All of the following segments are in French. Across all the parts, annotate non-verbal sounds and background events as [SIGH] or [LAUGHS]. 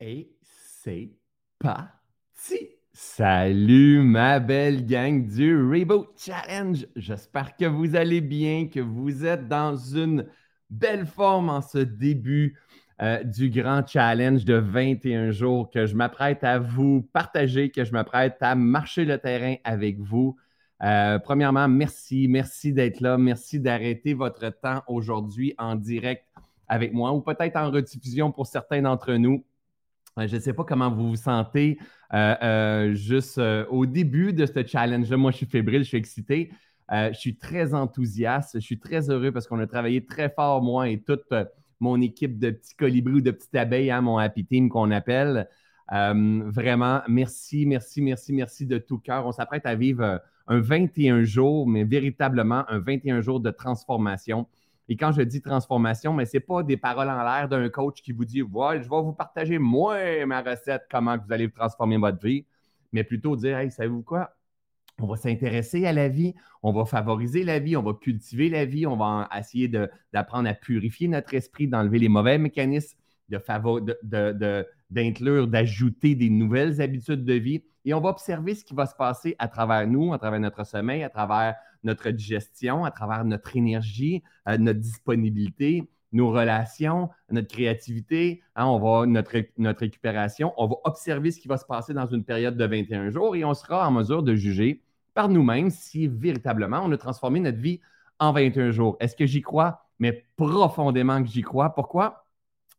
Et c'est parti! Salut ma belle gang du Reboot Challenge! J'espère que vous allez bien, que vous êtes dans une belle forme en ce début euh, du grand challenge de 21 jours que je m'apprête à vous partager, que je m'apprête à marcher le terrain avec vous. Euh, premièrement, merci, merci d'être là, merci d'arrêter votre temps aujourd'hui en direct avec moi ou peut-être en rediffusion pour certains d'entre nous. Euh, je ne sais pas comment vous vous sentez euh, euh, juste au début de ce challenge-là. Moi, je suis fébrile, je suis excité. je suis très enthousiaste. Je suis très heureux parce qu'on a travaillé très fort, moi et toute mon équipe de petits colibris ou de petites abeilles, hein, mon Happy Team qu'on appelle. vraiment, merci, merci, merci, merci de tout cœur. On s'apprête à vivre un 21 jours, mais véritablement un 21 jours de transformation. Et quand je dis transformation, mais ce n'est pas des paroles en l'air d'un coach qui vous dit Voilà, je vais vous partager moi ma recette, comment vous allez transformer votre vie, mais plutôt dire Hey, savez-vous quoi? On va s'intéresser à la vie, on va favoriser la vie, on va cultiver la vie, on va essayer d'apprendre à purifier notre esprit, d'enlever les mauvais mécanismes, d'inclure, d'ajouter des nouvelles habitudes de vie. Et on va observer ce qui va se passer à travers nous, à travers notre sommeil, à travers notre digestion, à travers notre énergie, euh, notre disponibilité, nos relations, notre créativité, hein, on va, notre, récupération. On va observer ce qui va se passer dans une période de 21 jours et on sera en mesure de juger par nous-mêmes si véritablement on a transformé notre vie en 21 jours. Est-ce que j'y crois? Mais profondément que j'y crois. Pourquoi?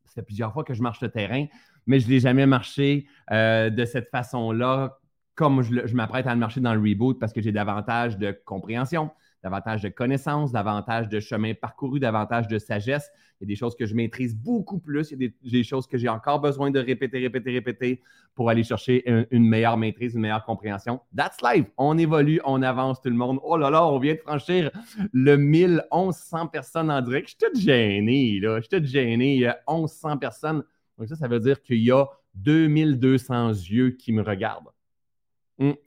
Fait plusieurs fois que je marche le terrain, mais je ne l'ai jamais marché euh, de cette façon-là comme je, m'apprête à le marcher dans le reboot parce que j'ai davantage de compréhension, davantage de connaissances, davantage de chemin parcouru, davantage de sagesse. Il y a des choses que je maîtrise beaucoup plus. Il y a des, choses que j'ai encore besoin de répéter, répéter, répéter pour aller chercher une, meilleure maîtrise, une meilleure compréhension. That's life. On évolue, on avance tout le monde. Oh là là, on vient de franchir le 1100 personnes en direct. Je suis tout gêné, là. Je suis tout gêné. Il y a 1100 personnes. Donc ça, ça veut dire qu'il y a 2200 yeux qui me regardent.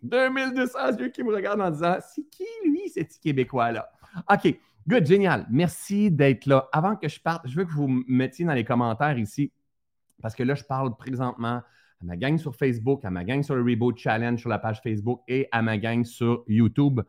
2200 hmm. yeux qui me regardent en disant C'est qui lui, ce petit Québécois-là? OK, good, génial. Merci d'être là. Avant que je parte, je veux que vous mettiez dans les commentaires ici, parce que là, je parle présentement à ma gang sur Facebook, à ma gang sur le Reboot Challenge sur la page Facebook et à ma gang sur YouTube.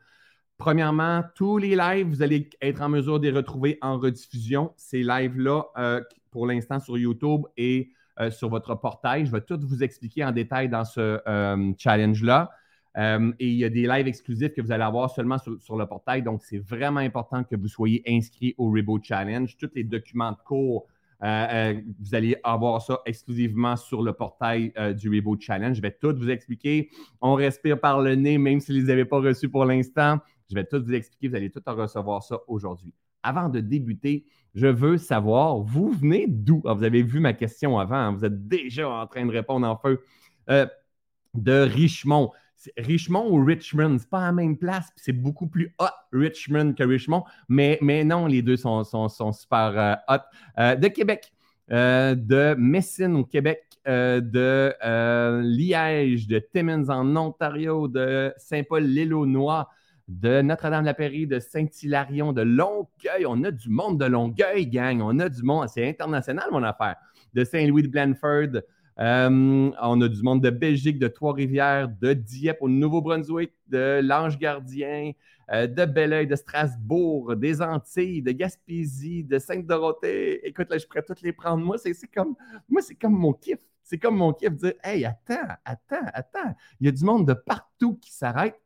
Premièrement, tous les lives, vous allez être en mesure de les retrouver en rediffusion. Ces lives-là, euh, pour l'instant, sur YouTube et euh, sur votre portail. Je vais tout vous expliquer en détail dans ce euh, challenge-là. Euh, et il y a des lives exclusifs que vous allez avoir seulement sur, le portail. Donc, c'est vraiment important que vous soyez inscrit au Reboot Challenge. Tous les documents de cours, vous allez avoir ça exclusivement sur le portail du Reboot Challenge. Je vais tout vous expliquer. On respire par le nez, même si vous ne les avez pas reçus pour l'instant. Je vais tout vous expliquer. Vous allez tout en recevoir ça aujourd'hui. Avant de débuter, je veux savoir, vous venez d'où? Ah, vous avez vu ma question avant, hein? vous êtes déjà en train de répondre en feu. Euh, de Richmond. Richmond ou Richmond, c'est pas la même place, c'est beaucoup plus hot Richmond que Richmond, mais, non, les deux sont, sont, super euh, hot. Euh, de Québec, de Messine au Québec, de Liège, de Timmins en Ontario, de Saint-Paul-l'Île-aux-Noix, de Notre-Dame-la-Prairie, de Saint-Hilarion, de Longueuil. On a du monde de Longueuil, gang. On a du monde. C'est international, mon affaire. De Saint-Louis de Blanford. Euh, on a du monde de Belgique, de Trois-Rivières, de Dieppe au Nouveau-Brunswick, de l'Ange Gardien, euh, de Belleuil, de Strasbourg, des Antilles, de Gaspésie, de Sainte-Dorothée. Écoute, là, je pourrais toutes les prendre. Moi, c'est comme, moi, c'est comme mon kiff. C'est comme mon kiff de dire Hey, attends, attends, attends. Il y a du monde de partout qui s'arrête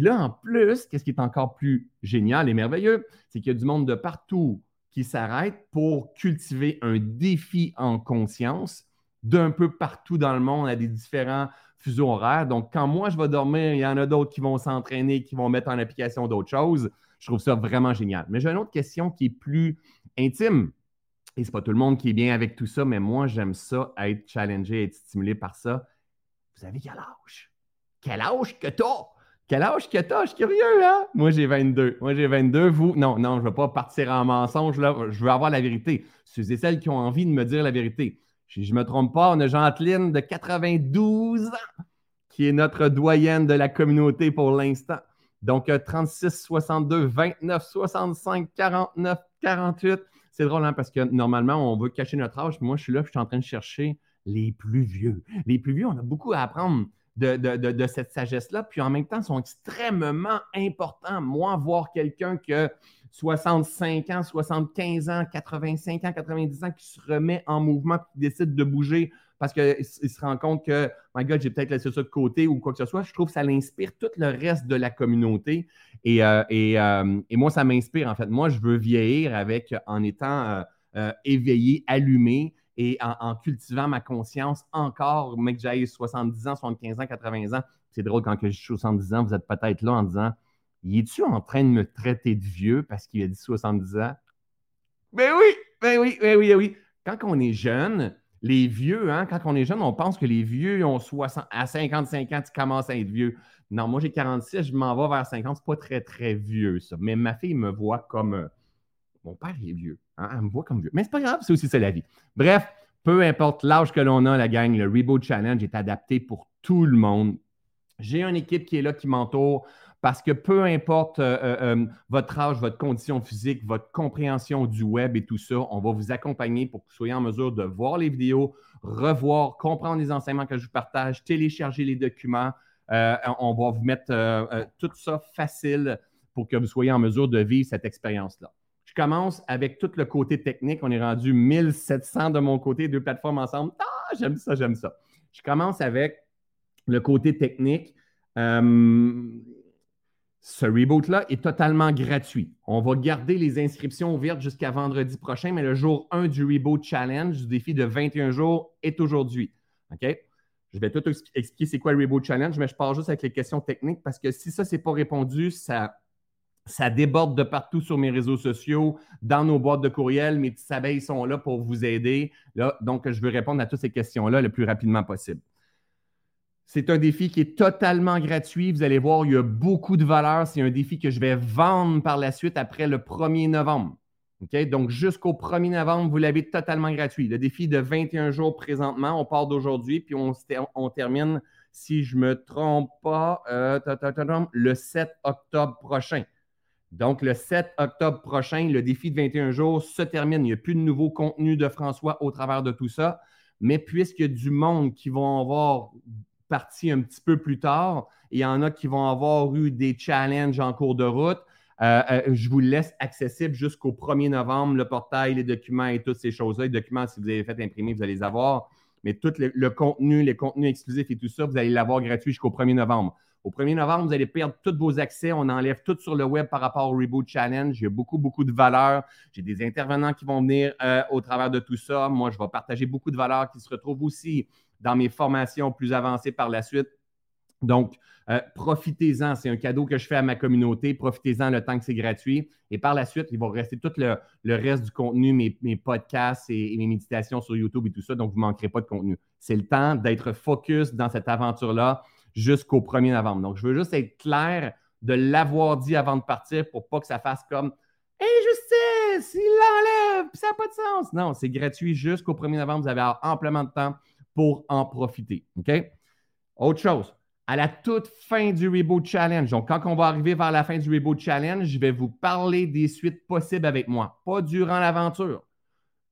puis là, en plus, qu'est-ce qui est encore plus génial et merveilleux, c'est qu'il y a du monde de partout qui s'arrête pour cultiver un défi en conscience d'un peu partout dans le monde à des différents fuseaux horaires. Donc, quand moi, je vais dormir, il y en a d'autres qui vont s'entraîner, qui vont mettre en application d'autres choses. Je trouve ça vraiment génial. Mais j'ai une autre question qui est plus intime. Et c'est pas tout le monde qui est bien avec tout ça, mais moi, j'aime ça, être challengé, être stimulé par ça. Vous avez quel âge? Quel âge que tu as? Quel âge que t'as? Je suis curieux, hein? Moi, j'ai 22. Moi, j'ai 22. Vous, non, non, je ne veux pas partir en mensonge, là. Je veux avoir la vérité. Ceux et celles qui ont envie de me dire la vérité. Si je ne me trompe pas, on a Jeanteline de 92 ans, qui est notre doyenne de la communauté pour l'instant. Donc, 36, 62, 29, 65, 49, 48. C'est drôle, hein, parce que normalement, on veut cacher notre âge. Moi, je suis là, je suis en train de chercher les plus vieux. Les plus vieux, on a beaucoup à apprendre de, cette sagesse-là, puis en même temps, sont extrêmement importants. Moi, voir quelqu'un que 65 ans, 75 ans, 85 ans, 90 ans qui se remet en mouvement, qui décide de bouger parce qu'il se rend compte que, my God, j'ai peut-être laissé ça de côté ou quoi que ce soit. Je trouve que ça l'inspire tout le reste de la communauté. Et, euh, euh, moi, ça m'inspire, en fait. Moi, je veux vieillir avec, en étant euh, éveillé, allumé et en, cultivant ma conscience encore, mec, que j'aille 70 ans, 75 ans, 80 ans. C'est drôle, quand suis 70 ans, vous êtes peut-être là en disant es-tu en train de me traiter de vieux parce qu'il a dit 70 ans Ben oui, ben oui, ben oui, ben oui. Quand on est jeune, les vieux, hein, quand on est jeune, on pense que les vieux ont 60, à 55 ans, tu commences à être vieux. Non, moi j'ai 46, je m'en vais vers 50, c'est pas très, très vieux ça. Mais ma fille me voit comme. Euh, mon père est vieux. Hein, elle me voit comme vieux. Mais c'est pas grave, c'est aussi ça la vie. Bref, peu importe l'âge que l'on a, la gang, le Reboot Challenge est adapté pour tout le monde. J'ai une équipe qui est là, qui m'entoure. Parce que peu importe euh, euh, euh, votre âge, votre condition physique, votre compréhension du web et tout ça, on va vous accompagner pour que vous soyez en mesure de voir les vidéos, revoir, comprendre les enseignements que je vous partage, télécharger les documents. on va vous mettre tout ça facile pour que vous soyez en mesure de vivre cette expérience-là. Je commence avec tout le côté technique. On est rendu 1700 de mon côté, deux plateformes ensemble. Ah, j'aime ça, j'aime ça. Je commence avec le côté technique. Ce reboot-là est totalement gratuit. On va garder les inscriptions ouvertes jusqu'à vendredi prochain, mais le jour 1 du Reboot Challenge, du défi de 21 jours, est aujourd'hui. OK? Je vais tout expliquer c'est quoi le Reboot Challenge, mais je pars juste avec les questions techniques parce que si ça, n'est pas répondu, ça, ça déborde de partout sur mes réseaux sociaux, dans nos boîtes de courriel. Mes petites abeilles sont là pour vous aider. Là, donc, je veux répondre à toutes ces questions-là le plus rapidement possible. C'est un défi qui est totalement gratuit. Vous allez voir, il y a beaucoup de valeur. C'est un défi que je vais vendre par la suite après le 1er novembre. Donc, jusqu'au 1er novembre, vous l'avez totalement gratuit. Le défi de 21 jours présentement, on part d'aujourd'hui, puis on, termine, si je ne me trompe pas, euh, le 7 octobre prochain. Donc, le 7 octobre prochain, le défi de 21 jours se termine. Il n'y a plus de nouveau contenu de François au travers de tout ça. Mais puisque du monde qui vont avoir parti un petit peu plus tard. Il y en a qui vont avoir eu des challenges en cours de route. Euh, euh, je vous laisse accessible jusqu'au 1er novembre, le portail, les documents et toutes ces choses-là. Les documents, si vous avez fait imprimer, vous allez les avoir. Mais tout le, contenu, les contenus exclusifs et tout ça, vous allez l'avoir gratuit jusqu'au 1er novembre. Au 1er novembre, vous allez perdre tous vos accès. On enlève tout sur le web par rapport au Reboot Challenge. Il y a beaucoup, beaucoup de valeur. J'ai des intervenants qui vont venir euh, au travers de tout ça. Moi, je vais partager beaucoup de valeurs qui se retrouvent aussi dans mes formations plus avancées par la suite. Donc, euh, profitez-en. C'est un cadeau que je fais à ma communauté. Profitez-en le temps que c'est gratuit. Et par la suite, il va rester tout le, reste du contenu, mes, podcasts et, mes méditations sur YouTube et tout ça. Donc, vous ne manquerez pas de contenu. C'est le temps d'être focus dans cette aventure-là jusqu'au 1er novembre. Donc, je veux juste être clair de l'avoir dit avant de partir pour pas que ça fasse comme Injustice, il l'enlève, ça n'a pas de sens. Non, c'est gratuit jusqu'au 1er novembre. Vous avez amplement de temps pour en profiter. OK? Autre chose, à la toute fin du Reboot Challenge, donc quand on va arriver vers la fin du Reboot Challenge, je vais vous parler des suites possibles avec moi, pas durant l'aventure.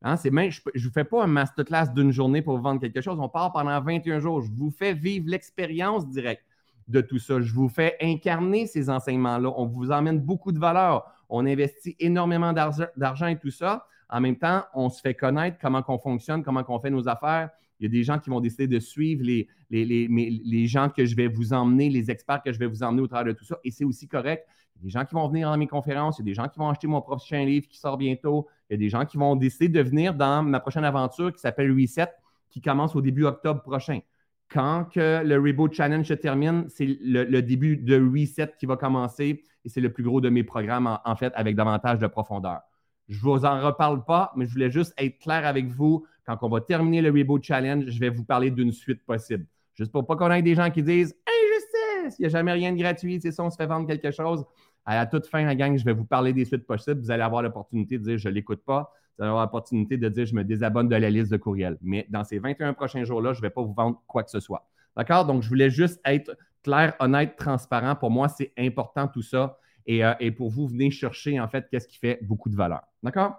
Hein, je ne vous fais pas un masterclass d'une journée pour vous vendre quelque chose. On part pendant 21 jours. Je vous fais vivre l'expérience directe de tout ça. Je vous fais incarner ces enseignements-là. On vous emmène beaucoup de valeur. On investit énormément d'argent et tout ça. En même temps, on se fait connaître comment on fonctionne, comment on fait nos affaires. Il y a des gens qui vont décider de suivre les, les, les, gens que je vais vous emmener, les experts que je vais vous emmener au travers de tout ça. Et c'est aussi correct. Il y a des gens qui vont venir dans mes conférences, il y a des gens qui vont acheter mon prochain livre qui sort bientôt. Il y a des gens qui vont décider de venir dans ma prochaine aventure qui s'appelle Reset, qui commence au début octobre prochain. Quand le Reboot Challenge se termine, c'est le, début de Reset qui va commencer et c'est le plus gros de mes programmes, en fait, avec davantage de profondeur. Je ne vous en reparle pas, mais je voulais juste être clair avec vous. Quand on va terminer le Reboot Challenge, je vais vous parler d'une suite possible. Juste pour pas qu'on ait des gens qui disent Injustice, il n'y a jamais rien de gratuit, c'est ça, on se fait vendre quelque chose. À la toute fin, la gang, je vais vous parler des suites possibles. Vous allez avoir l'opportunité de dire je ne l'écoute pas. Vous allez avoir l'opportunité de dire je me désabonne de la liste de courriels. Mais dans ces 21 prochains jours-là, je ne vais pas vous vendre quoi que ce soit. D'accord? Donc, je voulais juste être clair, honnête, transparent. Pour moi, c'est important tout ça. Euh, et, pour vous, venez chercher en fait qu'est-ce qui fait beaucoup de valeur. D'accord?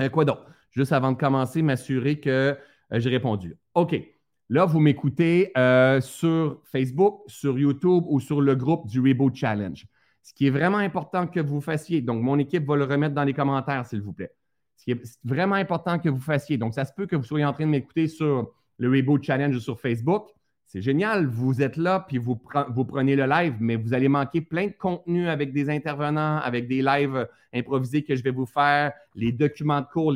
Euh, quoi donc? Juste avant de commencer, m'assurer que euh, j'ai répondu. OK. Là, vous m'écoutez sur Facebook, sur YouTube ou sur le groupe du Reboot Challenge. Ce qui est vraiment important que vous fassiez, donc mon équipe va le remettre dans les commentaires, s'il vous plaît. Ce qui est vraiment important que vous fassiez, donc ça se peut que vous soyez en train de m'écouter sur le Reboot Challenge sur Facebook. C'est génial, vous êtes là, puis vous, prenez le live, mais vous allez manquer plein de contenu avec des intervenants, avec des lives improvisés que je vais vous faire, les documents de cours,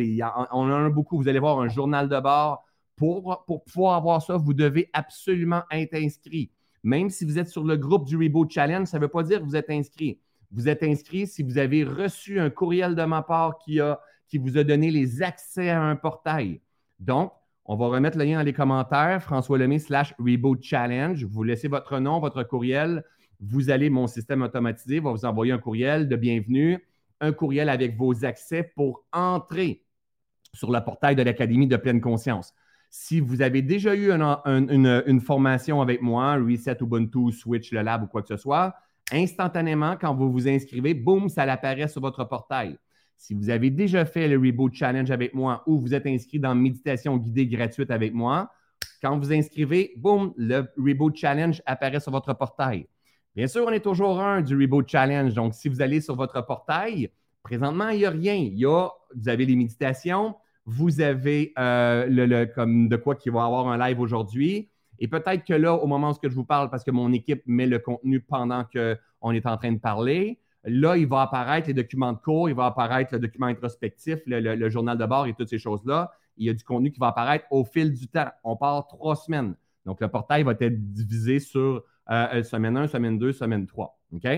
on en a beaucoup. Vous allez voir un journal de bord. Pour pouvoir avoir ça, vous devez absolument être inscrit. Même si vous êtes sur le groupe du Reboot Challenge, ça ne veut pas dire que vous êtes inscrit. Vous êtes inscrit si vous avez reçu un courriel de ma part qui, vous a donné les accès à un portail. Donc, on va remettre le lien dans les commentaires, François Lemay slash Reboot Challenge. Vous laissez votre nom, votre courriel. Vous allez, mon système automatisé va vous envoyer un courriel de bienvenue, un courriel avec vos accès pour entrer sur le portail de l'Académie de pleine conscience. Si vous avez déjà eu une, formation avec moi, Reset Ubuntu, Switch, le Lab ou quoi que ce soit, instantanément, quand vous vous inscrivez, boum, ça apparaît sur votre portail. Si vous avez déjà fait le Reboot Challenge avec moi ou vous êtes inscrit dans Méditation guidée gratuite avec moi, quand vous inscrivez, boum, le Reboot Challenge apparaît sur votre portail. Bien sûr, on est toujours un du Reboot Challenge. Donc, si vous allez sur votre portail, présentement, il n'y a rien. Il y a, vous avez les méditations, vous avez euh, le, comme de quoi qu'il va avoir un live aujourd'hui. Et peut-être que là, au moment où je vous parle, parce que mon équipe met le contenu pendant qu'on est en train de parler, là, il va apparaître les documents de cours, il va apparaître le document introspectif, le, journal de bord et toutes ces choses-là. Il y a du contenu qui va apparaître au fil du temps. On part trois semaines. Donc, le portail va être divisé sur euh, semaine 1, semaine 2, semaine 3. OK?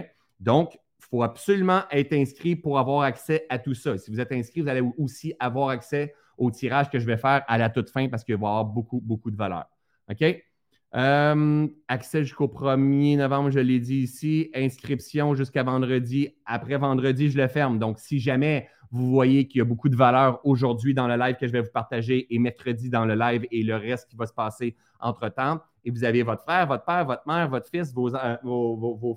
Donc, faut absolument être inscrit pour avoir accès à tout ça. Si vous êtes inscrit, vous allez aussi avoir accès au tirage que je vais faire à la toute fin parce qu'il va y avoir beaucoup, beaucoup de valeur. OK? Euh, accès jusqu'au 1er novembre, je l'ai dit ici. Inscription jusqu'à vendredi. Après vendredi, je le ferme. Donc, si jamais vous voyez qu'il y a beaucoup de valeur aujourd'hui dans le live que je vais vous partager et mercredi dans le live et le reste qui va se passer entre-temps, et vous avez votre frère, votre père, votre mère, votre fils, vos, euh,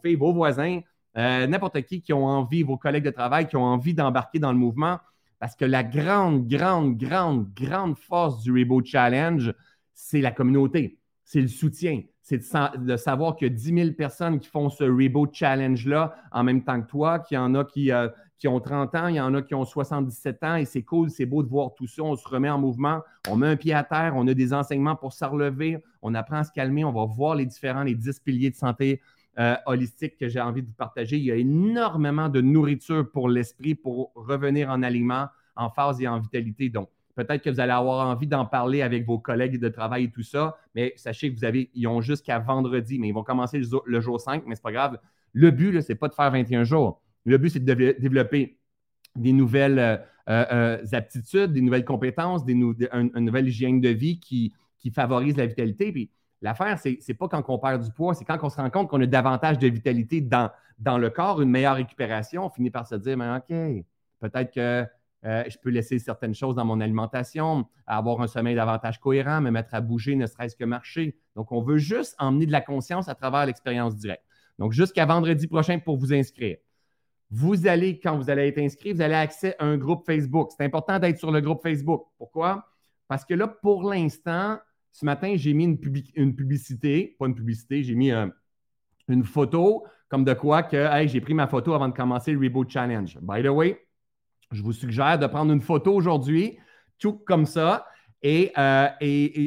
filles, vos voisins, euh, n'importe qui qui ont envie, vos collègues de travail qui ont envie d'embarquer dans le mouvement. Parce que la grande, grande, grande, grande force du Reboot Challenge, c'est la communauté, c'est le soutien, c'est de, savoir qu'il y a 10 000 personnes qui font ce Reboot Challenge-là en même temps que toi, qu'il y en a qui, euh, ont 30 ans, il y en a qui ont 77 ans, et c'est cool, c'est beau de voir tout ça, on se remet en mouvement, on met un pied à terre, on a des enseignements pour se relever, on apprend à se calmer, on va voir les différents, les 10 piliers de santé euh, holistique que j'ai envie de vous partager. Il y a énormément de nourriture pour l'esprit pour revenir en aliment, en phase et en vitalité. Donc, peut-être que vous allez avoir envie d'en parler avec vos collègues de travail et tout ça, mais sachez que vous avez, ils ont jusqu'à vendredi, mais ils vont commencer le jour, 5, mais ce n'est pas grave. Le but, ce n'est pas de faire 21 jours. Le but, c'est de développer des nouvelles euh, euh, aptitudes, des nouvelles compétences, des une, nouvelle hygiène de vie qui, favorise la vitalité. L'affaire, ce n'est pas quand on perd du poids, c'est quand on se rend compte qu'on a davantage de vitalité dans, dans le corps, une meilleure récupération, on finit par se dire, mais OK, peut-être que euh, je peux laisser certaines choses dans mon alimentation, avoir un sommeil davantage cohérent, me mettre à bouger, ne serait-ce que marcher. Donc, on veut juste emmener de la conscience à travers l'expérience directe. Donc, jusqu'à vendredi prochain pour vous inscrire. Vous allez, quand vous allez être inscrit, vous allez accès à un groupe Facebook. C'est important d'être sur le groupe Facebook. Pourquoi? Parce que là, pour l'instant, ce matin, j'ai mis une, publicité, pas une publicité, j'ai mis euh, une photo comme de quoi que j'ai pris ma photo avant de commencer le Reboot Challenge. By the way, je vous suggère de prendre une photo aujourd'hui, tout comme ça, et, euh,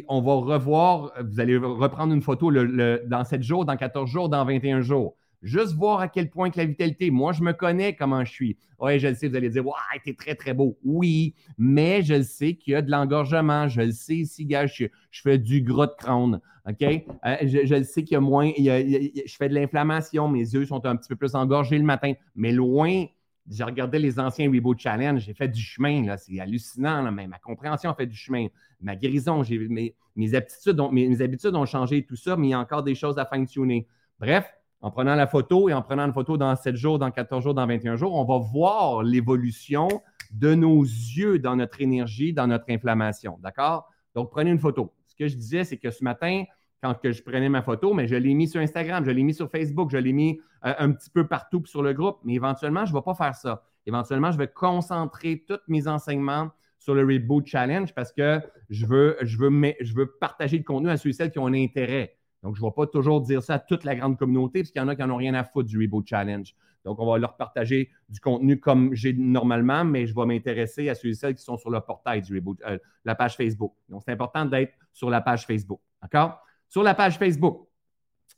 on va revoir, vous allez reprendre une photo dans 7 jours, dans 14 jours, dans 21 jours. Juste voir à quel point que la vitalité, moi, je me connais comment je suis. Oui, je le sais, vous allez dire, ouais, t'es très, très beau. Oui, mais je le sais qu'il y a de l'engorgement. Je le sais ici, gars, je, fais du gros de crâne. OK? Euh, je, le sais qu'il y a moins, je fais de l'inflammation. Mes yeux sont un petit peu plus engorgés le matin. Mais loin, j'ai regardé les anciens Reboot Challenge, j'ai fait du chemin, c'est hallucinant, mais ma compréhension a fait du chemin, ma guérison, mes, mes, habitudes ont changé, tout ça, mais il y a encore des choses à fine-tuner. Bref, en prenant la photo et en prenant une photo dans 7 jours, dans 14 jours, dans 21 jours, on va voir l'évolution de nos yeux dans notre énergie, dans notre inflammation. D'accord? Donc, prenez une photo. Ce que je disais, c'est que ce matin, quand je prenais ma photo, mais je l'ai mis sur Instagram, je l'ai mis sur Facebook, je l'ai mis euh, un petit peu partout sur le groupe, mais éventuellement, je ne vais pas faire ça. Éventuellement, je vais concentrer tous mes enseignements sur le Reboot Challenge parce que je veux, je veux, je veux partager le contenu à ceux et celles qui ont un intérêt. Donc, je ne vais pas toujours dire ça à toute la grande communauté parce qu'il y en a qui n'en ont rien à foutre du Reboot Challenge. Donc, on va leur partager du contenu comme j'ai normalement, mais je vais m'intéresser à ceux et celles qui sont sur le portail du Reboot, euh, la page Facebook. Donc, c'est important d'être sur la page Facebook. D'accord? Sur la page Facebook,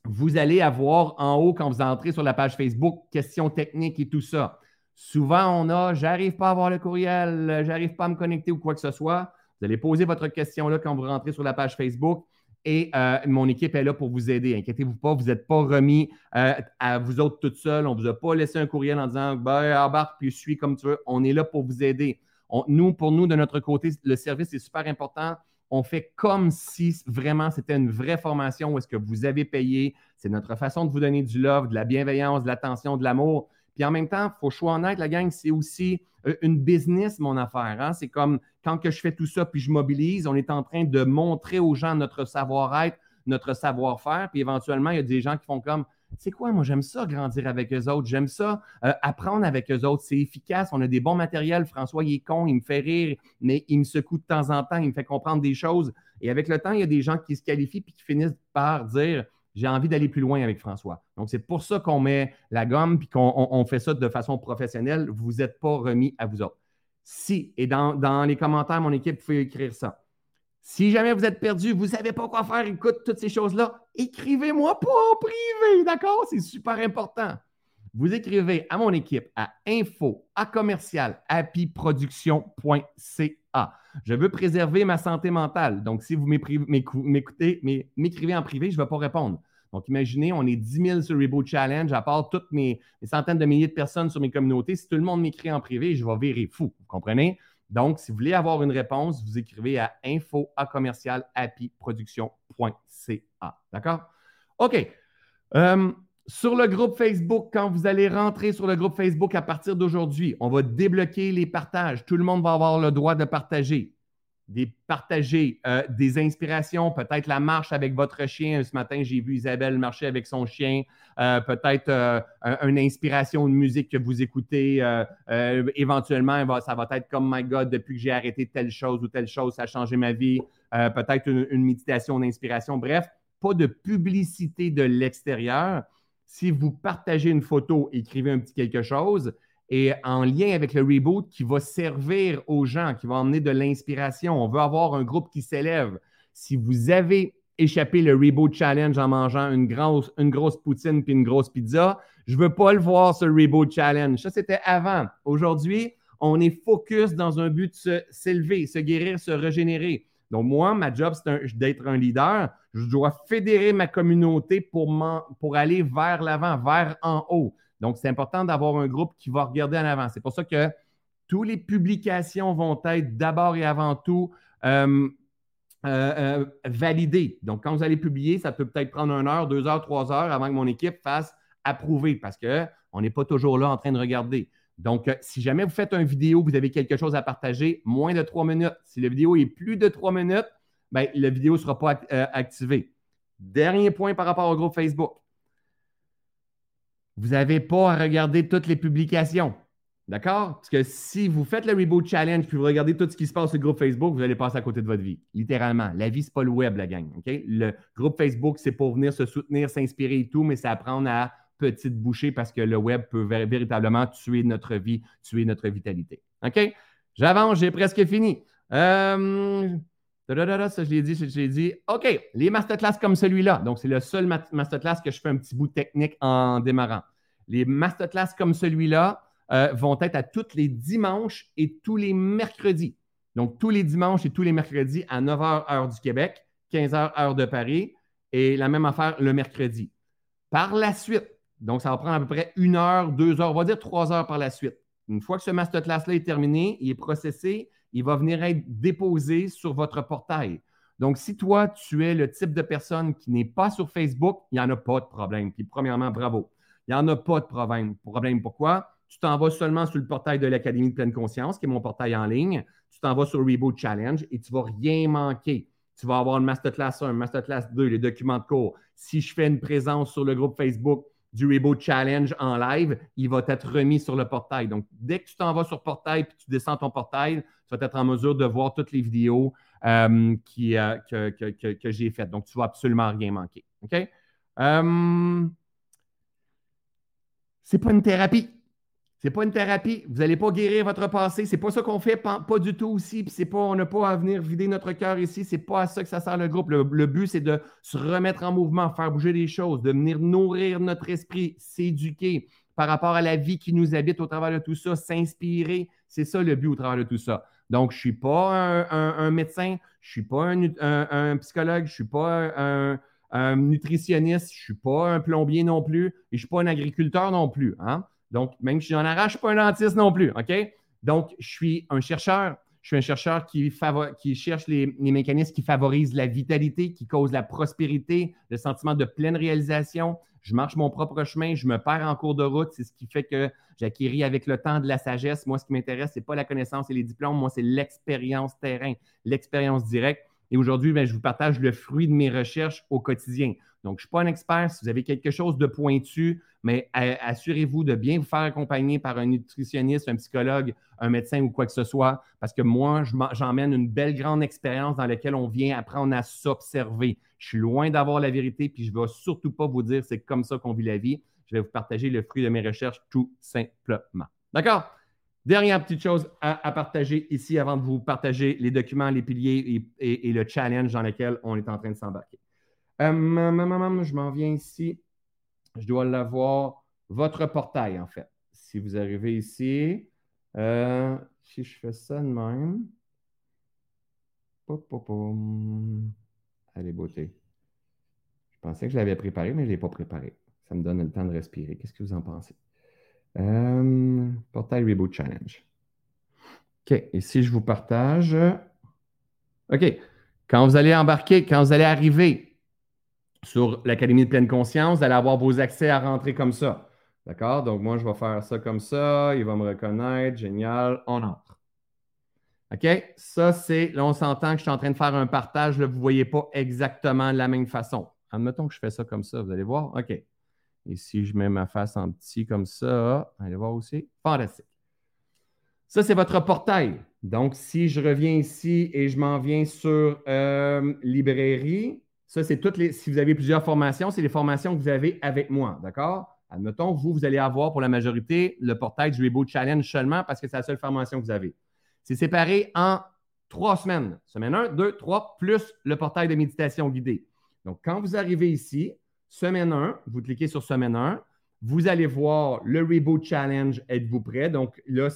vous allez avoir en haut, quand vous entrez sur la page Facebook, questions techniques et tout ça. Souvent, on a j'arrive pas à avoir le courriel, j'arrive pas à me connecter ou quoi que ce soit. Vous allez poser votre question là quand vous rentrez sur la page Facebook et euh, mon équipe est là pour vous aider. Inquiétez-vous pas, vous n'êtes pas remis euh, à vous autres toutes seuls. On ne vous a pas laissé un courriel en disant ben, embarque puis suis comme tu veux. On est là pour vous aider. nous, pour nous, de notre côté, le service est super important. On fait comme si vraiment c'était une vraie formation où est-ce que vous avez payé. C'est notre façon de vous donner du love, de la bienveillance, de l'attention, de l'amour. Puis en même temps, il faut choisir honnête, la gang, c'est aussi euh, une business, mon affaire. Hein. C'est comme quand que je fais tout ça, puis je mobilise, on est en train de montrer aux gens notre savoir-être, notre savoir-faire. Puis éventuellement, il y a des gens qui font comme c'est quoi, moi j'aime ça grandir avec eux autres, j'aime ça euh, apprendre avec eux autres, c'est efficace, on a des bons matériels, François il est con, il me fait rire, mais il me secoue de temps en temps, il me fait comprendre des choses. Et avec le temps, il y a des gens qui se qualifient puis qui finissent par dire j'ai envie d'aller plus loin avec François. Donc, c'est pour ça qu'on met la gomme puis qu'on fait ça de façon professionnelle. Vous n'êtes pas remis à vous autres. Si, et dans, les commentaires, mon équipe, vous pouvez écrire ça. Si jamais vous êtes perdu, vous ne savez pas quoi faire, écoute toutes ces choses-là, écrivez-moi pas en privé, d'accord? C'est super important. Vous écrivez à mon équipe à info à commercial Je veux préserver ma santé mentale. Donc, si vous m'écoutez, m'écrivez en privé, je ne vais pas répondre. Donc, imaginez, on est 10 000 sur Reboot Challenge, à part toutes mes, centaines de milliers de personnes sur mes communautés. Si tout le monde m'écrit en privé, je vais virer fou. Vous comprenez? Donc, si vous voulez avoir une réponse, vous écrivez à info à commercial D'accord? OK. Euh, sur le groupe Facebook, quand vous allez rentrer sur le groupe Facebook à partir d'aujourd'hui, on va débloquer les partages. Tout le monde va avoir le droit de partager. Des, partager euh, des inspirations, peut-être la marche avec votre chien. Ce matin, j'ai vu Isabelle marcher avec son chien. Euh, peut-être euh, une inspiration de musique que vous écoutez. éventuellement, ça va être comme My God, depuis que j'ai arrêté telle chose ou telle chose, ça a changé ma vie. peut-être une, une méditation d'inspiration. Bref, pas de publicité de l'extérieur si vous partagez une photo, écrivez un petit quelque chose et en lien avec le reboot qui va servir aux gens, qui va emmener de l'inspiration. On veut avoir un groupe qui s'élève. Si vous avez échappé le Reboot Challenge en mangeant une grosse, une grosse poutine puis une grosse pizza, je ne veux pas le voir, ce Reboot Challenge. Ça, c'était avant. Aujourd'hui, on est focus dans un but de s'élever, se guérir, se régénérer. Donc, moi, ma job, c'est d'être un leader. Je dois fédérer ma communauté pour, pour aller vers l'avant, vers en haut. Donc, c'est important d'avoir un groupe qui va regarder en avant. C'est pour ça que toutes les publications vont être d'abord et avant tout euh, euh, euh, validées. Donc, quand vous allez publier, ça peut peut-être prendre une heure, deux heures, trois heures avant que mon équipe fasse approuver parce qu'on n'est pas toujours là en train de regarder. Donc, si jamais vous faites une vidéo, vous avez quelque chose à partager, moins de trois minutes. Si la vidéo est plus de trois minutes, bien, la vidéo ne sera pas activée. Dernier point par rapport au groupe Facebook. Vous n'avez pas à regarder toutes les publications. D'accord? Parce que si vous faites le Reboot Challenge puis vous regardez tout ce qui se passe sur le groupe Facebook, vous allez passer à côté de votre vie. Littéralement. La vie, ce n'est pas le web, la gang. Le groupe Facebook, c'est pour venir se soutenir, s'inspirer et tout, mais c'est apprendre à petite bouchée parce que le web peut véritablement tuer notre vie, tuer notre vitalité. OK? J'avance, j'ai presque fini. Euh, ça, je l'ai dit, je l'ai dit. OK, les masterclass comme celui-là. Donc, c'est le seul masterclass que je fais un petit bout technique en démarrant. Les masterclass comme celui-là euh, vont être à tous les dimanches et tous les mercredis. Donc, tous les dimanches et tous les mercredis à 9h, heure du Québec, 15h, heure de Paris, et la même affaire le mercredi. Par la suite, donc, ça va prendre à peu près une heure, deux heures, on va dire trois heures par la suite. Une fois que ce masterclass-là est terminé, il est processé, il va venir être déposé sur votre portail. Donc, si toi, tu es le type de personne qui n'est pas sur Facebook, il n'y en a pas de problème. Puis, premièrement, bravo. Il n'y en a pas de problème. Problème pourquoi? Tu t'en vas seulement sur le portail de l'Académie de pleine conscience, qui est mon portail en ligne. Tu t'en vas sur Reboot Challenge et tu ne vas rien manquer. Tu vas avoir une masterclass 1, masterclass 2, les documents de cours. Si je fais une présence sur le groupe Facebook, du Reboot Challenge en live, il va être remis sur le portail. Donc, dès que tu t'en vas sur portail puis tu descends ton portail, tu vas être en mesure de voir toutes les vidéos euh, euh, que, j'ai faites. Donc, tu ne vas absolument rien manquer. OK? Euh, c'est pas une thérapie. C'est pas une thérapie. Vous n'allez pas guérir votre passé. C'est pas ça qu'on fait, pas, du tout aussi. c'est pas, on n'a pas à venir vider notre cœur ici. C'est pas à ça que ça sert le groupe. Le, but, c'est de se remettre en mouvement, faire bouger les choses, de venir nourrir notre esprit, s'éduquer par rapport à la vie qui nous habite au travers de tout ça, s'inspirer. C'est ça le but au travers de tout ça. Donc, je ne suis pas un, médecin, je ne suis pas un, psychologue, je ne suis pas un, nutritionniste, je ne suis pas un plombier non plus, et je suis pas un agriculteur non plus. Hein? Donc, même si j'en arrache, je suis pas un dentiste non plus. OK? Donc, je suis un chercheur. Je suis un chercheur qui, cherche les, mécanismes qui favorisent la vitalité, qui causent la prospérité, le sentiment de pleine réalisation. Je marche mon propre chemin, je me perds en cours de route. C'est ce qui fait que j'acquéris avec le temps de la sagesse. Moi, ce qui m'intéresse, ce n'est pas la connaissance et les diplômes. Moi, c'est l'expérience terrain, l'expérience directe. Et aujourd'hui, ben, je vous partage le fruit de mes recherches au quotidien. Donc, je ne suis pas un expert. Si vous avez quelque chose de pointu, mais assurez-vous de bien vous faire accompagner par un nutritionniste, un psychologue, un médecin ou quoi que ce soit, parce que moi, j'emmène une belle grande expérience dans laquelle on vient apprendre à s'observer. Je suis loin d'avoir la vérité, puis je ne vais surtout pas vous dire c'est comme ça qu'on vit la vie. Je vais vous partager le fruit de mes recherches tout simplement. D'accord? Dernière petite chose à, partager ici avant de vous partager les documents, les piliers et le challenge dans lequel on est en train de s'embarquer. Euh, je m'en viens ici. Je dois l'avoir. Votre portail, en fait. Si vous arrivez ici, euh, si je fais ça de même. Allez, beauté. Je pensais que je l'avais préparé, mais je ne l'ai pas préparé. Ça me donne le temps de respirer. Qu'est-ce que vous en pensez? Portail Reboot Challenge. OK. Et si je vous partage? OK. Quand vous allez embarquer, quand vous allez arriver sur l'Académie de pleine conscience, vous allez avoir vos accès à rentrer comme ça. D'accord? Donc, moi, je vais faire ça comme ça. Il va me reconnaître. Génial. On entre. OK? Ça, c'est. Là, on s'entend que je suis en train de faire un partage. Là, vous ne voyez pas exactement la même façon. Admettons que je fais ça comme ça. Vous allez voir? OK. Et si je mets ma face en petit comme ça, allez voir aussi. Fantastique. Ça, c'est votre portail. Donc, si je reviens ici et je m'en viens sur euh, librairie, ça, c'est toutes les. Si vous avez plusieurs formations, c'est les formations que vous avez avec moi. D'accord? Admettons, vous, vous allez avoir pour la majorité le portail du Reboot Challenge seulement parce que c'est la seule formation que vous avez. C'est séparé en trois semaines. Semaine 1, 2, 3, plus le portail de méditation guidée. Donc, quand vous arrivez ici, semaine 1, vous cliquez sur semaine 1, vous allez voir le Reboot Challenge. Êtes-vous prêt? Donc, là,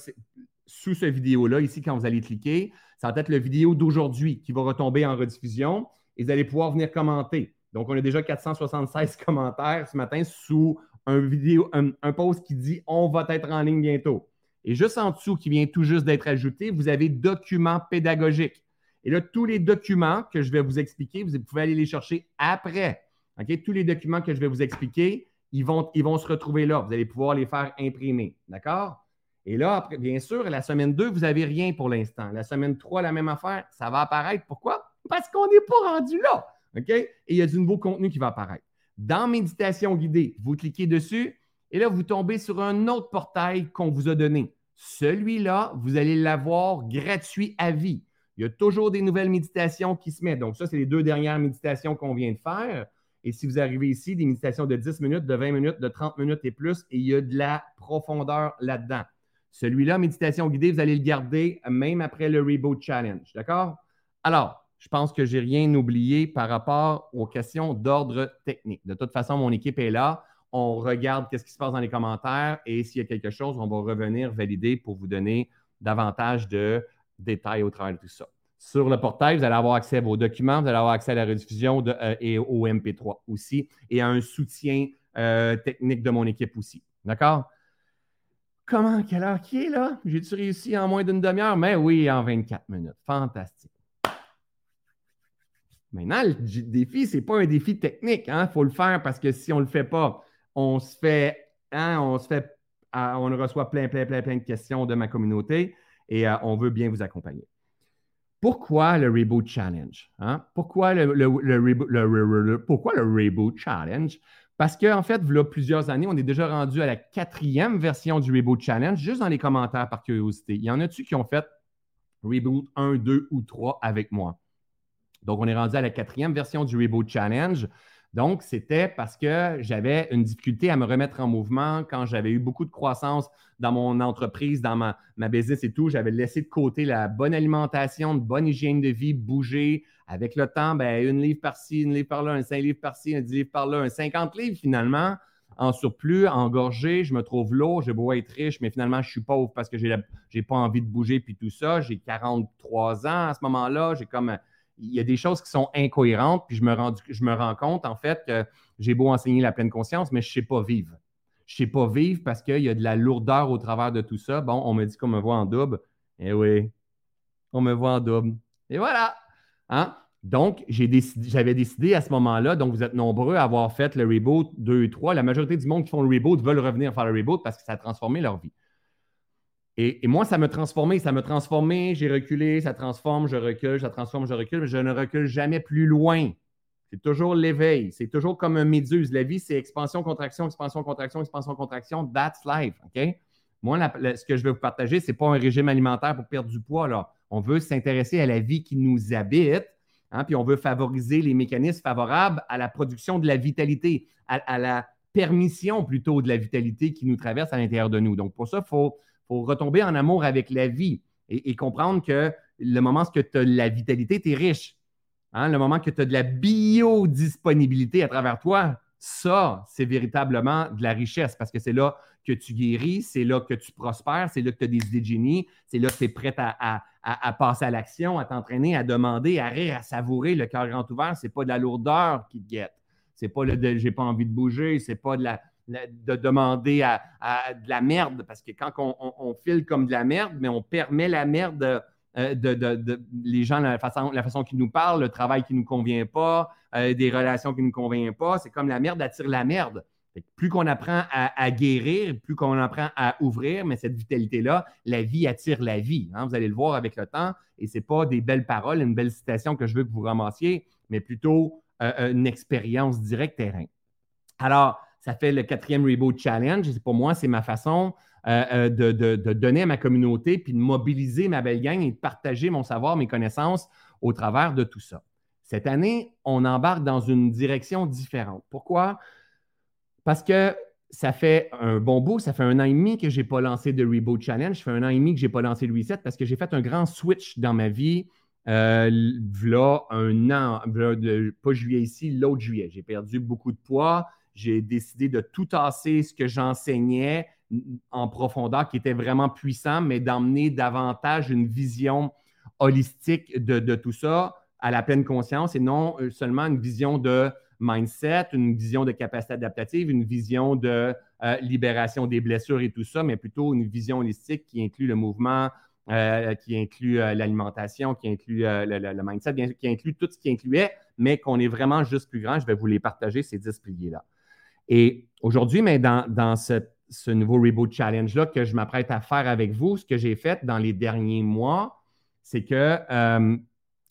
sous ce vidéo-là, ici, quand vous allez cliquer, ça va être la vidéo d'aujourd'hui qui va retomber en rediffusion et vous allez pouvoir venir commenter. Donc, on a déjà 476 [LAUGHS] commentaires ce matin sous un, vidéo, un, post qui dit On va être en ligne bientôt. Et juste en dessous, qui vient tout juste d'être ajouté, vous avez documents pédagogiques. Et là, tous les documents que je vais vous expliquer, vous pouvez aller les chercher après. OK? Tous les documents que je vais vous expliquer, ils vont, se retrouver là. Vous allez pouvoir les faire imprimer. D'accord? Et là, bien sûr, la semaine 2, vous n'avez rien pour l'instant. La semaine 3, la même affaire, ça va apparaître. Pourquoi? Parce qu'on n'est pas rendu là. OK? Et il y a du nouveau contenu qui va apparaître. Dans Méditation guidée, vous cliquez dessus et là, vous tombez sur un autre portail qu'on vous a donné. Celui-là, vous allez l'avoir gratuit à vie. Il y a toujours des nouvelles méditations qui se mettent. Donc, ça, c'est les deux dernières méditations qu'on vient de faire. Et si vous arrivez ici, des méditations de 10 minutes, de 20 minutes, de 30 minutes et plus, et il y a de la profondeur là-dedans. Celui-là, méditation guidée, vous allez le garder même après le Reboot Challenge. D'accord? Alors, je pense que je n'ai rien oublié par rapport aux questions d'ordre technique. De toute façon, mon équipe est là. On regarde qu'est-ce qui se passe dans les commentaires et s'il y a quelque chose, on va revenir valider pour vous donner davantage de détails au travers de tout ça. Sur le portail, vous allez avoir accès à vos documents, vous allez avoir accès à la rediffusion euh, et au MP3 aussi et à un soutien euh, technique de mon équipe aussi. D'accord? Comment, quelle heure qui est là? J'ai-tu réussi en moins d'une demi-heure? Mais oui, en 24 minutes. Fantastique. Maintenant, le défi, ce n'est pas un défi technique. Il hein. faut le faire parce que si on ne le fait pas, on se fait, hein, on se fait, ah, on reçoit plein, plein, plein, plein de questions de ma communauté et euh, on veut bien vous accompagner. Pourquoi le Reboot Challenge? Pourquoi, le, reboot, pourquoi le Reboot Challenge? Parce qu'en en fait, il y a plusieurs années, on est déjà rendu à la quatrième version du Reboot Challenge, juste dans les commentaires par curiosité. Il y en a-tu qui ont fait Reboot 1, 2 ou 3 avec moi? Donc, on est rendu à la quatrième version du Reboot Challenge. Donc, c'était parce que j'avais une difficulté à me remettre en mouvement quand j'avais eu beaucoup de croissance dans mon entreprise, dans ma, ma business et tout. J'avais laissé de côté la bonne alimentation, une bonne hygiène de vie, bouger. Avec le temps, ben, une livre par-ci, une livre par-là, un cinq livres par-ci, un dix livres par-là, un 50 livres finalement en surplus, engorgé, je me trouve lourd, j'ai beau être riche, mais finalement, je suis pauvre parce que je n'ai pas envie de bouger puis tout ça. J'ai 43 ans à ce moment-là. J'ai comme. Il y a des choses qui sont incohérentes, puis je me, rends, compte, en fait, que j'ai beau enseigner la pleine conscience, mais je ne sais pas vivre. Je ne sais pas vivre parce qu'il y a de la lourdeur au travers de tout ça. Bon, on me dit qu'on me voit en double. Eh oui, on me voit en double. Et voilà. Hein? Donc, j'avais décidé à ce moment-là, donc vous êtes nombreux à avoir fait le reboot 2 et 3. La majorité du monde qui font le reboot veulent revenir faire le reboot parce que ça a transformé leur vie. Et, moi, ça m'a transformé, ça m'a transformé, j'ai reculé, ça transforme, je recule, ça transforme, je recule, mais je ne recule jamais plus loin. C'est toujours l'éveil, c'est toujours comme un méduse. La vie, c'est expansion, contraction, expansion, contraction, expansion, contraction. That's life, OK? Moi, ce que je vais vous partager, ce n'est pas un régime alimentaire pour perdre du poids. Là. On veut s'intéresser à la vie qui nous habite Hein, puis on veut favoriser les mécanismes favorables à la production de la vitalité, à, la permission plutôt de la vitalité qui nous traverse à l'intérieur de nous. Donc, pour ça, il faut, retomber en amour avec la vie et, comprendre que le moment où tu as la vitalité, tu es riche. Hein, le moment que tu as de la biodisponibilité à travers toi, ça, c'est véritablement de la richesse parce que c'est là que tu guéris, c'est là que tu prospères, c'est là que tu as des idées de c'est là que tu es prêt à, passer à l'action, à t'entraîner, à demander, à rire, à savourer, le cœur grand ouvert. C'est pas de la lourdeur qui te guette. C'est pas le de j'ai pas envie de bouger, c'est pas de, la, de demander à, de la merde parce que quand on, file comme de la merde, mais on permet la merde. Euh, de, les gens, la façon, la façon qu'ils nous parlent, le travail qui ne nous convient pas, euh, des relations qui ne nous conviennent pas. C'est comme la merde attire la merde. Plus qu'on apprend à, guérir, plus qu'on apprend à ouvrir, mais cette vitalité-là, la vie attire la vie. Hein. Vous allez le voir avec le temps. Et ce n'est pas des belles paroles, une belle citation que je veux que vous ramassiez, mais plutôt euh, une expérience directe terrain. Alors, ça fait le quatrième Reboot Challenge. Pour moi, c'est ma façon euh, euh, de, donner à ma communauté, puis de mobiliser ma belle gang et de partager mon savoir, mes connaissances au travers de tout ça. Cette année, on embarque dans une direction différente. Pourquoi? Parce que ça fait un bon bout, ça fait un an et demi que je n'ai pas lancé de Reboot Challenge, ça fait un an et demi que je n'ai pas lancé le Reset parce que j'ai fait un grand switch dans ma vie. Euh, un an, pas juillet ici, l'autre juillet. J'ai perdu beaucoup de poids. J'ai décidé de tout tasser ce que j'enseignais en profondeur, qui était vraiment puissant, mais d'emmener davantage une vision holistique de, tout ça à la pleine conscience et non euh, seulement une vision de mindset, une vision de capacité adaptative, une vision de euh, libération des blessures et tout ça, mais plutôt une vision holistique qui inclut le mouvement, euh, qui inclut l'alimentation, qui inclut le, mindset, qui inclut tout ce qui incluait, mais qu'on est vraiment juste plus grand. Je vais vous les partager, ces 10 piliers-là. Et aujourd'hui, mais dans, ce, nouveau Reboot Challenge-là que je m'apprête à faire avec vous, ce que j'ai fait dans les derniers mois, c'est que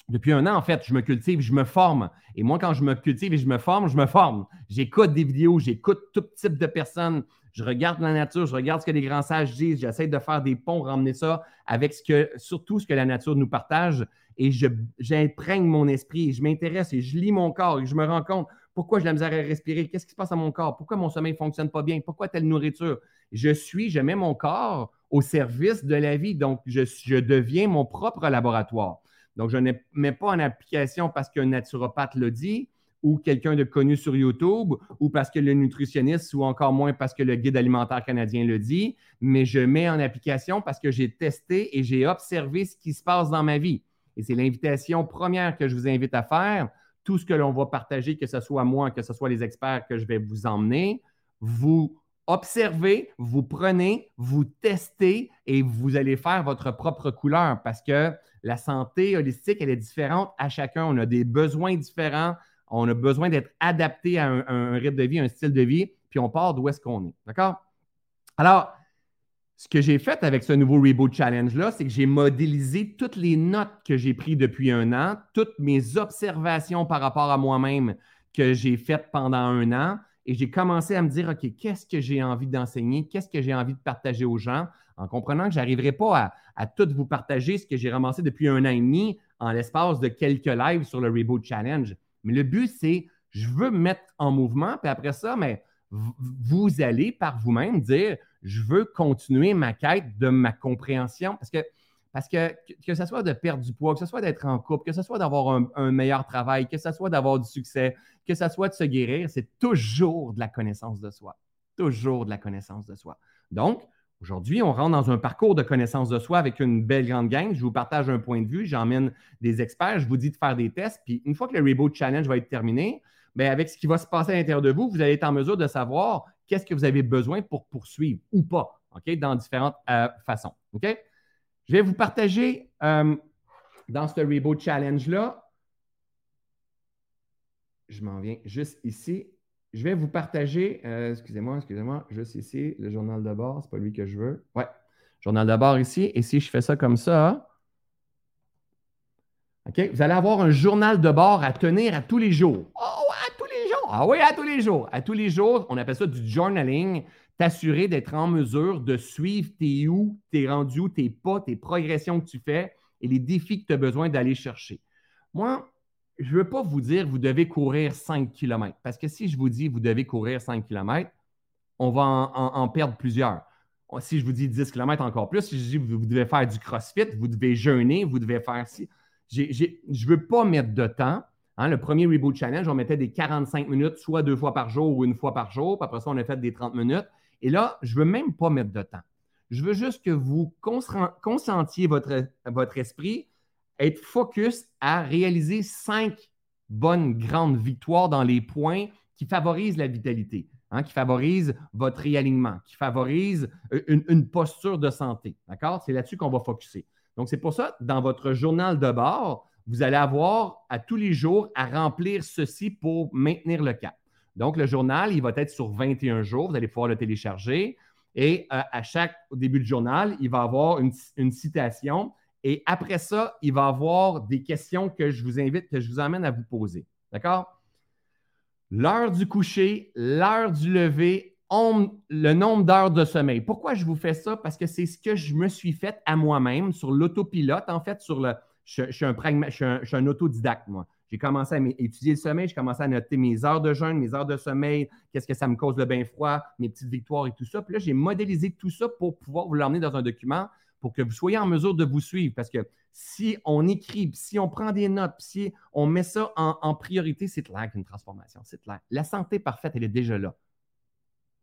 depuis un an, en fait, je me cultive, je me forme. Et moi, quand je me cultive et je me forme, je me forme. J'écoute des vidéos, j'écoute tout type de personnes. Je regarde la nature, je regarde ce que les grands sages disent. J'essaie de faire des ponts, ramener ça avec ce que, surtout ce que la nature nous partage. Et j'imprègne mon esprit, je m'intéresse et je lis mon corps et je me rends compte pourquoi j'ai la misère à respirer, qu'est-ce qui se passe à mon corps, pourquoi mon sommeil ne fonctionne pas bien, pourquoi telle nourriture? Je suis, je mets mon corps au service de la vie. Donc, je, je deviens mon propre laboratoire. Donc, je ne mets pas en application parce qu'un naturopathe l'a dit ou quelqu'un de connu sur YouTube ou parce que le nutritionniste ou encore moins parce que le guide alimentaire canadien le dit, mais je mets en application parce que j'ai testé et j'ai observé ce qui se passe dans ma vie. Et c'est l'invitation première que je vous invite à faire. Tout ce que l'on va partager, que ce soit moi, que ce soit les experts que je vais vous emmener, vous observez, vous prenez, vous testez et vous allez faire votre propre couleur parce que la santé holistique, elle est différente à chacun. On a des besoins différents. On a besoin d'être adapté à un, rythme de vie, un style de vie, puis on part d'où est-ce qu'on est. D'accord? Alors, ce que j'ai fait avec ce nouveau Reboot Challenge-là, c'est que j'ai modélisé toutes les notes que j'ai prises depuis un an, toutes mes observations par rapport à moi-même que j'ai faites pendant un an, et j'ai commencé à me dire, OK, qu'est-ce que j'ai envie d'enseigner? Qu'est-ce que j'ai envie de partager aux gens? En comprenant que je n'arriverai pas à, à, tout vous partager ce que j'ai ramassé depuis un an et demi en l'espace de quelques lives sur le Reboot Challenge. Mais le but, c'est je veux me mettre en mouvement, puis après ça, mais vous allez par vous-même dire je veux continuer ma quête de ma compréhension parce que que ce soit de perdre du poids, que ce soit d'être en couple, que ce soit d'avoir un, meilleur travail, que ce soit d'avoir du succès, que ce soit de se guérir, c'est toujours de la connaissance de soi. Toujours de la connaissance de soi. Donc, aujourd'hui, on rentre dans un parcours de connaissance de soi avec une belle grande gang. Je vous partage un point de vue, j'emmène des experts, je vous dis de faire des tests. Puis une fois que le Reboot Challenge va être terminé, bien, avec ce qui va se passer à l'intérieur de vous, vous allez être en mesure de savoir qu'est-ce que vous avez besoin pour poursuivre ou pas, OK, dans différentes euh, façons. OK? Je vais vous partager euh, dans ce Reboot Challenge-là. Je m'en viens juste ici. Je vais vous partager, euh, excusez-moi, excusez-moi, juste ici, le journal de bord, c'est pas lui que je veux. Ouais, journal de bord ici. Et si je fais ça comme ça, OK, vous allez avoir un journal de bord à tenir à tous les jours. Oh, à tous les jours! Ah oui, à tous les jours. À tous les jours, on appelle ça du journaling t'assurer d'être en mesure de suivre tes où, tes rendus tes pas, tes progressions que tu fais et les défis que tu as besoin d'aller chercher. Moi, je ne veux pas vous dire vous devez courir 5 km parce que si je vous dis vous devez courir 5 km, on va en, perdre plusieurs. Si je vous dis 10 km encore plus, si je dis vous, devez faire du crossfit, vous devez jeûner, vous devez faire ci. je ne veux pas mettre de temps. Hein, le premier Reboot Challenge, on mettait des 45 minutes, soit deux fois par jour ou une fois par jour. Puis après ça, on a fait des 30 minutes. Et là, je ne veux même pas mettre de temps. Je veux juste que vous consentiez votre, votre esprit, être focus à réaliser cinq bonnes grandes victoires dans les points qui favorisent la vitalité, hein, qui favorisent votre réalignement, qui favorisent euh, une, posture de santé. D'accord? C'est là-dessus qu'on va focuser. Donc, c'est pour ça, dans votre journal de bord, vous allez avoir à tous les jours à remplir ceci pour maintenir le cap. Donc, le journal, il va être sur 21 jours. Vous allez pouvoir le télécharger. Et euh, à chaque début du journal, il va avoir une, citation. Et après ça, il va avoir des questions que je vous invite, que je vous amène à vous poser. D'accord? L'heure du coucher, l'heure du lever, le nombre d'heures de sommeil. Pourquoi je vous fais ça? Parce que c'est ce que je me suis fait à moi-même sur l'autopilote. En fait, sur le, je, suis un je suis un autodidacte, moi. J'ai commencé à étudier le sommeil, j'ai commencé à noter mes heures de jeûne, mes heures de sommeil, qu'est-ce que ça me cause le bain froid, mes petites victoires et tout ça. Puis là, j'ai modélisé tout ça pour pouvoir vous l'emmener dans un document pour que vous soyez en mesure de vous suivre. Parce que si on écrit, si on prend des notes, si on met ça en, priorité, c'est clair qu'une transformation, c'est clair. La santé parfaite, elle est déjà là.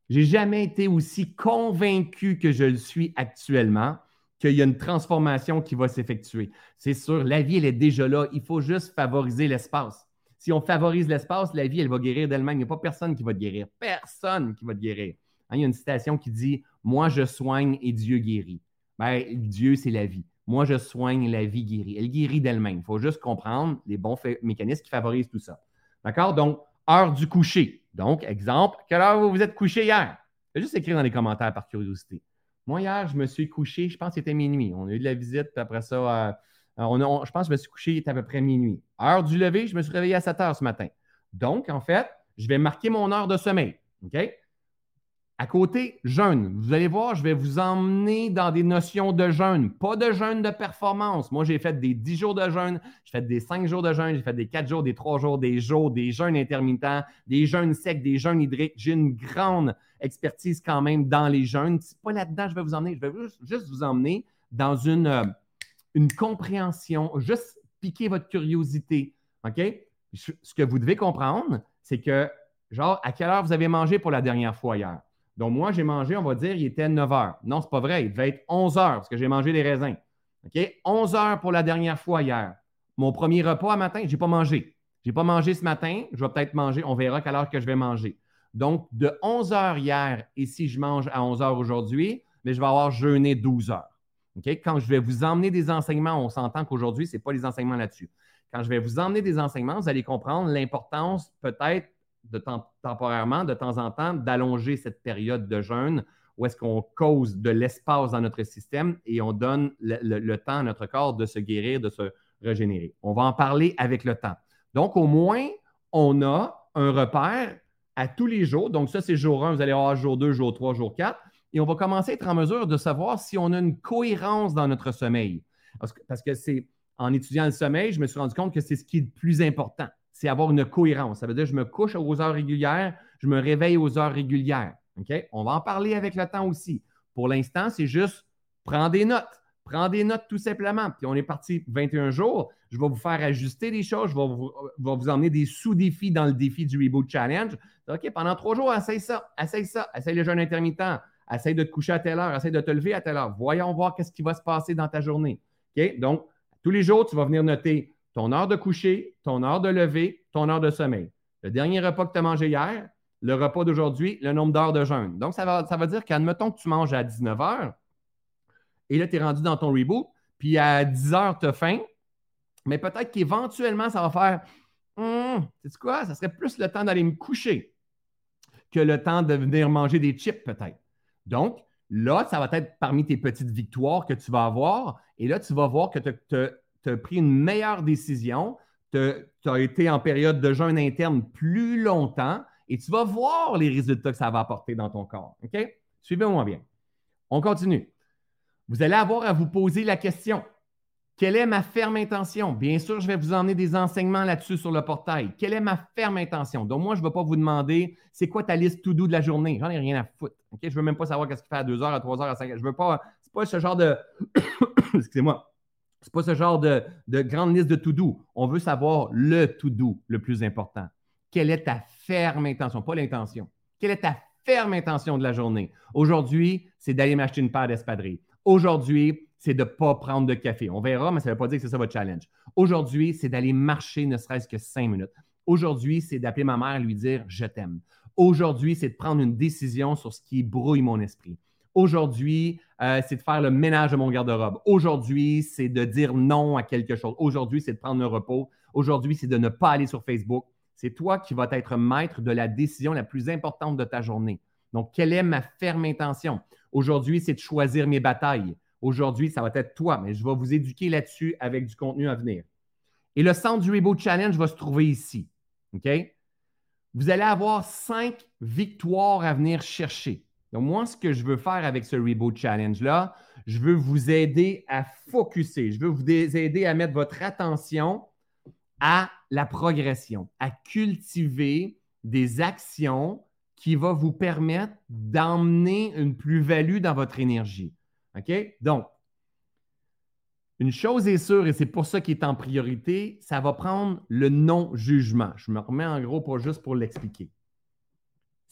J'ai jamais été aussi convaincu que je le suis actuellement qu'il y a une transformation qui va s'effectuer. C'est sûr, la vie, elle est déjà là. Il faut juste favoriser l'espace. Si on favorise l'espace, la vie, elle va guérir d'elle-même. Il n'y a pas personne qui va te guérir. Personne qui va te guérir. Hein, il y a une citation qui dit Moi, je soigne et Dieu guérit. Ben, Dieu, c'est la vie. Moi, je soigne, la vie guérit. Elle guérit d'elle-même. Il faut juste comprendre les bons mécanismes qui favorisent tout ça. D'accord? Donc, heure du coucher. Donc, exemple, quelle heure vous vous êtes couché hier? Juste écrire dans les commentaires par curiosité. Moi, hier, je me suis couché, je pense que c'était minuit. On a eu de la visite, après ça, euh, je pense que je me suis couché, il était à peu près minuit. Heure du lever, je me suis réveillé à 7 heures ce matin. Donc, en fait, je vais marquer mon heure de sommeil. OK? À côté, jeûne. Vous allez voir, je vais vous emmener dans des notions de jeûne, pas de jeûne de performance. Moi, j'ai fait des 10 jours de jeûne, j'ai fait des 5 jours de jeûne, j'ai fait des 4 jours, des 3 jours, des jours, des jeûnes intermittents, des jeûnes secs, des jeûnes hydriques. J'ai une grande expertise quand même dans les jeûnes. C'est pas là-dedans je vais vous emmener, je vais juste, vous emmener dans une, euh, une compréhension, juste piquer votre curiosité. OK? Ce que vous devez comprendre, c'est que, genre, à quelle heure vous avez mangé pour la dernière fois hier? Donc, moi, j'ai mangé, on va dire, il était 9 heures. Non, c'est pas vrai. Il devait être 11 heures parce que j'ai mangé des raisins. OK? 11 heures pour la dernière fois hier. Mon premier repas à matin, je n'ai pas mangé. Je n'ai pas mangé ce matin. Je vais peut-être manger. On verra quelle heure que je vais manger. Donc, de 11 heures hier, et si je mange à 11 heures aujourd'hui, mais je vais avoir jeûné 12 heures. Quand je vais vous emmener des enseignements, on s'entend qu'aujourd'hui, ce n'est pas les enseignements là-dessus. Quand je vais vous emmener des enseignements, vous allez comprendre l'importance peut-être de temporairement, de temps en temps, d'allonger cette période de jeûne où est-ce qu'on cause de l'espace dans notre système et on donne le, temps à notre corps de se guérir, de se régénérer. On va en parler avec le temps. Donc, au moins, on a un repère à tous les jours. Donc, ça, c'est jour 1, vous allez avoir jour 2, jour 3, jour 4. et on va commencer à être en mesure de savoir si on a une cohérence dans notre sommeil. Parce que, c'est en étudiant le sommeil, je me suis rendu compte que c'est ce qui est le plus important, c'est avoir une cohérence. Ça veut dire que je me couche aux heures régulières, je me réveille aux heures régulières. On va en parler avec le temps aussi. Pour l'instant, c'est juste prendre des notes. Prends des notes tout simplement. Puis on est parti 21 jours. Je vais vous faire ajuster des choses. Je vais vous, emmener des sous-défis dans le défi du Reboot Challenge. OK, pendant trois jours, essaye ça, essaye ça, essaye le jeûne intermittent, essaye de te coucher à telle heure, essaye de te lever à telle heure. Voyons voir qu'est-ce qui va se passer dans ta journée. OK? Donc, tous les jours, tu vas venir noter ton heure de coucher, ton heure de lever, ton heure de sommeil. Le dernier repas que tu as mangé hier, le repas d'aujourd'hui, le nombre d'heures de jeûne. Donc, ça va, ça va dire qu'admettons que tu manges à 19 heures, et là, tu es rendu dans ton reboot, puis à 10 heures, tu as faim, mais peut-être qu'éventuellement, ça va faire hum, sais quoi, ça serait plus le temps d'aller me coucher que le temps de venir manger des chips, peut-être. Donc, là, ça va être parmi tes petites victoires que tu vas avoir. Et là, tu vas voir que tu as, pris une meilleure décision. Tu as été en période de jeûne interne plus longtemps et tu vas voir les résultats que ça va apporter dans ton corps. OK? Suivez-moi bien. On continue. Vous allez avoir à vous poser la question quelle est ma ferme intention? Bien sûr, je vais vous emmener des enseignements là-dessus sur le portail. Quelle est ma ferme intention? Donc, moi, je ne vais pas vous demander c'est quoi ta liste tout doux de la journée? J'en ai rien à foutre. Je ne veux même pas savoir qu'est-ce qu'il fait à 2 heures, à 3 heures, à 5 heures. Je veux pas. C'est pas ce genre de. [COUGHS] Excusez-moi. C'est pas ce genre de, de grande liste de tout doux. On veut savoir le tout doux le plus important. Quelle est ta ferme intention? Pas l'intention. Quelle est ta ferme intention de la journée? Aujourd'hui, c'est d'aller m'acheter une paire d'espadrilles. Aujourd'hui, c'est de ne pas prendre de café. On verra, mais ça ne veut pas dire que c'est ça votre challenge. Aujourd'hui, c'est d'aller marcher ne serait-ce que cinq minutes. Aujourd'hui, c'est d'appeler ma mère et lui dire je t'aime. Aujourd'hui, c'est de prendre une décision sur ce qui brouille mon esprit. Aujourd'hui, euh, c'est de faire le ménage de mon garde-robe. Aujourd'hui, c'est de dire non à quelque chose. Aujourd'hui, c'est de prendre un repos. Aujourd'hui, c'est de ne pas aller sur Facebook. C'est toi qui vas être maître de la décision la plus importante de ta journée. Donc, quelle est ma ferme intention? Aujourd'hui, c'est de choisir mes batailles. Aujourd'hui, ça va être toi, mais je vais vous éduquer là-dessus avec du contenu à venir. Et le centre du Reboot Challenge va se trouver ici. OK? Vous allez avoir cinq victoires à venir chercher. Donc, moi, ce que je veux faire avec ce Reboot Challenge-là, je veux vous aider à focuser. Je veux vous aider à mettre votre attention à la progression, à cultiver des actions qui vont vous permettre d'emmener une plus-value dans votre énergie. OK? Donc, une chose est sûre, et c'est pour ça qu'il est en priorité, ça va prendre le non-jugement. Je me remets en gros pour juste pour l'expliquer.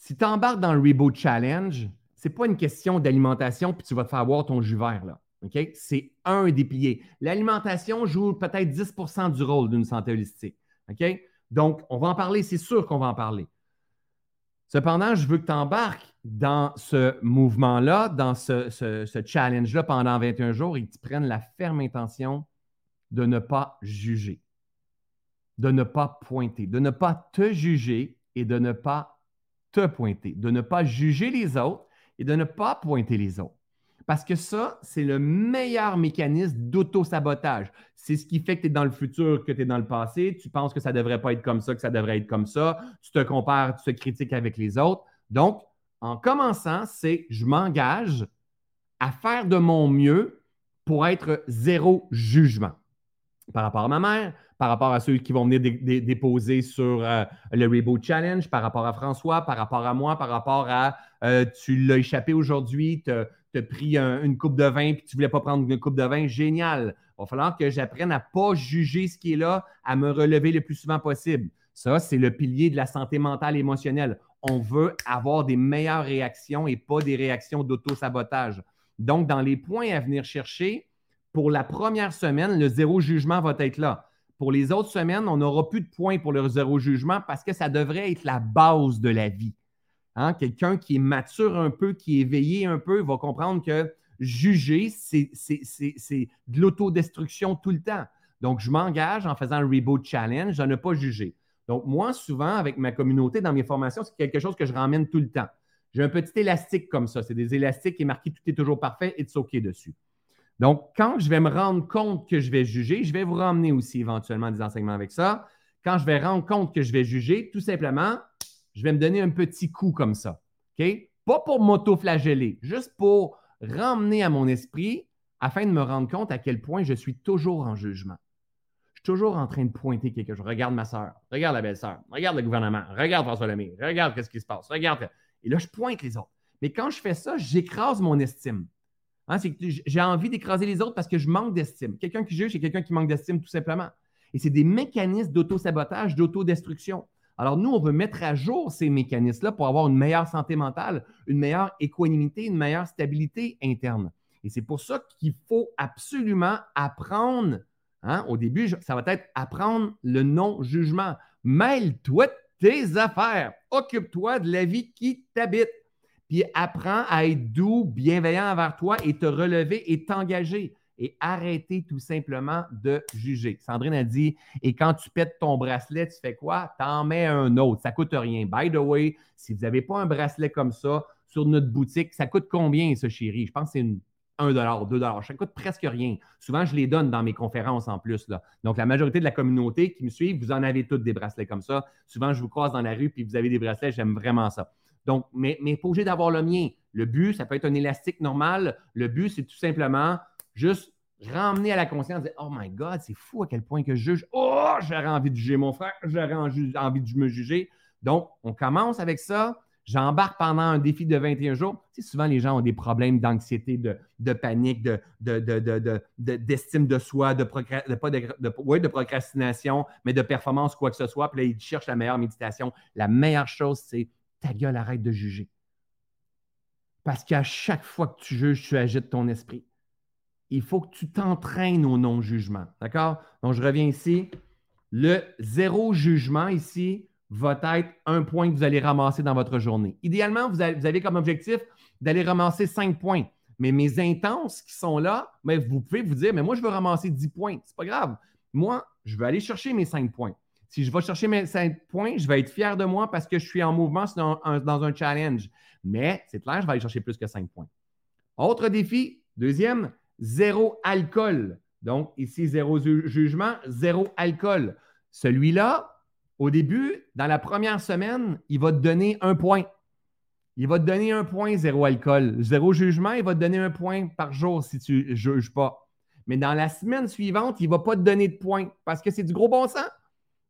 Si tu embarques dans le Reboot Challenge, ce n'est pas une question d'alimentation puis tu vas te faire avoir ton jus vert. Là. C'est un des piliers. L'alimentation joue peut-être 10% du rôle d'une santé holistique. Donc, on va en parler, c'est sûr qu'on va en parler. Cependant, je veux que tu embarques dans ce mouvement-là, dans ce, challenge-là pendant 21 jours et que tu prennes la ferme intention de ne pas juger, de ne pas pointer, de ne pas te juger et de ne pas te pointer, de ne pas juger les autres et de ne pas pointer les autres. Parce que ça, c'est le meilleur mécanisme d'auto-sabotage. C'est ce qui fait que tu es dans le futur, que tu es dans le passé. Tu penses que ça ne devrait pas être comme ça, que ça devrait être comme ça. Tu te compares, tu te critiques avec les autres. Donc, en commençant, c'est je m'engage à faire de mon mieux pour être zéro jugement par rapport à ma mère, par rapport à ceux qui vont venir déposer sur euh, le Reboot Challenge, par rapport à François, par rapport à moi, par rapport à euh, tu l'as échappé aujourd'hui, tu as pris une coupe de vin puis tu ne voulais pas prendre une coupe de vin, génial. Il va falloir que j'apprenne à ne pas juger ce qui est là, à me relever le plus souvent possible. Ça, c'est le pilier de la santé mentale et émotionnelle on veut avoir des meilleures réactions et pas des réactions d'auto-sabotage. Donc, dans les points à venir chercher, pour la première semaine, le zéro jugement va être là. Pour les autres semaines, on n'aura plus de points pour le zéro jugement parce que ça devrait être la base de la vie. Hein? Quelqu'un qui est mature un peu, qui est éveillé un peu, va comprendre que juger, c'est de l'autodestruction tout le temps. Donc, je m'engage en faisant le Reboot Challenge à ne pas juger. Donc, moi, souvent, avec ma communauté, dans mes formations, c'est quelque chose que je ramène tout le temps. J'ai un petit élastique comme ça. C'est des élastiques qui est marqué tout est toujours parfait et OK dessus. Donc, quand je vais me rendre compte que je vais juger, je vais vous ramener aussi éventuellement des enseignements avec ça. Quand je vais rendre compte que je vais juger, tout simplement, je vais me donner un petit coup comme ça. OK? Pas pour m'auto-flageller, juste pour ramener à mon esprit afin de me rendre compte à quel point je suis toujours en jugement. Je suis toujours en train de pointer quelque chose. Regarde ma soeur, regarde la belle-sœur, regarde le gouvernement, regarde François Lemay, regarde ce qui se passe, regarde. Et là, je pointe les autres. Mais quand je fais ça, j'écrase mon estime. Hein, j'ai envie d'écraser les autres parce que je manque d'estime. Quelqu'un qui juge, c'est quelqu'un qui manque d'estime tout simplement. Et c'est des mécanismes d'auto-sabotage, d'autodestruction. Alors, nous, on veut mettre à jour ces mécanismes-là pour avoir une meilleure santé mentale, une meilleure équanimité, une meilleure stabilité interne. Et c'est pour ça qu'il faut absolument apprendre. Hein, au début, ça va être apprendre le non-jugement. Mêle-toi tes affaires. Occupe-toi de la vie qui t'habite. Puis apprends à être doux, bienveillant envers toi et te relever et t'engager et arrêter tout simplement de juger. Sandrine a dit Et quand tu pètes ton bracelet, tu fais quoi? T'en mets un autre. Ça ne coûte rien. By the way, si vous n'avez pas un bracelet comme ça sur notre boutique, ça coûte combien, ce chéri Je pense que c'est une 1 2 Ça coûte presque rien. Souvent, je les donne dans mes conférences en plus. Donc, la majorité de la communauté qui me suit, vous en avez toutes des bracelets comme ça. Souvent, je vous croise dans la rue puis vous avez des bracelets. J'aime vraiment ça. Donc, mais, mais pas d'avoir le mien. Le but, ça peut être un élastique normal. Le but, c'est tout simplement juste ramener à la conscience, dire, oh my God, c'est fou à quel point que je juge. Oh, j'aurais envie de juger mon frère, j'aurais envie de me juger. Donc, on commence avec ça. J'embarque pendant un défi de 21 jours. Tu souvent, les gens ont des problèmes d'anxiété, de, panique, d'estime de, soi, de, de, procrastination, mais de performance, quoi que ce soit. Puis là, ils cherchent la meilleure méditation. La meilleure chose, c'est ta gueule, arrête de juger. Parce qu'à chaque fois que tu juges, tu agites ton esprit. Il faut que tu t'entraînes au non-jugement. D'accord? Donc, je reviens ici. Le zéro jugement ici va être un point que vous allez ramasser dans votre journée. Idéalement, vous avez, comme objectif d'aller ramasser cinq points. Mais mes intenses qui sont là, mais vous pouvez vous dire, mais moi, je veux ramasser 10 points. C'est pas grave. Moi, je veux aller chercher mes cinq points. Si je vais chercher mes cinq points, je vais être fier de moi parce que je suis en mouvement dans un, challenge. Mais c'est clair, je vais aller chercher plus que cinq points. Autre défi, deuxième, zéro alcool. Donc, ici, zéro jugement, zéro alcool. Celui-là, au début, dans la première semaine, il va te donner un point. Il va te donner un point, zéro alcool. Zéro jugement, il va te donner un point par jour si tu ne juges pas. Mais dans la semaine suivante, il ne va pas te donner de points parce que c'est du gros bon sens.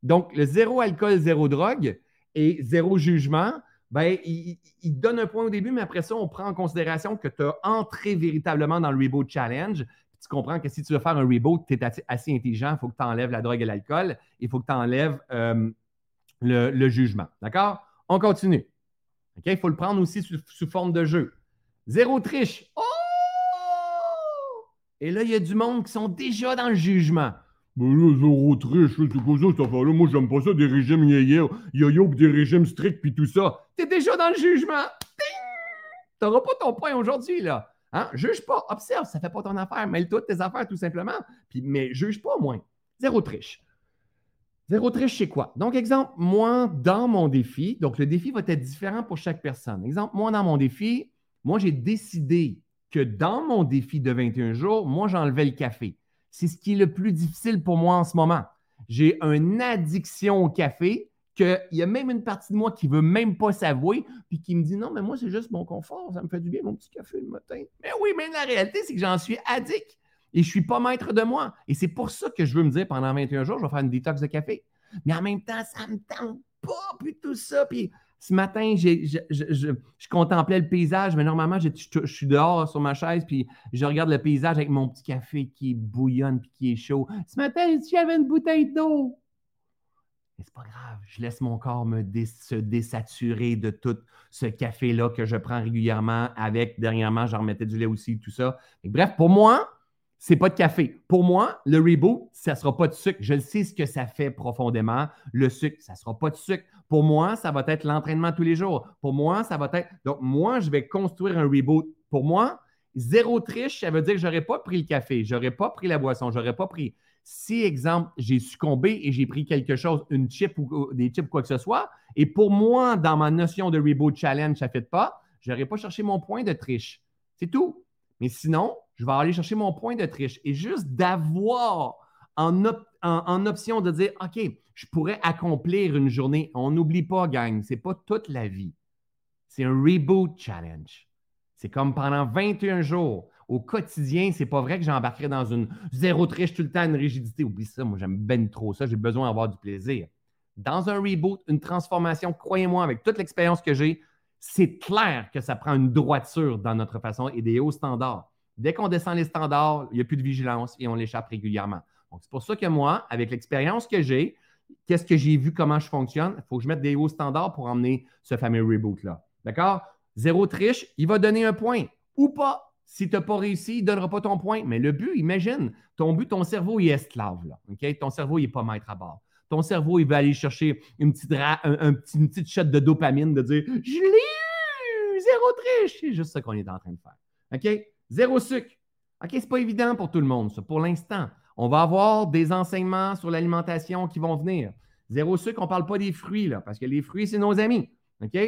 Donc, le zéro alcool, zéro drogue et zéro jugement, ben, il, donne un point au début, mais après ça, on prend en considération que tu as entré véritablement dans le Reboot Challenge. Tu comprends que si tu veux faire un reboot, tu es assez, intelligent, il faut que tu enlèves la drogue et l'alcool, il faut que tu enlèves euh, le, jugement. D'accord? On continue. Il faut le prendre aussi sous, sous, forme de jeu. Zéro triche. Oh! Et là, il y a du monde qui sont déjà dans le jugement. Mais là, zéro triche, c'est pas ça, cette affaire-là. Moi, j'aime pas ça, des régimes yo-yo, pis des régimes stricts, puis tout ça. T'es déjà dans le jugement. T'auras pas ton point aujourd'hui, là. Hein? Juge pas, observe, ça fait pas ton affaire. Mêle-toi tes affaires, tout simplement. Puis, mais juge pas, moins. Zéro triche. Zéro triche, c'est quoi? Donc, exemple, moi, dans mon défi, donc le défi va être différent pour chaque personne. Exemple, moi, dans mon défi, moi, j'ai décidé que dans mon défi de 21 jours, moi, j'enlevais le café. C'est ce qui est le plus difficile pour moi en ce moment. J'ai une addiction au café qu'il y a même une partie de moi qui ne veut même pas s'avouer, puis qui me dit non, mais moi, c'est juste mon confort, ça me fait du bien, mon petit café le matin. Mais oui, mais la réalité, c'est que j'en suis addict et je ne suis pas maître de moi. Et c'est pour ça que je veux me dire pendant 21 jours, je vais faire une détox de café. Mais en même temps, ça ne me tente pas, puis tout ça. Puis ce matin, je, contemplais le paysage, mais normalement, je, suis dehors sur ma chaise, puis je regarde le paysage avec mon petit café qui bouillonne puis qui est chaud. Ce matin, j'avais une bouteille d'eau. Mais c'est pas grave, je laisse mon corps me se désaturer de tout ce café-là que je prends régulièrement avec, dernièrement, j'en remettais du lait aussi, tout ça. bref, pour moi, c'est pas de café. Pour moi, le reboot, ça sera pas de sucre. Je sais ce que ça fait profondément. Le sucre, ça sera pas de sucre. Pour moi, ça va être l'entraînement tous les jours. Pour moi, ça va être. Donc, moi, je vais construire un reboot. Pour moi, zéro triche, ça veut dire que je n'aurais pas pris le café, je n'aurais pas pris la boisson, je n'aurais pas pris. Si, exemple, j'ai succombé et j'ai pris quelque chose, une chip ou des chips, quoi que ce soit, et pour moi, dans ma notion de reboot challenge, ça ne fait pas, je n'aurais pas cherché mon point de triche. C'est tout. Mais sinon, je vais aller chercher mon point de triche. Et juste d'avoir en, option de dire, OK, je pourrais accomplir une journée. On n'oublie pas, gang, ce n'est pas toute la vie. C'est un reboot challenge. C'est comme pendant 21 jours. Au quotidien, c'est pas vrai que j'embarquerai dans une zéro triche tout le temps, une rigidité. Oublie ça, moi j'aime bien trop ça, j'ai besoin d'avoir du plaisir. Dans un reboot, une transformation, croyez-moi, avec toute l'expérience que j'ai, c'est clair que ça prend une droiture dans notre façon et des hauts standards. Dès qu'on descend les standards, il n'y a plus de vigilance et on l'échappe régulièrement. Donc, c'est pour ça que moi, avec l'expérience que j'ai, qu'est-ce que j'ai vu, comment je fonctionne, il faut que je mette des hauts standards pour emmener ce fameux reboot-là. D'accord? Zéro triche, il va donner un point ou pas. Si tu n'as pas réussi, il ne donnera pas ton point. Mais le but, imagine, ton but, ton cerveau, il est esclave. Là, Ton cerveau, il n'est pas maître à bord. Ton cerveau, il va aller chercher une petite, shot de dopamine, de dire Je zéro triche. C'est juste ça qu'on est en train de faire. OK? Zéro sucre. OK, c'est pas évident pour tout le monde, ça, pour l'instant. On va avoir des enseignements sur l'alimentation qui vont venir. Zéro sucre, on ne parle pas des fruits, là, parce que les fruits, c'est nos amis.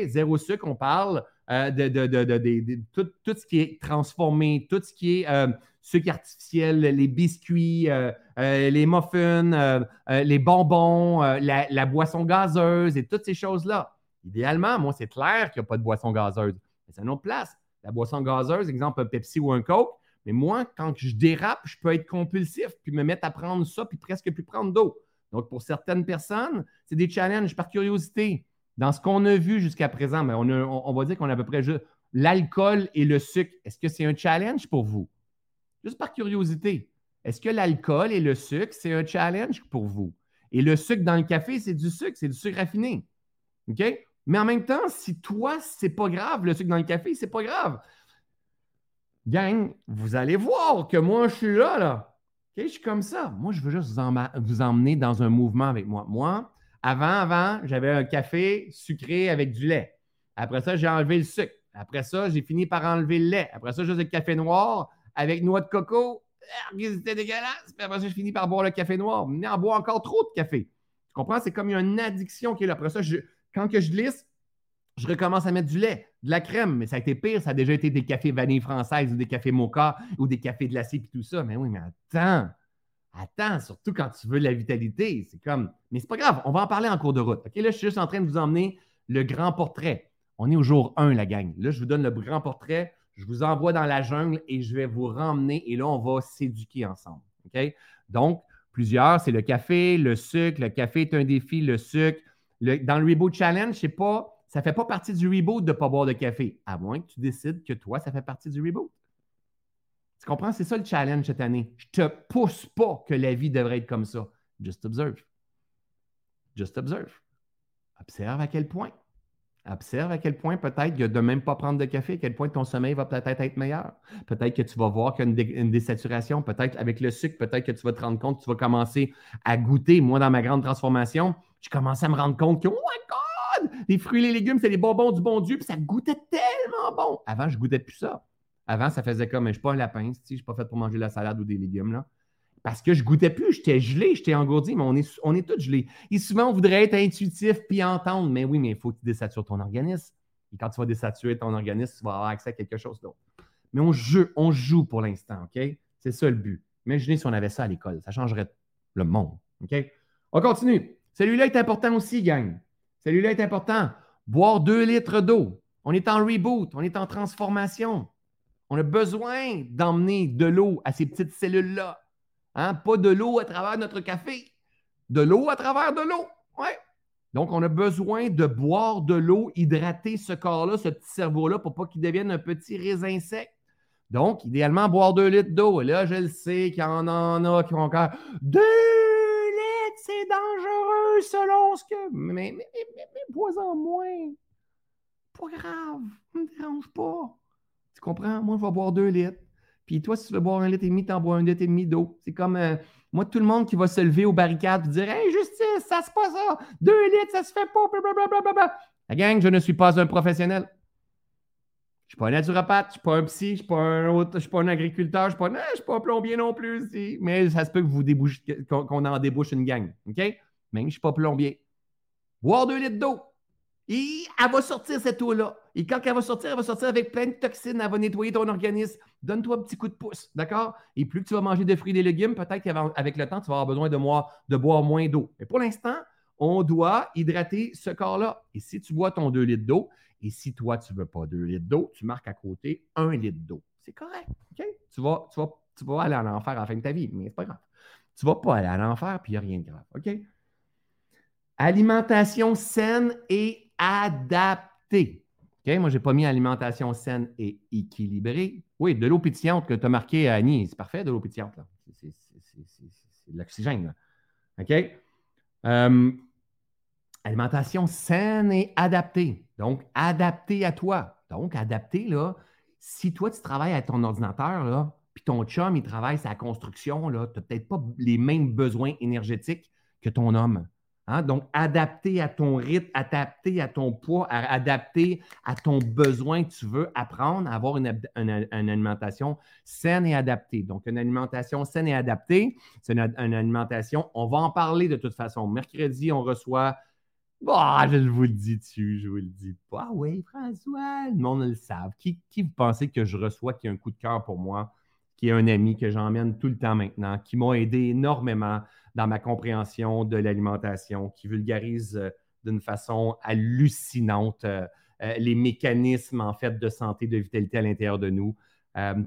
Zéro sucre, on parle euh, de, tout, ce qui est transformé, tout ce qui est euh, sucre artificiel, les biscuits, euh, les muffins, les bonbons, la, boisson gazeuse et toutes ces choses-là. Idéalement, moi, c'est clair qu'il n'y a pas de boisson gazeuse. Mais c'est une autre place. La boisson gazeuse, exemple un Pepsi ou un Coke, mais moi, quand je dérape, je peux être compulsif, puis me mettre à prendre ça, puis presque plus prendre d'eau. Donc, pour certaines personnes, c'est des challenges par curiosité. Dans ce qu'on a vu jusqu'à présent, mais on, va dire qu'on a à peu près juste l'alcool et le sucre. Est-ce que c'est un challenge pour vous? Juste par curiosité. Est-ce que l'alcool et le sucre, c'est un challenge pour vous? Et le sucre dans le café, c'est du sucre, c'est du sucre raffiné. OK? Mais en même temps, si toi, c'est pas grave, le sucre dans le café, c'est pas grave. Gang, vous allez voir que moi, je suis là, là. Je suis comme ça. Moi, je veux juste vous emmener dans un mouvement avec moi. Moi, avant, avant, j'avais un café sucré avec du lait. Après ça, j'ai enlevé le sucre. Après ça, j'ai fini par enlever le lait. Après ça, j'ai le café noir avec noix de coco. C'était dégueulasse. Après ça, j'ai fini par boire le café noir. Mais en boire encore trop de café. Tu comprends? C'est comme une addiction qui est là. Après ça, quand je glisse, je recommence à mettre du lait, de la crème. Mais ça a été pire. Ça a déjà été des cafés vanille française ou des cafés mocha ou des cafés glacés et tout ça. Mais oui, mais attends. Attends, surtout quand tu veux de la vitalité. C'est comme. Mais c'est pas grave, on va en parler en cours de route. OK, là, je suis juste en train de vous emmener le grand portrait. On est au jour 1, la gang. Là, je vous donne le grand portrait. Je vous envoie dans la jungle et je vais vous ramener. Et là, on va s'éduquer ensemble. OK? Donc, plusieurs, c'est le café, le sucre. Le café est un défi, le sucre. dans le Reboot Challenge, c'est pas. Ça ne fait pas partie du reboot de ne pas boire de café, à moins que tu décides que toi, ça fait partie du reboot. Tu comprends? C'est ça le challenge cette année. Je te pousse pas que la vie devrait être comme ça. Just observe. Just observe. Observe à quel point. Observe à quel point peut-être de même pas prendre de café, à quel point ton sommeil va peut-être être meilleur. Peut-être que tu vas voir qu'il y a une, désaturation. Peut-être avec le sucre, peut-être que tu vas te rendre compte, tu vas commencer à goûter. Moi, dans ma grande transformation, je commençais à me rendre compte que, oh my les fruits et les légumes, c'est les bonbons du bon Dieu, puis ça goûtait tellement bon. Avant, je goûtais plus ça. Avant, ça faisait comme, je ne suis pas un lapin, je ne suis pas fait pour manger la salade ou des légumes. Là. Parce que je goûtais plus, j'étais gelé, j'étais engourdi, mais on est, on est tous gelés. Et souvent, on voudrait être intuitif puis entendre, mais oui, mais il faut que tu désatures ton organisme. Et quand tu vas désaturer ton organisme, tu vas avoir accès à quelque chose d'autre. Mais on joue, on joue pour l'instant, OK? C'est ça le but. Imaginez si on avait ça à l'école, ça changerait le monde, OK? On continue. Celui-là est important aussi, gang. Celui-là est important. Boire deux litres d'eau. On est en reboot, on est en transformation. On a besoin d'emmener de l'eau à ces petites cellules-là. Hein? Pas de l'eau à travers notre café, de l'eau à travers de l'eau. Ouais. Donc, on a besoin de boire de l'eau, hydrater ce corps-là, ce petit cerveau-là, pour pas qu'il devienne un petit raisin sec. Donc, idéalement, boire deux litres d'eau. Et là, je le sais qu'il y en a qui ont encore deux litres, c'est dangereux selon ce que. Mais, mais, mais, mais bois-en moins. Pas grave, ne me dérange pas comprends? Moi, je vais boire deux litres. Puis toi, si tu veux boire un litre et demi, tu en bois un litre et demi d'eau. C'est comme euh, moi, tout le monde qui va se lever aux barricades et dire Hey, justice, ça se passe ça. Deux litres, ça se fait pas. Blablabla. La gang, je ne suis pas un professionnel. Je suis pas un naturopathe, je suis pas un psy, je suis pas un autre, je suis pas un agriculteur, je suis, suis, pas un plombier non plus. Mais ça se peut que vous qu'on en débouche une gang. OK? Même je suis pas plombier. Boire deux litres d'eau. Et elle va sortir cette eau-là. Et quand elle va sortir, elle va sortir avec plein de toxines. Elle va nettoyer ton organisme. Donne-toi un petit coup de pouce, d'accord? Et plus que tu vas manger de fruits et des légumes, peut-être qu'avec le temps, tu vas avoir besoin de, de boire moins d'eau. Mais pour l'instant, On doit hydrater ce corps-là. Et si tu bois ton 2 litres d'eau, et si toi, tu ne veux pas 2 litres d'eau, tu marques à côté 1 litre d'eau. C'est correct. Tu vas, tu, vas, tu vas aller en enfer à la fin de ta vie, mais c'est pas grave. Tu ne vas pas aller à l'enfer, puis il n'y a rien de grave. Alimentation saine et adaptée. OK? Moi, je n'ai pas mis alimentation saine et équilibrée. Oui, de l'eau pétillante que tu as marqué à Annie, c'est parfait, de l'eau pétillante. C'est de l'oxygène. OK? Euh, alimentation saine et adaptée. Donc, adaptée à toi. Donc, adaptée, là, si toi, tu travailles à ton ordinateur, là, puis ton chum, il travaille sa construction, tu n'as peut-être pas les mêmes besoins énergétiques que ton homme. Hein? Donc, adapté à ton rythme, adapté à ton poids, adapté à ton besoin que tu veux apprendre à avoir une, alimentation saine et adaptée. Donc, une alimentation saine et adaptée, c'est une, alimentation, on va en parler de toute façon. Mercredi, on reçoit Bah, je vous le dis dessus, je vous le dis pas. Ah oui, François, le monde le savent. Qui, qui vous pensez que je reçois qui a un coup de cœur pour moi, qui est un ami que j'emmène tout le temps maintenant, qui m'a aidé énormément dans ma compréhension de l'alimentation, qui vulgarise euh, d'une façon hallucinante euh, euh, les mécanismes en fait de santé, de vitalité à l'intérieur de nous.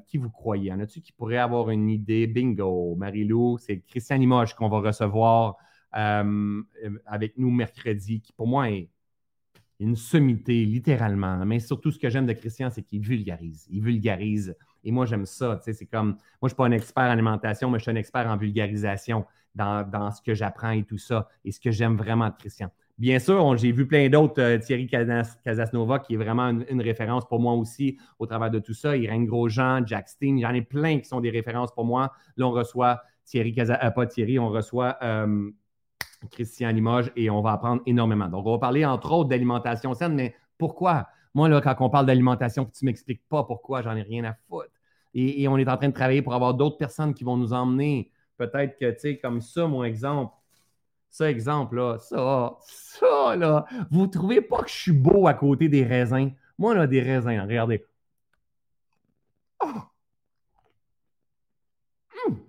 qui vous croyez? En a-tu qui pourrait avoir une idée? Bingo! Marie-Lou, c'est Christian Limoges qu'on va recevoir avec nous mercredi, qui pour moi est une sommité, littéralement. Mais surtout, ce que j'aime de Christian, c'est qu'il vulgarise. Il vulgarise. Et moi, j'aime ça. C'est comme, moi, je ne suis pas un expert en alimentation, mais je suis un expert en vulgarisation dans, ce que j'apprends et tout ça, et ce que j'aime vraiment de Christian. Bien sûr, j'ai vu plein d'autres, euh, Thierry Casasnova, qui est vraiment une, référence pour moi aussi au travers de tout ça. Irène Grosjean, Jack Steen, j'en ai plein qui sont des références pour moi. Là, on reçoit Thierry Casas, euh, pas Thierry, on reçoit euh, Christian Limoges et on va apprendre énormément. Donc, on va parler entre autres d'alimentation saine, mais pourquoi? Moi, là, quand on parle d'alimentation, tu ne m'expliques pas pourquoi, j'en ai rien à foutre. et, on est en train de travailler pour avoir d'autres personnes qui vont nous emmener Peut-être que, tu sais, comme ça, mon exemple, ça, exemple, là, ça, ça, là, vous ne trouvez pas que je suis beau à côté des raisins? Moi, là, des raisins, regardez. Ah! Hum!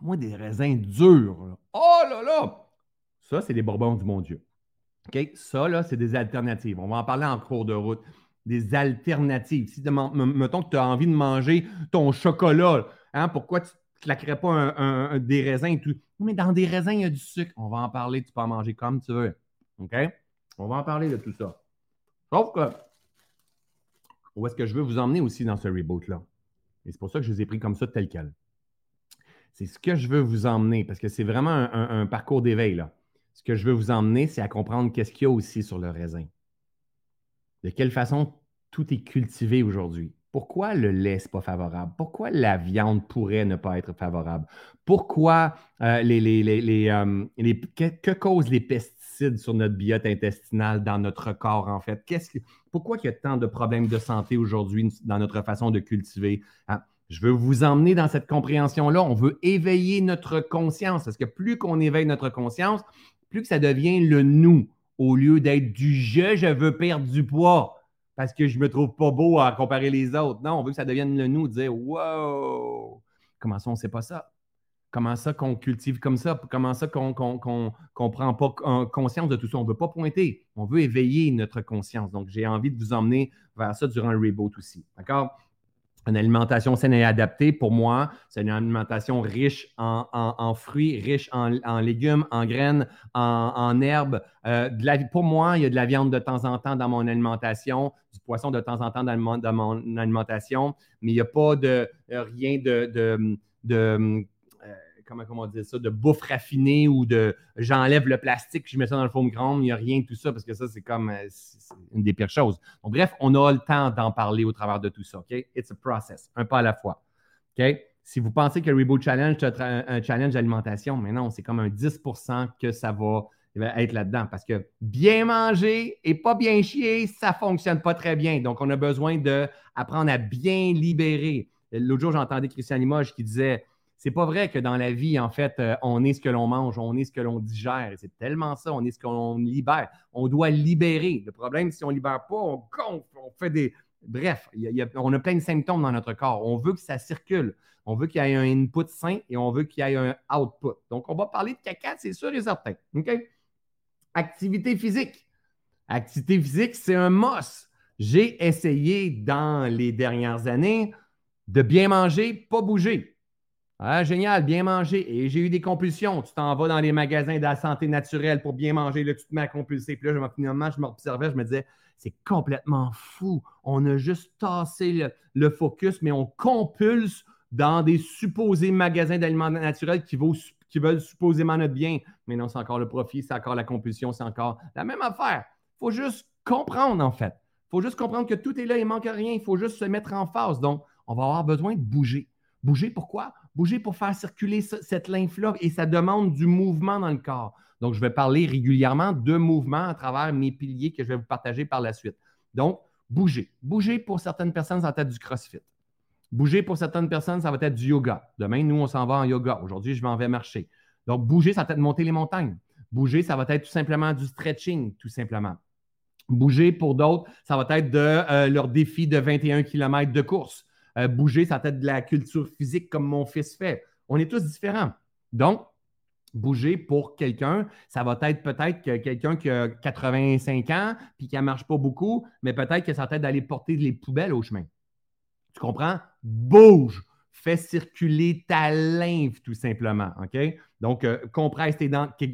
Moi, des raisins durs. Oh là là! Ça, c'est des bourbons du bon Dieu. OK? Ça, là, c'est des alternatives. On va en parler en cours de route. Des alternatives. Si, mettons que tu as envie de manger ton chocolat, hein, pourquoi tu claquerais pas des raisins et tout? Mais dans des raisins, il y a du sucre. On va en parler, tu peux en manger comme tu veux. OK? On va en parler de tout ça. Sauf que, où est-ce que je veux vous emmener aussi dans ce reboot-là? Et c'est pour ça que je les ai pris comme ça, tel quel. C'est ce que je veux vous emmener, parce que c'est vraiment un, un parcours d'éveil. Là. Ce que je veux vous emmener, c'est à comprendre qu'est-ce qu'il y a aussi sur le raisin. De quelle façon tout est cultivé aujourd'hui. Pourquoi le lait n'est pas favorable? Pourquoi la viande pourrait ne pas être favorable? Pourquoi euh, les, les, euh, que, causent les pesticides sur notre biote intestinale dans notre corps, en fait? pourquoi il y a tant de problèmes de santé aujourd'hui dans notre façon de cultiver? Ah, je veux vous emmener dans cette compréhension-là. On veut éveiller notre conscience parce que plus qu'on éveille notre conscience, plus que ça devient le nous au lieu d'être du je, je veux perdre du poids parce que je me trouve pas beau à comparer les autres. Non, on veut que ça devienne le nous, dire Wow, comment ça, on sait pas ça? Comment ça qu'on cultive comme ça? Comment ça qu'on ne prend pas conscience de tout ça? On ne veut pas pointer, on veut éveiller notre conscience. Donc, j'ai envie de vous emmener vers ça durant le reboot aussi. D'accord? Une alimentation saine et adaptée, pour moi, c'est une alimentation riche en, fruits, riche en, légumes, en graines, en, herbes. Euh, pour moi, il y a de la viande de temps en temps dans mon alimentation, du poisson de temps en temps dans, mon, alimentation, mais il n'y a pas de rien de comment, comment dire ça, de bouffe raffinée ou de j'enlève le plastique, je mets ça dans le foam micro il n'y a rien de tout ça parce que ça, c'est comme euh, une des pires choses. Donc, bref, on a le temps d'en parler au travers de tout ça. OK? It's a process, un pas à la fois. OK? Si vous pensez que le Reboot Challenge, c'est un, challenge d'alimentation, mais non, c'est comme un 10% que ça va être là-dedans. Parce que bien manger et pas bien chier, ça ne fonctionne pas très bien. Donc, on a besoin d'apprendre à bien libérer. L'autre jour, j'entendais Christian Limoges qui disait c'est pas vrai que dans la vie, en fait, euh, on est ce que l'on mange, on est ce que l'on digère. C'est tellement ça, on est ce qu'on libère. On doit libérer. Le problème, si on ne libère pas, on gonfle, on fait des. Bref, on a plein de symptômes dans notre corps. On veut que ça circule. On veut qu'il y ait un input sain et on veut qu'il y ait un output. Donc, on va parler de caca, c'est sûr et certain. Activité physique. Activité physique, c'est un must. J'ai essayé dans les dernières années de bien manger, pas bouger. Ah, génial, bien manger. Et j'ai eu des compulsions. Tu t'en vas dans les magasins de la santé naturelle pour bien manger. Là, tu te mets à compulser. Puis là, je, finalement, je m'observais, je me disais, c'est complètement fou. On a juste tassé le, focus, mais on compulse dans des supposés magasins d'aliments naturels qui, qui veulent supposément notre bien. Mais non, c'est encore le profit, c'est encore la compulsion, c'est encore la même affaire. Il faut juste comprendre, en fait. Il faut juste comprendre que tout est là, il ne manque rien. Il faut juste se mettre en face. Donc, on va avoir besoin de bouger. Bouger pourquoi? Bouger pour faire circuler cette lymphe-là et ça demande du mouvement dans le corps. Donc, je vais parler régulièrement de mouvement à travers mes piliers que je vais vous partager par la suite. Donc, bouger. Bouger pour certaines personnes, ça va être du crossfit. Bouger pour certaines personnes, ça va être du yoga. Demain, nous, on s'en va en yoga. Aujourd'hui, je m'en vais marcher. Donc, bouger, ça va être monter les montagnes. Bouger, ça va être tout simplement du stretching, tout simplement. Bouger pour d'autres, ça va être de euh, leur défi de 21 km de course. Euh, bouger, ça va être de la culture physique comme mon fils fait. On est tous différents. Donc, bouger pour quelqu'un, ça va être peut-être que quelqu'un qui a 85 ans puis qui ne marche pas beaucoup, mais peut-être que ça va être d'aller porter les poubelles au chemin. Tu comprends? Bouge! Fais circuler ta lymphe, tout simplement. OK? Donc, euh, compresse tes,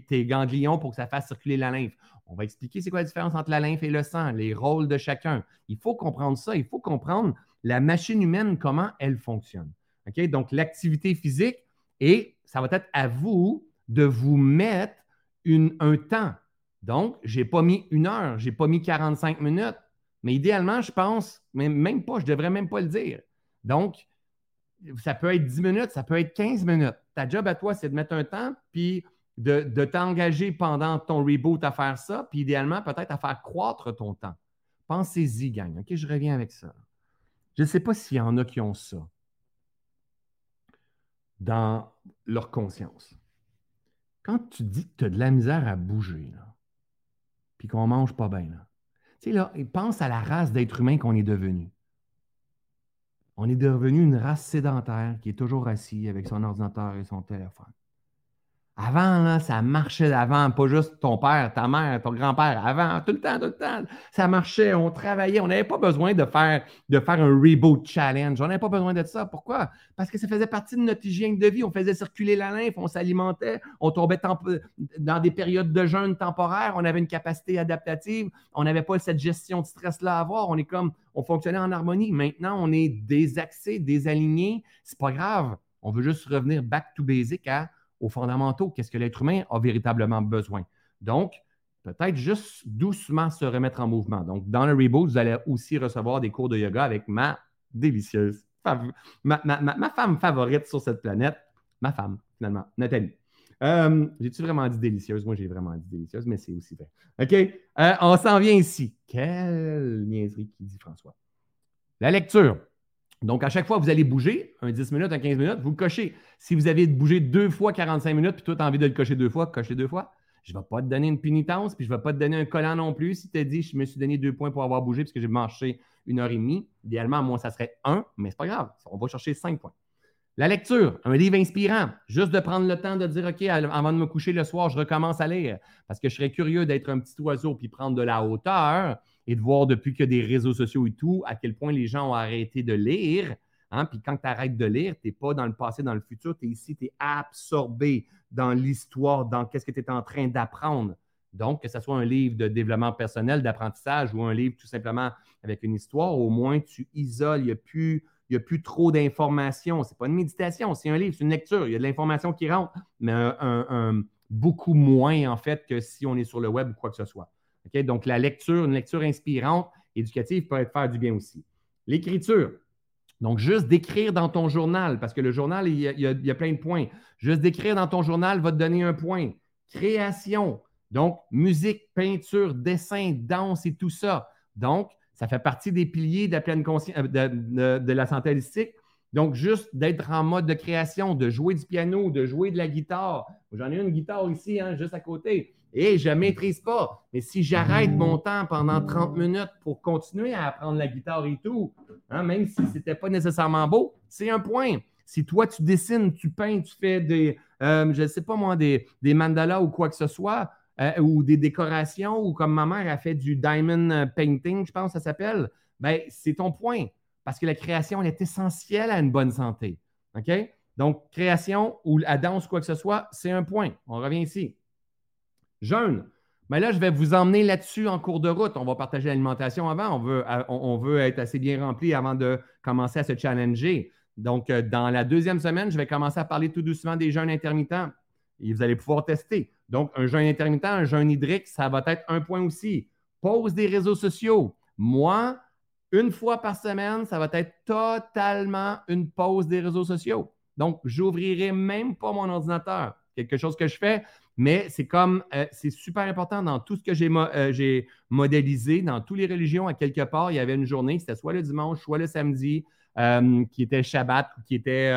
tes ganglions pour que ça fasse circuler la lymphe. On va expliquer c'est quoi la différence entre la lymphe et le sang, les rôles de chacun. Il faut comprendre ça. Il faut comprendre la machine humaine, comment elle fonctionne. Donc, l'activité physique, et ça va être à vous de vous mettre un temps. Donc, je n'ai pas mis une heure, je n'ai pas mis 45 minutes, mais idéalement, je pense, même pas, je ne devrais même pas le dire. Donc, ça peut être 10 minutes, ça peut être 15 minutes. Ta job à toi, c'est de mettre un temps, puis de, de t'engager pendant ton reboot à faire ça, puis idéalement, peut-être à faire croître ton temps. Pensez-y, gang. OK, je reviens avec ça. Je ne sais pas s'il y en a qui ont ça dans leur conscience. Quand tu dis que tu as de la misère à bouger, puis qu'on ne mange pas bien, tu sais, là, pense à la race d'êtres humains qu'on est devenu. On est devenu une race sédentaire qui est toujours assis avec son ordinateur et son téléphone. Avant, ça marchait d'avant, pas juste ton père, ta mère, ton grand-père. Avant, tout le temps, tout le temps, ça marchait, on travaillait. On n'avait pas besoin de faire, de faire un reboot challenge. On n'avait pas besoin de ça. Pourquoi? Parce que ça faisait partie de notre hygiène de vie. On faisait circuler la lymphe, on s'alimentait, on tombait dans des périodes de jeûne temporaire, on avait une capacité adaptative, on n'avait pas cette gestion de stress-là à avoir. On est comme, on fonctionnait en harmonie. Maintenant, on est désaxé, désaligné. C'est pas grave. On veut juste revenir back to basic à aux fondamentaux, qu'est-ce que l'être humain a véritablement besoin. Donc, peut-être juste doucement se remettre en mouvement. Donc, dans le reboot, vous allez aussi recevoir des cours de yoga avec ma délicieuse, ma, femme favorite sur cette planète, ma femme, finalement, Nathalie. Euh, j'ai-tu vraiment dit délicieuse? Moi, j'ai vraiment dit délicieuse, mais c'est aussi vrai. OK? Euh, on s'en vient ici. Quelle niaiserie qui dit François. La lecture. Donc, à chaque fois que vous allez bouger, un 10 minutes, un 15 minutes, vous cochez. Si vous avez bougé deux fois 45 minutes, puis toi, tu as envie de le cocher deux fois, cocher deux fois, je ne vais pas te donner une pénitence, puis je ne vais pas te donner un collant non plus. Si tu as dit, je me suis donné deux points pour avoir bougé parce que j'ai marché une heure et demie, idéalement, moi, ça serait un, mais ce n'est pas grave. On va chercher cinq points. La lecture, un livre inspirant, juste de prendre le temps de dire, OK, avant de me coucher le soir, je recommence à lire parce que je serais curieux d'être un petit oiseau puis prendre de la hauteur et de voir depuis que des réseaux sociaux et tout, à quel point les gens ont arrêté de lire. Hein. Puis quand tu arrêtes de lire, tu n'es pas dans le passé, dans le futur, tu es ici, tu es absorbé dans l'histoire, dans qu'est-ce que tu es en train d'apprendre. Donc, que ce soit un livre de développement personnel, d'apprentissage ou un livre tout simplement avec une histoire, au moins tu isoles, il n'y a plus il n'y a plus trop d'informations. Ce n'est pas une méditation, c'est un livre, c'est une lecture. Il y a de l'information qui rentre, mais beaucoup moins, en fait, que si on est sur le web ou quoi que ce soit. Donc, la lecture, une lecture inspirante, éducative, peut être faire du bien aussi. L'écriture. Donc, juste d'écrire dans ton journal, parce que le journal, il y, a, plein de points. Juste d'écrire dans ton journal va te donner un point. Création. Donc, musique, peinture, dessin, danse et tout ça. Donc, ça fait partie des piliers de la, pleine euh, santé holistique. Donc, juste d'être en mode de création, de jouer du piano, de jouer de la guitare. J'en ai une guitare ici, hein, juste à côté. Et je ne maîtrise pas. Mais si j'arrête mon temps pendant 30 minutes pour continuer à apprendre la guitare et tout, hein, même si ce n'était pas nécessairement beau, c'est un point. Si toi, tu dessines, tu peins, tu fais des, euh, je ne sais pas moi, des, des mandalas ou quoi que ce soit, euh, ou des décorations, ou comme ma mère a fait du diamond euh, painting, je pense que ça s'appelle, ben, c'est ton point. Parce que la création est essentielle à une bonne santé. OK? Donc, création ou la danse, quoi que ce soit, c'est un point. On revient ici. Jeûne. Mais là, je vais vous emmener là-dessus en cours de route. On va partager l'alimentation avant. On veut, veut être assez bien rempli avant de commencer à se challenger. Donc, euh, dans la deuxième semaine, je vais commencer à parler tout doucement des jeûnes intermittents. Et vous allez pouvoir tester. Donc, un jeûne intermittent, un jeûne hydrique, ça va être un point aussi. Pause des réseaux sociaux. Moi, une fois par semaine, ça va être totalement une pause des réseaux sociaux. Donc, j'ouvrirai même pas mon ordinateur. Quelque chose que je fais, mais c'est comme, euh, c'est super important dans tout ce que euh, j'ai modélisé, dans toutes les religions, à quelque part, il y avait une journée, c'était soit le dimanche, soit le samedi, euh, qui était Shabbat, qui était,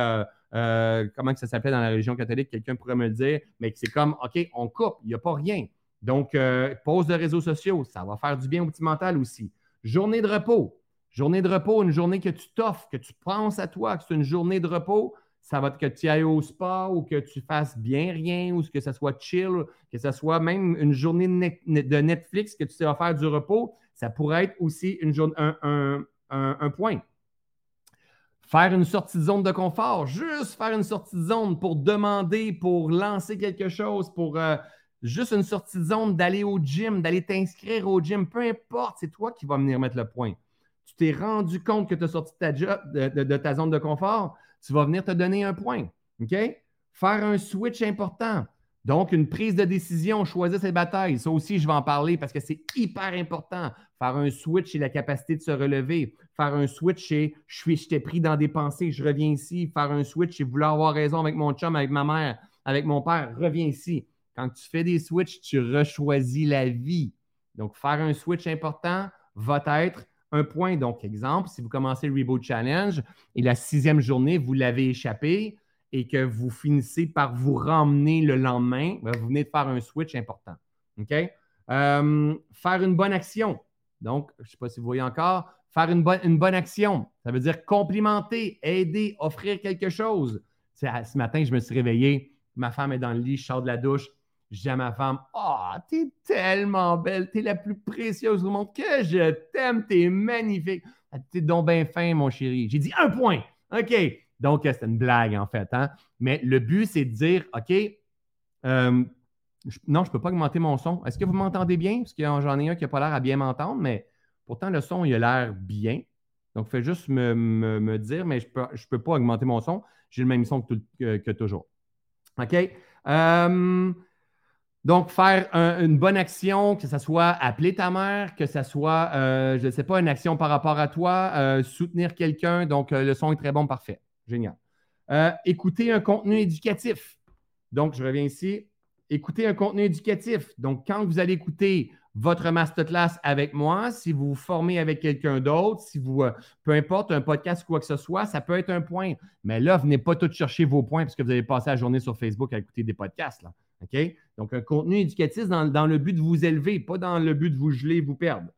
comment que ça s'appelait dans la religion catholique, quelqu'un pourrait me le dire, mais c'est comme, OK, on coupe, il n'y a pas rien. Donc, pause de réseaux sociaux, ça va faire du bien au petit mental aussi. Journée de repos. Journée de repos, une journée que tu t'offres, que tu penses à toi, que c'est une journée de repos, ça va être que tu ailles au spa ou que tu fasses bien rien ou que ça soit chill, que ce soit même une journée de Netflix que tu sais faire du repos, ça pourrait être aussi une journée, un, point. Faire une sortie de zone de confort, juste faire une sortie de zone pour demander, pour lancer quelque chose, pour euh, juste une sortie de zone, d'aller au gym, d'aller t'inscrire au gym, peu importe, c'est toi qui vas venir mettre le point. Tu t'es rendu compte que tu as sorti de ta zone de confort, tu vas venir te donner un point. OK? Faire un switch important. Donc, une prise de décision, choisir ses batailles. Ça aussi, je vais en parler parce que c'est hyper important. Faire un switch, c'est la capacité de se relever. Faire un switch, c'est je suis, j'étais pris dans des pensées, je reviens ici. Faire un switch, c'est vouloir avoir raison avec mon chum, avec ma mère, avec mon père, reviens ici. Quand tu fais des switches, tu rechoisis la vie. Donc, faire un switch important va être un point. Donc, exemple, si vous commencez le Reboot Challenge et la sixième journée, vous l'avez échappé et que vous finissez par vous ramener le lendemain, ben, vous venez de faire un switch important. OK? Euh, faire une bonne action. Donc, je ne sais pas si vous voyez encore, faire une, une bonne action. Ça veut dire complimenter, aider, offrir quelque chose. Ce matin, je me suis réveillé, ma femme est dans le lit, je sors de la douche, je dis à ma femme, ah, oh, t'es tellement belle, t'es la plus précieuse du monde, que je t'aime, t'es magnifique. T'es donc bien fin, mon chéri. J'ai dit un point. OK. Donc, c'est une blague, en fait. Hein? Mais le but, c'est de dire, OK, euh, non, je ne peux pas augmenter mon son. Est-ce que vous m'entendez bien? Parce que j'en ai un qui n'a pas l'air à bien m'entendre, mais pourtant, le son, il a l'air bien. Donc, fais juste me, dire, mais je ne peux, pas augmenter mon son. J'ai le même son que, que toujours. OK? Euh, donc, faire une bonne action, que ce soit appeler ta mère, que ce soit, euh, je ne sais pas, une action par rapport à toi, euh, soutenir quelqu'un. Donc, euh, le son est très bon, parfait. Génial. écouter un contenu éducatif. Donc, je reviens ici. Écouter un contenu éducatif. Donc, quand vous allez écouter votre masterclass avec moi, si vous vous formez avec quelqu'un d'autre, si vous, peu importe, un podcast ou quoi que ce soit, ça peut être un point. Mais là, venez pas tout chercher vos points parce que vous avez passé la journée sur Facebook à écouter des podcasts. OK? Donc, un contenu éducatif dans, le but de vous élever, pas dans le but de vous geler, vous perdre.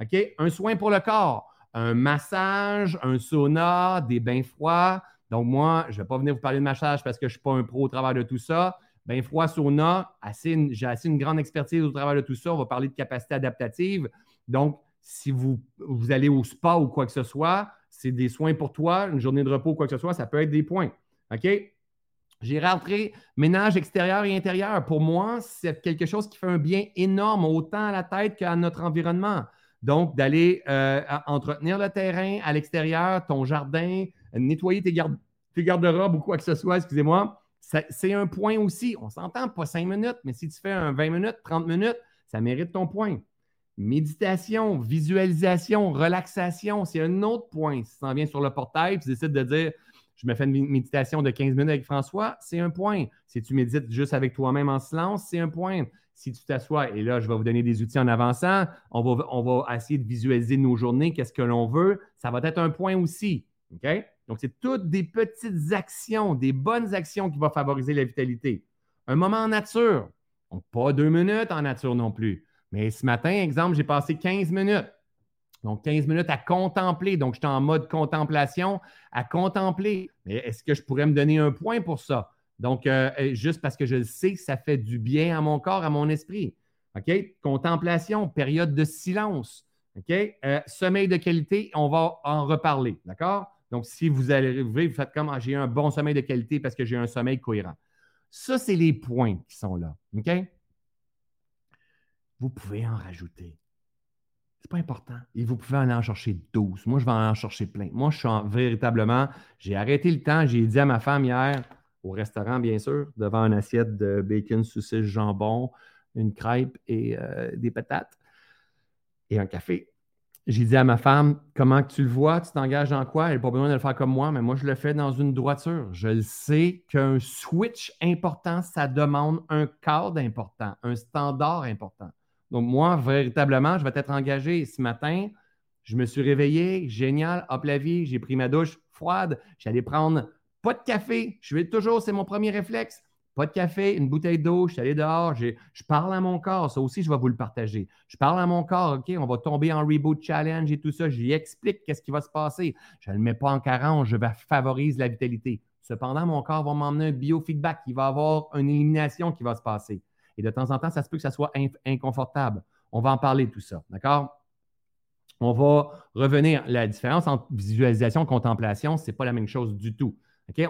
OK? Un soin pour le corps, un massage, un sauna, des bains froids. Donc, moi, je ne vais pas venir vous parler de massage parce que je ne suis pas un pro au travers de tout ça. Bain froid, sauna, j'ai assez une grande expertise au travers de tout ça. On va parler de capacité adaptative. Donc, si vous, vous allez au spa ou quoi que ce soit, c'est des soins pour toi, une journée de repos ou quoi que ce soit, ça peut être des points. OK? J'ai rentré ménage extérieur et intérieur. Pour moi, c'est quelque chose qui fait un bien énorme, autant à la tête qu'à notre environnement. Donc, d'aller euh, entretenir le terrain à l'extérieur, ton jardin, nettoyer tes, garde tes garde-robes ou quoi que ce soit, excusez-moi, c'est un point aussi. On s'entend pas cinq minutes, mais si tu fais un 20 minutes, 30 minutes, ça mérite ton point. Méditation, visualisation, relaxation, c'est un autre point. Si tu en viens sur le portail, tu décides de dire je me fais une méditation de 15 minutes avec François, c'est un point. Si tu médites juste avec toi-même en silence, c'est un point. Si tu t'assois, et là, je vais vous donner des outils en avançant, on va, on va essayer de visualiser nos journées, qu'est-ce que l'on veut, ça va être un point aussi. OK? Donc, c'est toutes des petites actions, des bonnes actions qui vont favoriser la vitalité. Un moment en nature. Pas deux minutes en nature non plus. Mais ce matin, exemple, j'ai passé 15 minutes. Donc, 15 minutes à contempler. Donc, j'étais en mode contemplation, à contempler. Mais est-ce que je pourrais me donner un point pour ça? Donc, euh, euh, juste parce que je sais que ça fait du bien à mon corps, à mon esprit. OK? Contemplation, période de silence. OK? Euh, sommeil de qualité, on va en reparler. D'accord? Donc, si vous allez vous faites comme ah, j'ai un bon sommeil de qualité parce que j'ai un sommeil cohérent. Ça, c'est les points qui sont là. OK? Vous pouvez en rajouter. C'est pas important. Et vous pouvez en, en chercher 12. Moi, je vais en chercher plein. Moi, je suis véritablement, j'ai arrêté le temps. J'ai dit à ma femme hier, au restaurant, bien sûr, devant une assiette de bacon, saucisse, jambon, une crêpe et euh, des patates et un café. J'ai dit à ma femme, comment tu le vois, tu t'engages dans quoi? Elle n'a pas besoin de le faire comme moi, mais moi, je le fais dans une droiture. Je le sais qu'un switch important, ça demande un cadre important, un standard important. Donc, moi, véritablement, je vais être engagé ce matin. Je me suis réveillé, génial, hop la vie, j'ai pris ma douche froide, j'allais prendre pas de café. Je vais toujours, c'est mon premier réflexe. Pas de café, une bouteille d'eau, je suis allé dehors, je parle à mon corps. Ça aussi, je vais vous le partager. Je parle à mon corps, OK, on va tomber en reboot challenge et tout ça. Je lui explique qu'est-ce qui va se passer. Je ne le mets pas en carence, je vais favoriser la vitalité. Cependant, mon corps va m'emmener un biofeedback. Il va avoir une élimination qui va se passer. Et de temps en temps, ça se peut que ça soit inconfortable. On va en parler de tout ça. D'accord? On va revenir. La différence entre visualisation et contemplation, ce n'est pas la même chose du tout.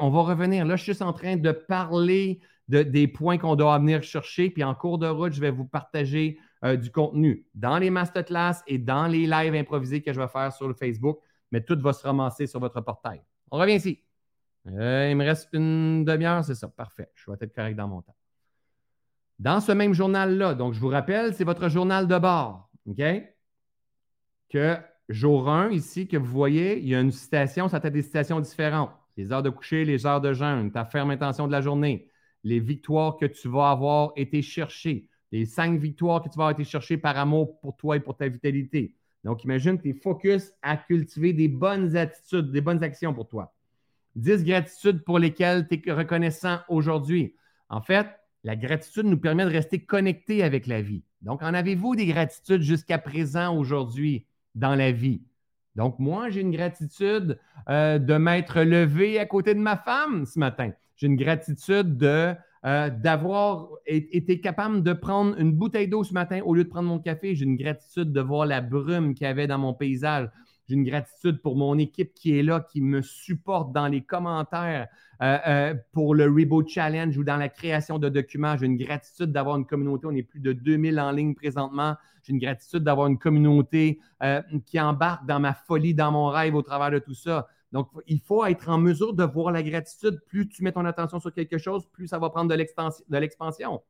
On va revenir. Là, je suis juste en train de parler des points qu'on doit venir chercher. Puis en cours de route, je vais vous partager euh, du contenu dans les masterclass et dans les lives improvisés que je vais faire sur le Facebook. Mais tout va se ramasser sur votre portail. On revient ici. Euh, il me reste une demi-heure, c'est ça. Parfait. Je vais être correct dans mon temps. Dans ce même journal-là, donc je vous rappelle, c'est votre journal de bord. OK? Que jour 1, ici, que vous voyez, il y a une citation, ça a des citations différentes. Les heures de coucher, les heures de jeûne, ta ferme intention de la journée, les victoires que tu vas avoir été chercher, les cinq victoires que tu vas avoir été chercher par amour pour toi et pour ta vitalité. Donc, imagine que tu focus à cultiver des bonnes attitudes, des bonnes actions pour toi. Dix gratitudes pour lesquelles tu es reconnaissant aujourd'hui. En fait, la gratitude nous permet de rester connecté avec la vie. Donc, en avez-vous des gratitudes jusqu'à présent aujourd'hui dans la vie? Donc, moi, j'ai une gratitude euh, de m'être levé à côté de ma femme ce matin. J'ai une gratitude de, euh, d'avoir été capable de prendre une bouteille d'eau ce matin au lieu de prendre mon café. J'ai une gratitude de voir la brume qu'il y avait dans mon paysage. J'ai une gratitude pour mon équipe qui est là, qui me supporte dans les commentaires euh, pour le Reboot Challenge ou dans la création de documents. J'ai une gratitude d'avoir une communauté. On est plus de 2000 en ligne présentement. J'ai une gratitude d'avoir une communauté euh, qui embarque dans ma folie, dans mon rêve au travers de tout ça. Donc, il faut être en mesure de voir la gratitude. Plus tu mets ton attention sur quelque chose, plus ça va prendre de l'expansion.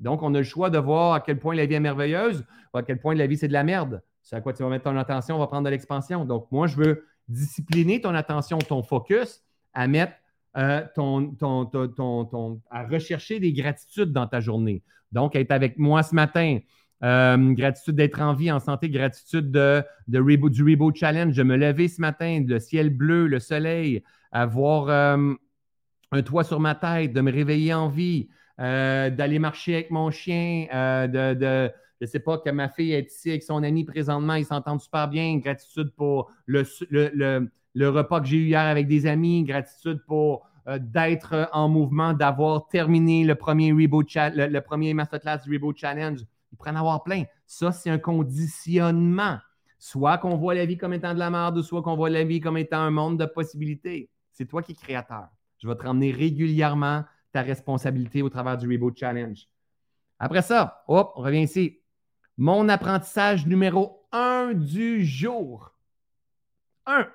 Donc, on a le choix de voir à quel point la vie est merveilleuse ou à quel point la vie, c'est de la merde. C'est à quoi tu vas mettre ton attention, on va prendre de l'expansion. Donc, moi, je veux discipliner ton attention, ton focus à mettre euh, ton, à rechercher des gratitudes dans ta journée. Donc, être avec moi ce matin, euh, gratitude d'être en vie, en santé, gratitude de, de du Reboot Challenge, de me lever ce matin, le ciel bleu, le soleil, avoir euh, un toit sur ma tête, de me réveiller en vie, d'aller marcher avec mon chien, de, je sais pas, que ma fille est ici avec son ami présentement, ils s'entendent super bien, gratitude pour le, le, le, repas que j'ai eu hier avec des amis, gratitude pour d'être en mouvement, d'avoir terminé le premier Reboot le, le, premier Masterclass du Reboot Challenge. Il pourrait en avoir plein. Ça, c'est un conditionnement. Soit qu'on voit la vie comme étant de la merde, soit qu'on voit la vie comme étant un monde de possibilités. C'est toi qui es créateur. Je vais te ramener régulièrement ta responsabilité au travers du Reboot Challenge. Après ça, hop, on revient ici. Mon apprentissage numéro un du jour. Un.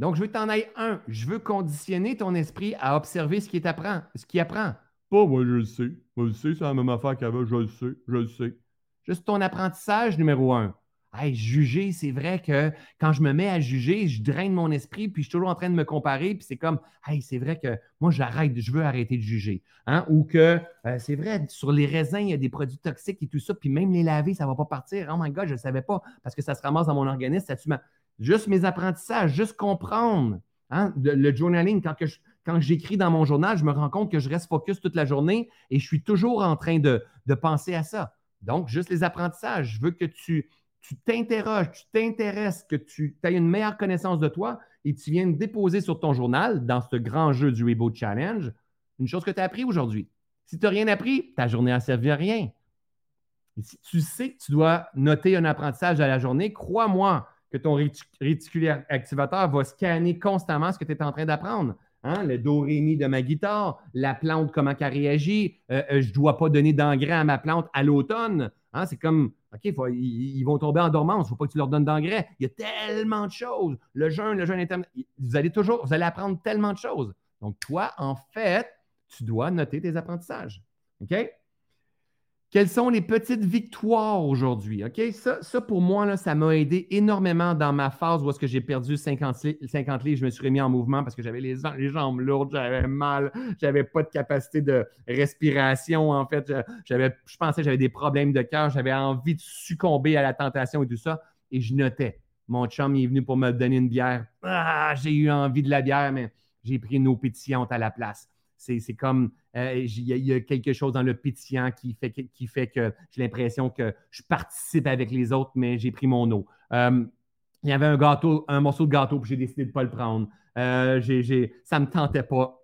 Donc, je veux que tu en ailles un. Je veux conditionner ton esprit à observer ce qui apprend. Ce qui apprend. Pas, moi, je le sais. Moi, je sais, c'est la même affaire qu'avant, je le sais, je le sais. Juste ton apprentissage numéro un. Hey, juger, c'est vrai que quand je me mets à juger, je draine mon esprit, puis je suis toujours en train de me comparer, puis c'est comme, hey, c'est vrai que moi, j'arrête, je veux arrêter de juger. Hein? Ou que euh, c'est vrai, sur les raisins, il y a des produits toxiques et tout ça, puis même les laver, ça ne va pas partir. Oh my God, je ne savais pas, parce que ça se ramasse dans mon organisme. Ça, juste mes apprentissages, juste comprendre. Hein? le journaling, quand que quand j'écris dans mon journal, je me rends compte que je reste focus toute la journée et je suis toujours en train de, penser à ça. Donc, juste les apprentissages. Je veux que tu t'interroges, tu t'intéresses, que tu aies une meilleure connaissance de toi et tu viennes déposer sur ton journal, dans ce grand jeu du Reboot Challenge, une chose que tu as appris aujourd'hui. Si tu n'as rien appris, ta journée n'a servi à rien. Si tu sais que tu dois noter un apprentissage à la journée, crois-moi que ton réticulaire activateur va scanner constamment ce que tu es en train d'apprendre. Hein? Le do, ré, mi de ma guitare, la plante, comment elle réagit. Euh, euh, je ne dois pas donner d'engrais à ma plante à l'automne. Hein? C'est comme, OK, ils, vont tomber en dormance. Il ne faut pas que tu leur donnes d'engrais. Il y a tellement de choses. Le jeûne, le jeûne intermittent. Vous allez toujours, vous allez apprendre tellement de choses. Donc, toi, en fait, tu dois noter tes apprentissages. OK? Quelles sont les petites victoires aujourd'hui? OK? Ça, pour moi, ça m'a aidé énormément dans ma phase où est-ce j'ai perdu 50, 50 livres. Je me suis remis en mouvement parce que j'avais les, [LAUGHS] les, jambes lourdes, j'avais mal, j'avais pas de capacité de respiration. En fait, j'avais, je pensais que j'avais des problèmes de cœur, j'avais envie de succomber à la tentation et tout ça. Et je notais. Mon chum est venu pour me donner une bière. Ah, j'ai eu envie de la bière, mais j'ai pris une eau pétillante à la place. C'est comme, euh, il y, a quelque chose dans le pétillant qui fait, qui fait que j'ai l'impression que je participe avec les autres, mais j'ai pris mon eau. Euh, il y avait un gâteau, un morceau de gâteau, puis j'ai décidé de ne pas le prendre. Euh, ça ne me tentait pas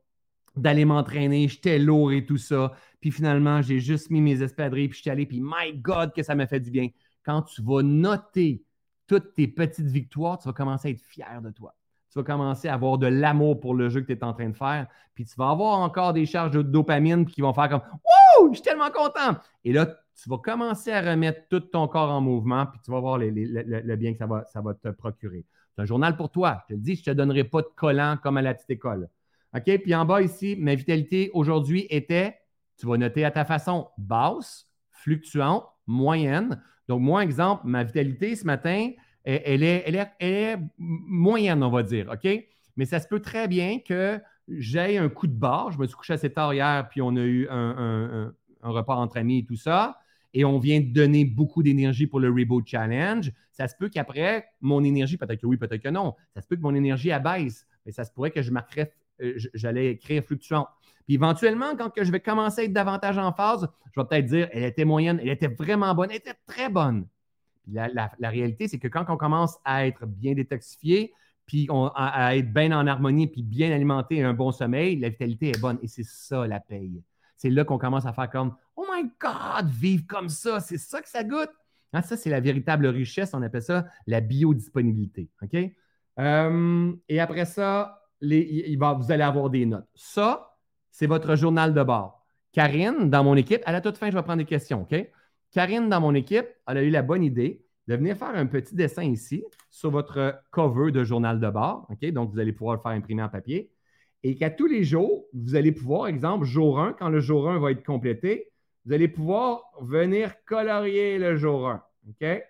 d'aller m'entraîner, j'étais lourd et tout ça. Puis finalement, j'ai juste mis mes espadrilles, puis j'étais allé, puis my God, que ça m'a fait du bien. Quand tu vas noter toutes tes petites victoires, tu vas commencer à être fier de toi tu vas commencer à avoir de l'amour pour le jeu que tu es en train de faire. Puis tu vas avoir encore des charges de dopamine qui vont faire comme Wouh, je suis tellement content. Et là, tu vas commencer à remettre tout ton corps en mouvement, puis tu vas voir le, bien que ça va, ça va te procurer. C'est un journal pour toi. Je te le dis, je ne te donnerai pas de collant comme à la petite école. OK? Puis en bas ici, ma vitalité aujourd'hui était, tu vas noter à ta façon, basse, fluctuante, moyenne. Donc, moi, exemple, ma vitalité ce matin, elle est, moyenne, on va dire, OK? Mais ça se peut très bien que j'ai un coup de barre. Je me suis couché assez tard hier, puis on a eu un, repas entre amis et tout ça. Et on vient de donner beaucoup d'énergie pour le Reboot Challenge. Ça se peut qu'après, mon énergie, peut-être que oui, peut-être que non, ça se peut que mon énergie abaisse. Mais ça se pourrait que je marquerais, euh, j'allais écrire fluctuant. Puis éventuellement, quand je vais commencer à être davantage en phase, je vais peut-être dire, elle était moyenne, elle était vraiment bonne, elle était très bonne. La, réalité, c'est que quand on commence à être bien détoxifié, puis à, être bien en harmonie, puis bien alimenté et un bon sommeil, la vitalité est bonne. Et c'est ça la paye. C'est là qu'on commence à faire comme Oh my God, vivre comme ça, c'est ça que ça goûte. Hein, ça, c'est la véritable richesse. On appelle ça la biodisponibilité. OK? Euh, et après ça, vous allez avoir des notes. Ça, c'est votre journal de bord. Karine, dans mon équipe, à la toute fin, je vais prendre des questions. OK? Karine, dans mon équipe, elle a eu la bonne idée de venir faire un petit dessin ici sur votre cover de journal de bord. Donc, vous allez pouvoir le faire imprimer en papier. Et qu'à tous les jours, vous allez pouvoir, exemple, jour 1, quand le jour 1 va être complété, vous allez pouvoir venir colorier le jour 1. OK?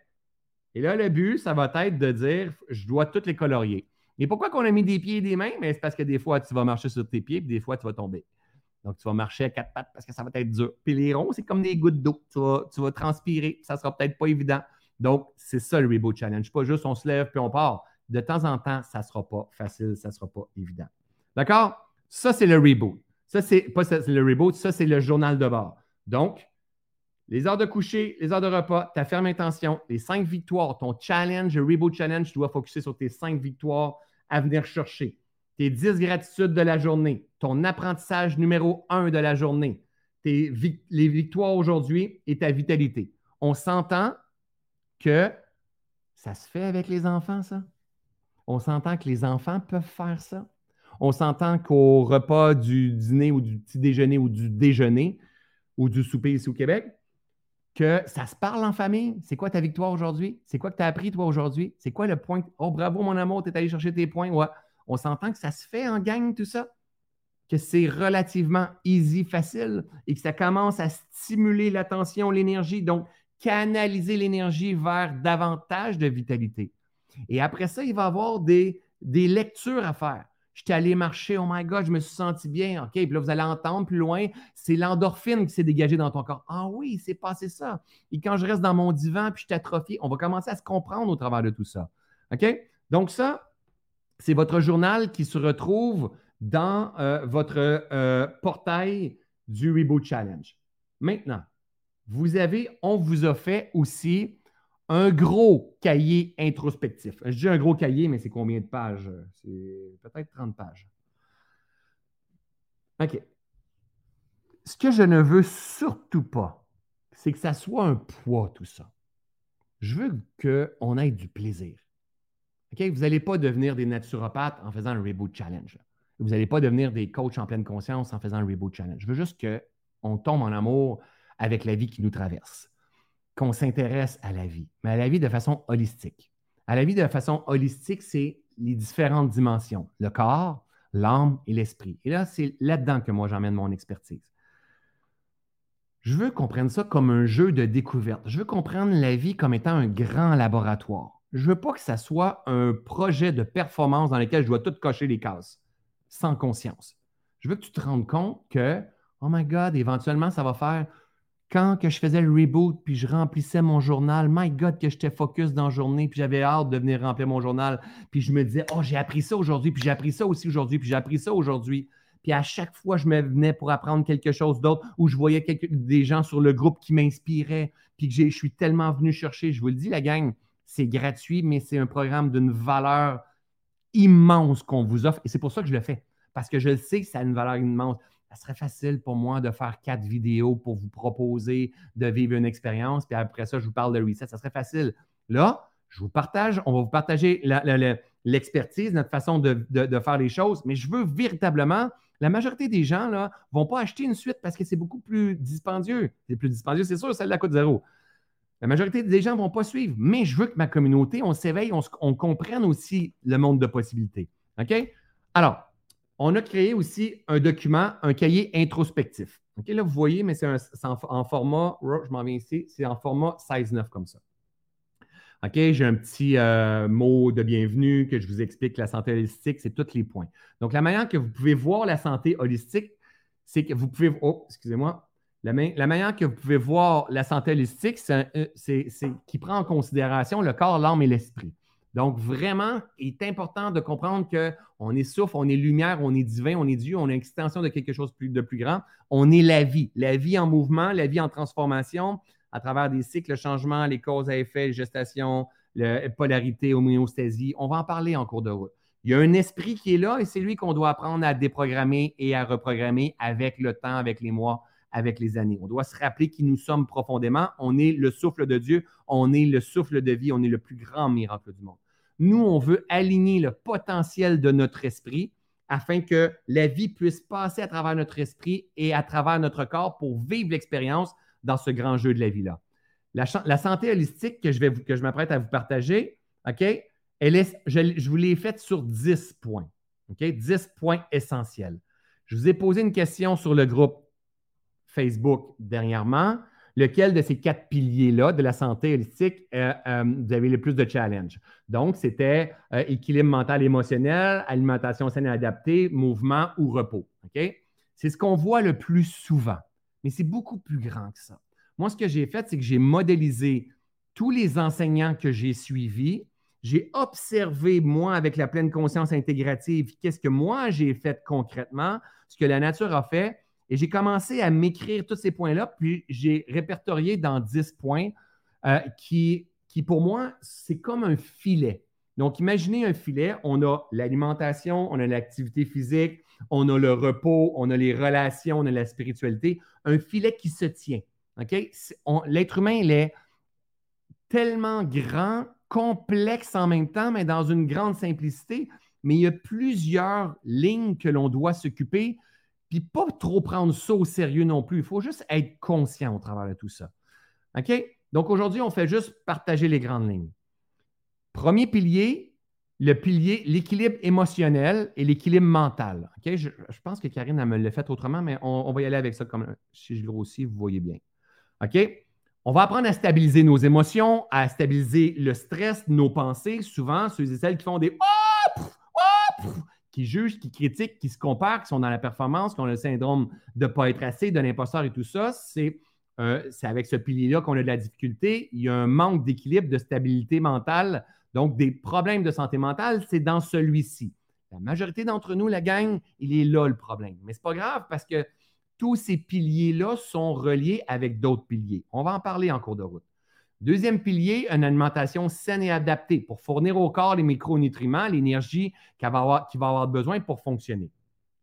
Et là, le but, ça va être de dire, je dois toutes les colorier. Et pourquoi qu'on a mis des pieds et des mains? Mais c'est parce que des fois, tu vas marcher sur tes pieds, puis des fois, tu vas tomber. Donc, tu vas marcher à quatre pattes parce que ça va être dur. Puis les ronds, c'est comme des gouttes d'eau. Tu vas, tu vas transpirer. Ça ne sera peut-être pas évident. Donc, c'est ça le Reboot Challenge. Pas juste on se lève puis on part. De temps en temps, ça ne sera pas facile, ça ne sera pas évident. D'accord? Ça, c'est le reboot. Ça, c'est pas le reboot, ça, c'est le journal de bord. Donc, les heures de coucher, les heures de repas, ta ferme intention, les cinq victoires, ton challenge, le reboot challenge, tu dois focuser sur tes cinq victoires à venir chercher tes 10 gratitudes de la journée, ton apprentissage numéro 1 de la journée, tes les victoires aujourd'hui et ta vitalité. On s'entend que ça se fait avec les enfants, ça? On s'entend que les enfants peuvent faire ça? On s'entend qu'au repas du dîner ou du petit déjeuner ou du déjeuner ou du souper ici au Québec, que ça se parle en famille. C'est quoi ta victoire aujourd'hui? C'est quoi que tu as appris toi aujourd'hui? C'est quoi le point? Oh, bravo mon amour, tu es allé chercher tes points. Ouais on s'entend que ça se fait en gang, tout ça, que c'est relativement easy, facile et que ça commence à stimuler l'attention, l'énergie, donc canaliser l'énergie vers davantage de vitalité. Et après ça, il va y avoir des, lectures à faire. Je suis allé marcher, oh my God, je me suis senti bien. OK, puis là, vous allez entendre plus loin, c'est l'endorphine qui s'est dégagée dans ton corps. Ah oui, c'est passé ça. Et quand je reste dans mon divan puis je suis atrophié, on va commencer à se comprendre au travers de tout ça. OK? Donc, ça, c'est votre journal qui se retrouve dans euh, votre euh, portail du Reboot Challenge. Maintenant, vous avez, on vous a fait aussi un gros cahier introspectif. Je dis un gros cahier, mais c'est combien de pages? C'est peut-être 30 pages. OK. Ce que je ne veux surtout pas, c'est que ça soit un poids, tout ça. Je veux qu'on ait du plaisir. Vous n'allez pas devenir des naturopathes en faisant un Reboot Challenge. Vous n'allez pas devenir des coachs en pleine conscience en faisant un Reboot Challenge. Je veux juste qu'on tombe en amour avec la vie qui nous traverse, qu'on s'intéresse à la vie, mais à la vie de façon holistique. À la vie de façon holistique, c'est les différentes dimensions, le corps, l'âme et l'esprit. Et là, c'est là-dedans que moi j'emmène mon expertise. Je veux qu'on prenne ça comme un jeu de découverte. Je veux qu'on prenne la vie comme étant un grand laboratoire. Je veux pas que ça soit un projet de performance dans lequel je dois tout cocher les cases, sans conscience. Je veux que tu te rendes compte que, oh my God, éventuellement, ça va faire quand que je faisais le reboot, puis je remplissais mon journal, my God, que j'étais focus dans la journée, puis j'avais hâte de venir remplir mon journal, puis je me disais, oh, j'ai appris ça aujourd'hui, puis j'ai appris ça aussi aujourd'hui, puis j'ai appris ça aujourd'hui. Puis à chaque fois, je me venais pour apprendre quelque chose d'autre, ou je voyais des gens sur le groupe qui m'inspiraient, puis que je suis tellement venu chercher. Je vous le dis, la gang, c'est gratuit, mais c'est un programme d'une valeur immense qu'on vous offre, et c'est pour ça que je le fais, parce que je le sais que ça a une valeur immense ça serait facile pour moi de faire quatre vidéos pour vous proposer de vivre une expérience, puis après ça, je vous parle de reset. Ça serait facile. Là, je vous partage, on va vous partager l'expertise, notre façon de, faire les choses, mais je veux véritablement, la majorité des gens ne vont pas acheter une suite parce que c'est beaucoup plus dispendieux. C'est plus dispendieux, c'est sûr, celle-là coûte zéro. La majorité des gens ne vont pas suivre, mais je veux que ma communauté, on s'éveille, on, comprenne aussi le monde de possibilités. OK? Alors, on a créé aussi un document, un cahier introspectif. OK, là, vous voyez, mais c'est en, format, je m'en viens ici, c'est en format 16-9 comme ça. OK, j'ai un petit euh, mot de bienvenue que je vous explique. La santé holistique, c'est tous les points. Donc, la manière que vous pouvez voir la santé holistique, c'est que vous pouvez. Oh, excusez-moi. La, manière que vous pouvez voir la santé holistique, c'est qui prend en considération le corps, l'âme et l'esprit. Donc, vraiment, il est important de comprendre qu'on est souffle, on est lumière, on est divin, on est Dieu, on est extension de quelque chose de plus grand. On est la vie, la vie en mouvement, la vie en transformation à travers des cycles, changements, les causes à effet, gestation, la polarité, homéostasie. On va en parler en cours de route. Il y a un esprit qui est là et c'est lui qu'on doit apprendre à déprogrammer et à reprogrammer avec le temps, avec les mois, avec les années. On doit se rappeler qui nous sommes profondément. On est le souffle de Dieu, on est le souffle de vie, on est le plus grand miracle du monde. Nous, on veut aligner le potentiel de notre esprit afin que la vie puisse passer à travers notre esprit et à travers notre corps pour vivre l'expérience dans ce grand jeu de la vie-là. La, santé holistique que je, vais que je m'apprête à vous partager, OK, elle est, je, vous l'ai faite sur 10 points. OK? 10 points essentiels. Je vous ai posé une question sur le groupe Facebook dernièrement lequel de ces quatre piliers-là de la santé holistique euh, euh, vous avez le plus de challenge. Donc, c'était euh, équilibre mental émotionnel, alimentation saine et adaptée, mouvement ou repos. C'est ce qu'on voit le plus souvent, mais c'est beaucoup plus grand que ça. Moi, ce que j'ai fait, c'est que j'ai modélisé tous les enseignants que j'ai suivis. J'ai observé, moi, avec la pleine conscience intégrative, qu'est-ce que moi j'ai fait concrètement, ce que la nature a fait, et j'ai commencé à m'écrire tous ces points-là, puis j'ai répertorié dans 10 points euh, qui, qui, pour moi, c'est comme un filet. Donc, imaginez un filet, on a l'alimentation, on a l'activité physique, on a le repos, on a les relations, on a la spiritualité, un filet qui se tient. L'être humain, il est tellement grand, complexe en même temps, mais dans une grande simplicité, mais il y a plusieurs lignes que l'on doit s'occuper puis pas trop prendre ça au sérieux non plus. Il faut juste être conscient au travers de tout ça. OK? Donc aujourd'hui, on fait juste partager les grandes lignes. Premier pilier, le pilier, l'équilibre émotionnel et l'équilibre mental. OK? Je, pense que Karine a me l'a fait autrement, mais on, va y aller avec ça comme si je grossis, vous voyez bien. OK? On va apprendre à stabiliser nos émotions, à stabiliser le stress, nos pensées. Souvent, ceux et celles qui font des qui jugent, qui critiquent, qui se comparent, qui sont dans la performance, qui ont le syndrome de ne pas être assez, de l'imposteur et tout ça, euh, c'est avec ce pilier-là qu'on a de la difficulté. Il y a un manque d'équilibre, de stabilité mentale. Donc, des problèmes de santé mentale, c'est dans celui-ci. La majorité d'entre nous, la gang, il est là le problème. Mais ce n'est pas grave parce que tous ces piliers-là sont reliés avec d'autres piliers. On va en parler en cours de route. Deuxième pilier, une alimentation saine et adaptée pour fournir au corps les micronutriments, l'énergie qu'il va, avoir, besoin pour fonctionner.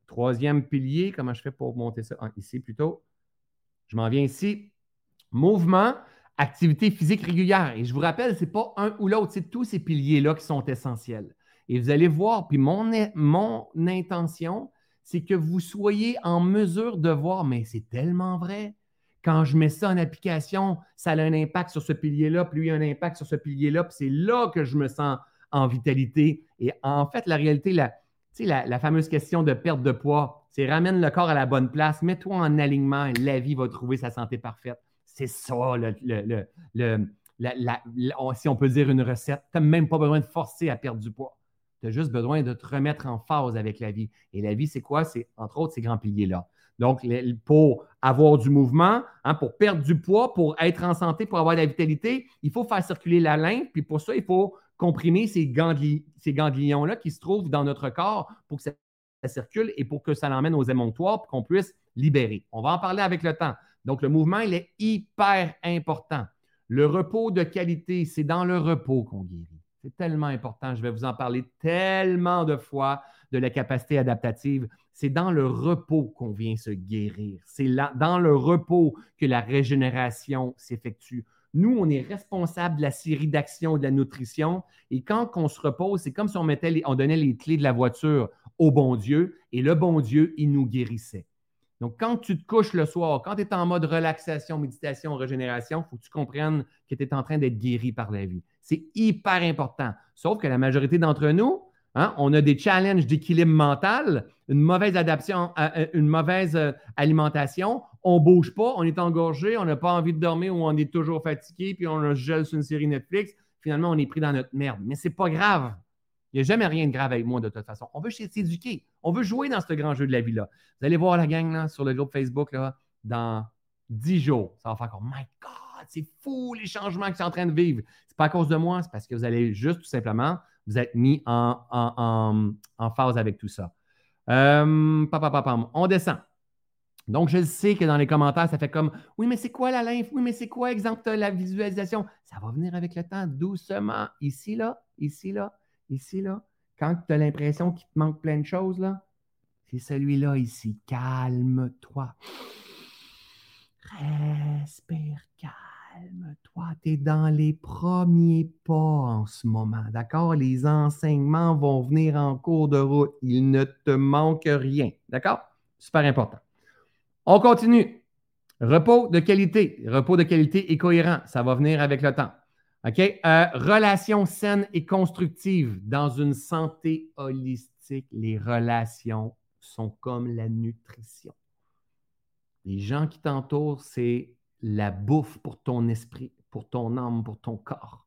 Troisième pilier, comment je fais pour monter ça? Ah, ici plutôt. Je m'en viens ici. Mouvement, activité physique régulière. Et je vous rappelle, ce n'est pas un ou l'autre, c'est tous ces piliers-là qui sont essentiels. Et vous allez voir, puis mon, mon intention, c'est que vous soyez en mesure de voir, mais c'est tellement vrai. Quand je mets ça en application, ça a un impact sur ce pilier-là, puis lui a un impact sur ce pilier-là, puis c'est là que je me sens en vitalité. Et en fait, la réalité, la, la, la fameuse question de perte de poids, c'est ramène le corps à la bonne place, mets-toi en alignement et la vie va trouver sa santé parfaite. C'est ça, le, si on peut dire une recette. Tu n'as même pas besoin de forcer à perdre du poids. Tu as juste besoin de te remettre en phase avec la vie. Et la vie, c'est quoi? C'est entre autres ces grands piliers-là. Donc, pour avoir du mouvement, hein, pour perdre du poids, pour être en santé, pour avoir de la vitalité, il faut faire circuler la lymphe. Puis pour ça, il faut comprimer ces, ganglions-là qui se trouvent dans notre corps pour que ça, circule et pour que ça l'emmène aux émonctoires pour qu'on puisse libérer. On va en parler avec le temps. Donc, le mouvement, il est hyper important. Le repos de qualité, c'est dans le repos qu'on guérit. C'est tellement important. Je vais vous en parler tellement de fois de la capacité adaptative. C'est dans le repos qu'on vient se guérir. C'est dans le repos que la régénération s'effectue. Nous, on est responsable de la série d'actions de la nutrition. Et quand on se repose, c'est comme si on, mettait on donnait les clés de la voiture au bon Dieu et le bon Dieu, il nous guérissait. Donc, quand tu te couches le soir, quand tu es en mode relaxation, méditation, régénération, il faut que tu comprennes que tu es en train d'être guéri par la vie. C'est hyper important. Sauf que la majorité d'entre nous, hein, on a des challenges d'équilibre mental, une mauvaise adaptation, euh, euh, une mauvaise euh, alimentation. On ne bouge pas, on est engorgé, on n'a pas envie de dormir ou on est toujours fatigué, puis on gèle sur une série Netflix. Finalement, on est pris dans notre merde. Mais ce n'est pas grave. Il n'y a jamais rien de grave avec moi de toute façon. On veut s'éduquer. On veut jouer dans ce grand jeu de la vie-là. Vous allez voir la gang sur le groupe Facebook dans dix jours. Ça va faire comme My God, c'est fou les changements que suis en train de vivre. Ce n'est pas à cause de moi, c'est parce que vous allez juste tout simplement vous être mis en, phase avec tout ça. Euh, on descend. Donc, je sais que dans les commentaires, ça fait comme Oui, mais c'est quoi la lymphe? Oui, mais c'est quoi, exemple, la visualisation? Ça va venir avec le temps, doucement. Ici, là, ici, là, ici, là, quand tu as l'impression qu'il te manque plein de choses, là, c'est celui-là ici. Calme-toi. Respire, calme-toi. Tu es dans les premiers pas en ce moment. D'accord? Les enseignements vont venir en cours de route. Il ne te manque rien. D'accord? Super important. On continue. Repos de qualité. Repos de qualité et cohérent. Ça va venir avec le temps. OK? Euh, relations saines et constructives dans une santé holistique. Les relations sont comme la nutrition. Les gens qui t'entourent, c'est la bouffe pour ton esprit, pour ton âme, pour ton corps?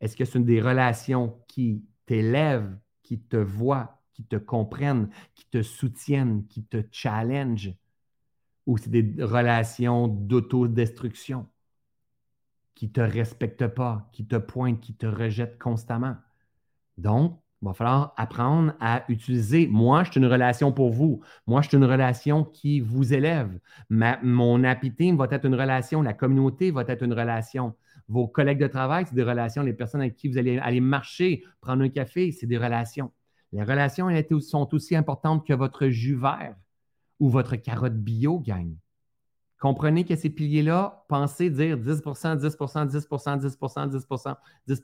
Est-ce que c'est des relations qui t'élèvent, qui te voient, qui te comprennent, qui te soutiennent, qui te challengent? Ou c'est des relations d'autodestruction? qui ne te respectent pas, qui te pointent, qui te rejettent constamment? Donc, il va falloir apprendre à utiliser. Moi, je suis une relation pour vous. Moi, je suis une relation qui vous élève. mon happy va être une relation. La communauté va être une relation. Vos collègues de travail, c'est des relations. Les personnes avec qui vous allez aller marcher, prendre un café, c'est des relations. Les relations sont aussi importantes que votre jus vert ou votre carotte bio, gang. Comprenez que ces piliers-là, pensez dire 10% 10% 10% 10% 10% 10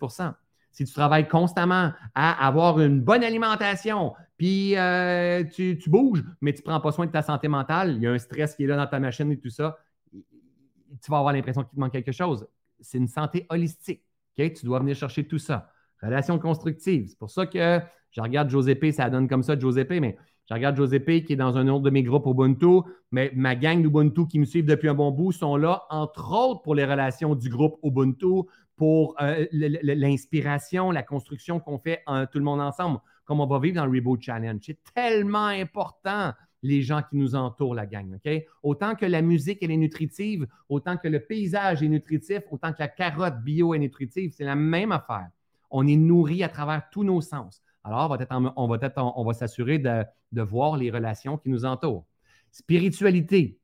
Si tu travailles constamment à avoir une bonne alimentation, puis euh, tu, bouges, mais tu ne prends pas soin de ta santé mentale, il y a un stress qui est là dans ta machine et tout ça, tu vas avoir l'impression qu'il te manque quelque chose. C'est une santé holistique. Tu dois venir chercher tout ça. Relation constructive. C'est pour ça que je regarde José ça donne comme ça, José mais je regarde José qui est dans un autre de mes groupes Ubuntu, mais ma gang d'Ubuntu qui me suivent depuis un bon bout sont là, entre autres pour les relations du groupe Ubuntu, pour euh, l'inspiration, la construction qu'on fait tout le monde ensemble, comme on va vivre dans le Reboot Challenge. C'est tellement important les gens qui nous entourent, la gang. Autant que la musique, elle est nutritive, autant que le paysage est nutritif, autant que la carotte bio est nutritive, c'est la même affaire. On est nourri à travers tous nos sens. Alors, on va s'assurer de, voir les relations qui nous entourent. Spiritualité.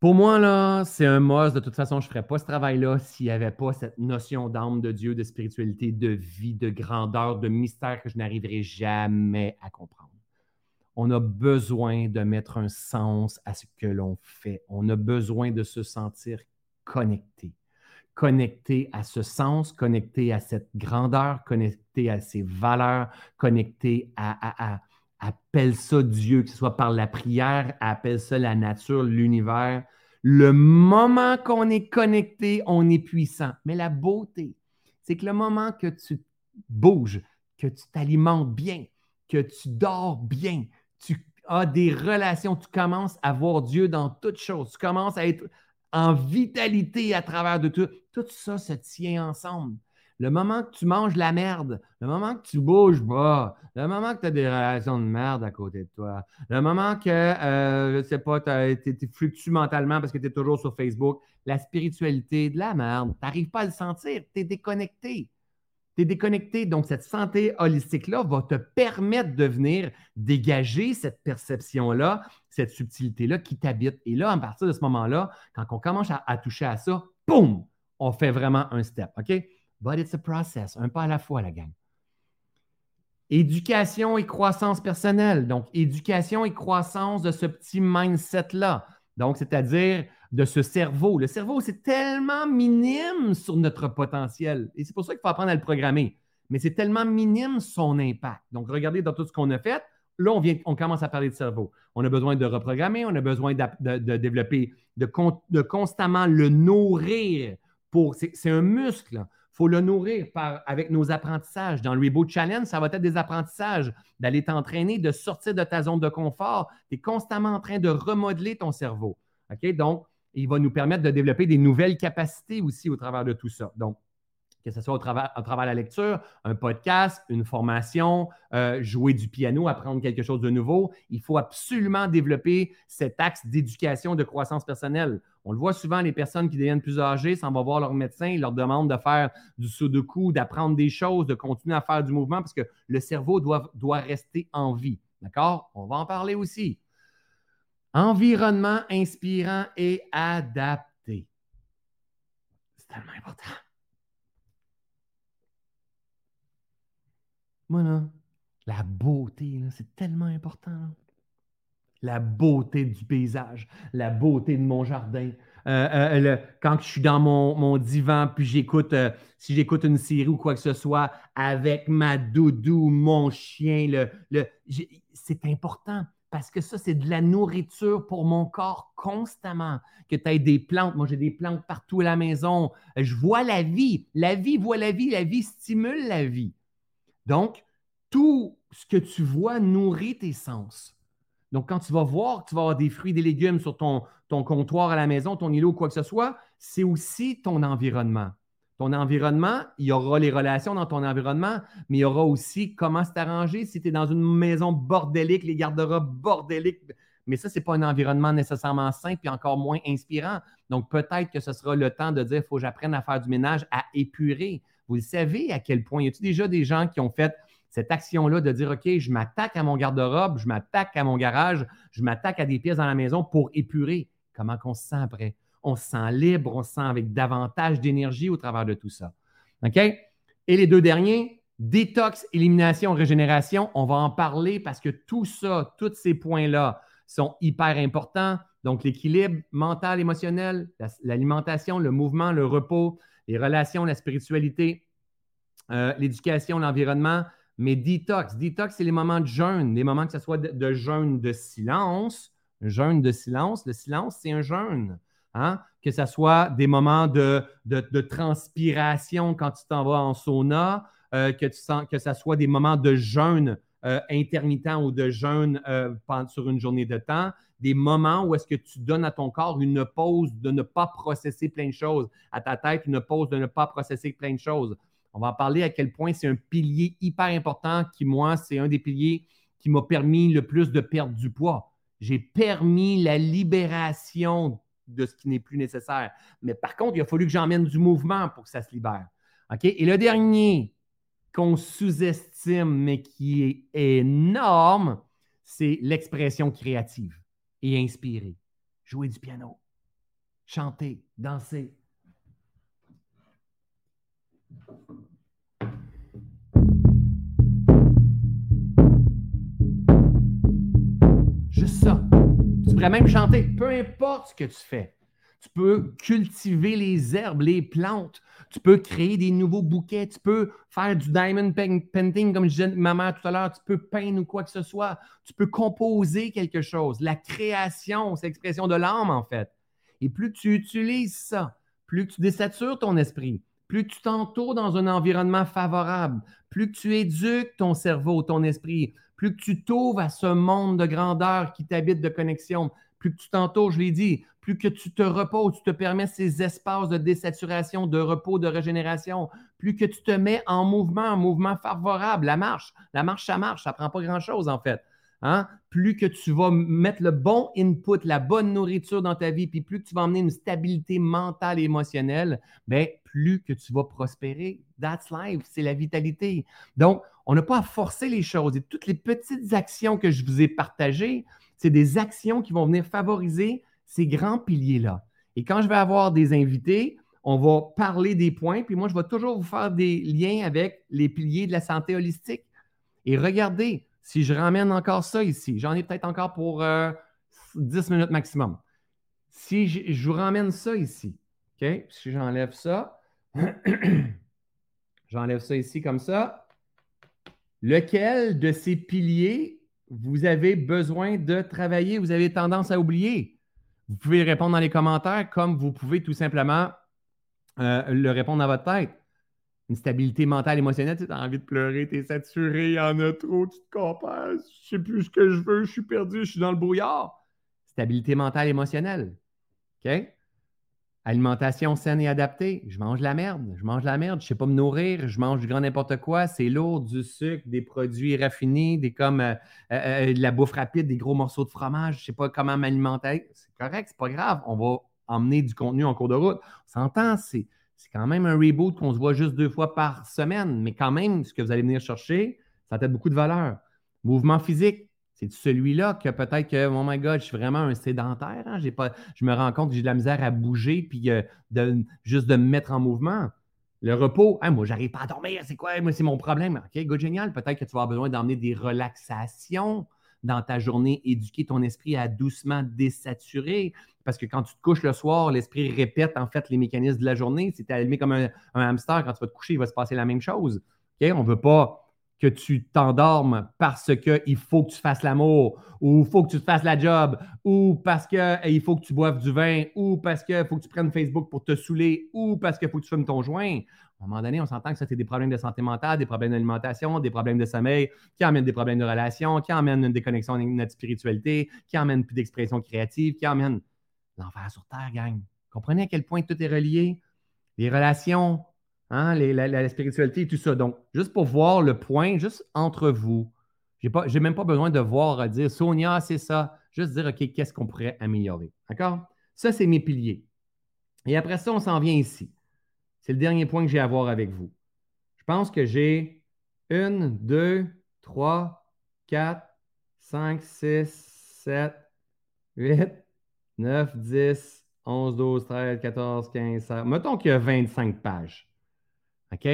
Pour moi, là, c'est un must. De toute façon, je ne ferais pas ce travail-là s'il n'y avait pas cette notion d'âme de Dieu, de spiritualité, de vie, de grandeur, de mystère que je n'arriverai jamais à comprendre. On a besoin de mettre un sens à ce que l'on fait. On a besoin de se sentir connecté. Connecté à ce sens, connecté à cette grandeur, connecté à ces valeurs, connecté à, à appelle ça Dieu, que ce soit par la prière, appelle ça la nature, l'univers. Le moment qu'on est connecté, on est puissant. Mais la beauté, c'est que le moment que tu bouges, que tu t'alimentes bien, que tu dors bien, tu as des relations, tu commences à voir Dieu dans toutes choses, tu commences à être en vitalité à travers de tout. Tout ça se tient ensemble. Le moment que tu manges la merde, le moment que tu bouges pas, le moment que tu as des relations de merde à côté de toi, le moment que, euh, je sais pas, tu fluctues mentalement parce que tu es toujours sur Facebook, la spiritualité, de la merde, tu n'arrives pas à le sentir, tu es déconnecté. Tu es déconnecté. Donc, cette santé holistique-là va te permettre de venir dégager cette perception-là, cette subtilité-là qui t'habite. Et là, à partir de ce moment-là, quand on commence à toucher à ça, boum, on fait vraiment un step. OK? But it's a process, un pas à la fois, la gang. Éducation et croissance personnelle. Donc, éducation et croissance de ce petit mindset-là. Donc, c'est-à-dire de ce cerveau. Le cerveau, c'est tellement minime sur notre potentiel. Et c'est pour ça qu'il faut apprendre à le programmer. Mais c'est tellement minime son impact. Donc, regardez dans tout ce qu'on a fait. Là, on, commence à parler de cerveau. On a besoin de reprogrammer, on a besoin de, développer, de, de, constamment le nourrir. pour. C'est un muscle faut le nourrir par, avec nos apprentissages. Dans le Reboot Challenge, ça va être des apprentissages, d'aller t'entraîner, de sortir de ta zone de confort. Tu es constamment en train de remodeler ton cerveau. OK? Donc, il va nous permettre de développer des nouvelles capacités aussi au travers de tout ça. Donc, que ce soit au travers, de la lecture, un podcast, une formation, euh, jouer du piano, apprendre quelque chose de nouveau. Il faut absolument développer cet axe d'éducation, de croissance personnelle. On le voit souvent, les personnes qui deviennent plus âgées s'en vont voir leur médecin, ils leur demandent de faire du sudoku, d'apprendre des choses, de continuer à faire du mouvement parce que le cerveau doit, doit rester en vie. D'accord? On va en parler aussi. Environnement inspirant et adapté. C'est tellement important. Voilà. La beauté, c'est tellement important la beauté du paysage, la beauté de mon jardin. Euh, euh, quand je suis dans mon, divan, puis j'écoute, euh, si j'écoute une série ou quoi que ce soit, avec ma doudou, mon chien, le, c'est important parce que ça, c'est de la nourriture pour mon corps constamment. Que tu aies des plantes. Moi, j'ai des plantes partout à la maison. Je vois la vie. La vie voit la vie. La vie stimule la vie. Donc, tout ce que tu vois nourrit tes sens. Donc, quand tu vas voir que tu vas avoir des fruits des légumes sur ton, comptoir à la maison, ton îlot quoi que ce soit, c'est aussi ton environnement. Ton environnement, il y aura les relations dans ton environnement, mais il y aura aussi comment c'est arrangé. Si tu es dans une maison bordélique, les garde-robes bordéliques, mais ça, ce n'est pas un environnement nécessairement simple et encore moins inspirant. Donc, peut-être que ce sera le temps de dire il faut que j'apprenne à faire du ménage, à épurer. Vous savez à quel point. Y a-t-il déjà des gens qui ont fait cette action-là de dire, OK, je m'attaque à mon garde-robe, je m'attaque à mon garage, je m'attaque à des pièces dans la maison pour épurer? Comment on se sent après? On se sent libre, on se sent avec davantage d'énergie au travers de tout ça. OK? Et les deux derniers, détox, élimination, régénération, on va en parler parce que tout ça, tous ces points-là sont hyper importants. Donc, l'équilibre mental, émotionnel, l'alimentation, le mouvement, le repos, les relations, la spiritualité, euh, l'éducation, l'environnement, mais detox, detox, c'est les moments de jeûne, les moments que ce soit de, jeûne de silence, jeûne de silence. Le silence, c'est un jeûne. Hein? Que ce soit des moments de, transpiration quand tu t'en vas en sauna, euh, que ce soit des moments de jeûne euh, intermittent ou de jeûne euh, sur une journée de temps, des moments où est-ce que tu donnes à ton corps une pause de ne pas processer plein de choses, à ta tête une pause de ne pas processer plein de choses. On va en parler à quel point c'est un pilier hyper important qui, moi, c'est un des piliers qui m'a permis le plus de perdre du poids. J'ai permis la libération de ce qui n'est plus nécessaire. Mais par contre, il a fallu que j'emmène du mouvement pour que ça se libère. Et le dernier qu'on sous-estime, mais qui est énorme, c'est l'expression créative et inspirée. Jouer du piano, chanter, danser, Juste ça. Tu pourrais même chanter, peu importe ce que tu fais. Tu peux cultiver les herbes, les plantes. Tu peux créer des nouveaux bouquets. Tu peux faire du diamond painting, comme je disais ma mère tout à l'heure. Tu peux peindre ou quoi que ce soit. Tu peux composer quelque chose. La création, c'est l'expression de l'âme, en fait. Et plus tu utilises ça, plus tu désatures ton esprit, plus tu t'entoures dans un environnement favorable, plus tu éduques ton cerveau, ton esprit, plus tu t'ouvres à ce monde de grandeur qui t'habite de connexion, plus tu t'entoures, je l'ai dit, plus que tu te reposes, tu te permets ces espaces de désaturation, de repos, de régénération, plus que tu te mets en mouvement, en mouvement favorable, la marche, la marche, ça marche, ça ne prend pas grand-chose en fait. Hein? Plus que tu vas mettre le bon input, la bonne nourriture dans ta vie, puis plus que tu vas emmener une stabilité mentale et émotionnelle, bien, plus que tu vas prospérer. That's life, c'est la vitalité. Donc, on n'a pas à forcer les choses. Et toutes les petites actions que je vous ai partagées, c'est des actions qui vont venir favoriser ces grands piliers-là. Et quand je vais avoir des invités, on va parler des points, puis moi, je vais toujours vous faire des liens avec les piliers de la santé holistique. Et regardez, si je ramène encore ça ici, j'en ai peut-être encore pour 10 euh, minutes maximum. Si je, vous ramène ça ici, OK? Si j'enlève ça, [CLEARS THROAT] j'enlève ça ici comme ça. Lequel de ces piliers vous avez besoin de travailler, vous avez tendance à oublier? Vous pouvez répondre dans les commentaires comme vous pouvez tout simplement euh, le répondre dans votre tête. Une stabilité mentale, émotionnelle, tu as envie de pleurer, tu es saturé, il y en a trop, tu te compares, je sais plus ce que je veux, je suis perdu, je suis dans le brouillard. Stabilité mentale, émotionnelle. OK? Alimentation saine et adaptée. Je mange la merde. Je mange la merde. Je ne sais pas me nourrir. Je mange du grand n'importe quoi. C'est lourd, du sucre, des produits raffinés, des comme euh, euh, euh, de la bouffe rapide, des gros morceaux de fromage. Je ne sais pas comment m'alimenter. C'est correct, c'est pas grave. On va emmener du contenu en cours de route. On s'entend, c'est, c'est quand même un reboot qu'on se voit juste deux fois par semaine. Mais quand même, ce que vous allez venir chercher, ça a peut-être beaucoup de valeur. Mouvement physique. C'est celui-là que peut-être que, oh my God, je suis vraiment un sédentaire. Hein? Je me rends compte que j'ai de la misère à bouger puis euh, juste de me mettre en mouvement. Le repos, hein, moi, j'arrive pas à dormir. C'est quoi? Moi, c'est mon problème. OK, good, génial. Peut-être que tu vas avoir besoin d'emmener des relaxations dans ta journée, éduquer ton esprit à doucement désaturer. Parce que quand tu te couches le soir, l'esprit répète en fait les mécanismes de la journée. Si tu es allumé comme un, un, hamster, quand tu vas te coucher, il va se passer la même chose. OK? On ne veut pas que tu t'endormes parce qu'il faut que tu fasses l'amour, ou il faut que tu te fasses la job, ou parce qu'il faut que tu boives du vin, ou parce qu'il faut que tu prennes Facebook pour te saouler, ou parce qu'il faut que tu fumes ton joint. À un moment donné, on s'entend que ça, c'est des problèmes de santé mentale, des problèmes d'alimentation, des problèmes de sommeil, qui amènent des problèmes de relations, qui amènent une déconnexion de notre spiritualité, qui amènent plus d'expression créative, qui amènent l'enfer sur Terre, gang. Comprenez à quel point tout est relié? Les relations, Hein, la, spiritualité et tout ça. Donc, juste pour voir le point, juste entre vous, je n'ai même pas besoin de voir à dire Sonia, c'est ça. Juste dire, OK, qu'est-ce qu'on pourrait améliorer? D'accord? Ça, c'est mes piliers. Et après ça, on s'en vient ici. C'est le dernier point que j'ai à voir avec vous. Je pense que j'ai une, deux, trois, quatre, cinq, six, sept, huit, neuf, dix, onze, douze, treize, quatorze, quinze, 16. Mettons qu'il y a 25 pages. OK?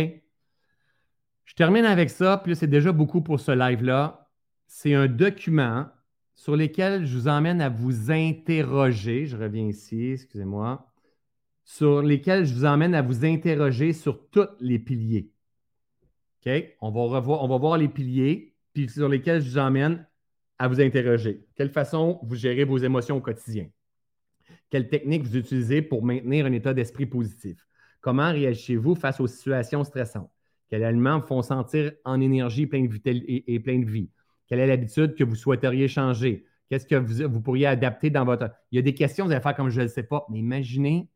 Je termine avec ça, puis c'est déjà beaucoup pour ce live-là. C'est un document sur lequel je vous emmène à vous interroger. Je reviens ici, excusez-moi. Sur lesquels je vous emmène à vous interroger sur tous les piliers. OK? On va, on va voir les piliers, puis sur lesquels je vous emmène à vous interroger. Quelle façon vous gérez vos émotions au quotidien? Quelle technique vous utilisez pour maintenir un état d'esprit positif? Comment réagissez-vous face aux situations stressantes? Quels aliments vous font sentir en énergie de et, plein de vie? Quelle est l'habitude que vous souhaiteriez changer? Qu'est-ce que vous, pourriez adapter dans votre. Il y a des questions, vous allez faire comme je ne le sais pas, mais imaginez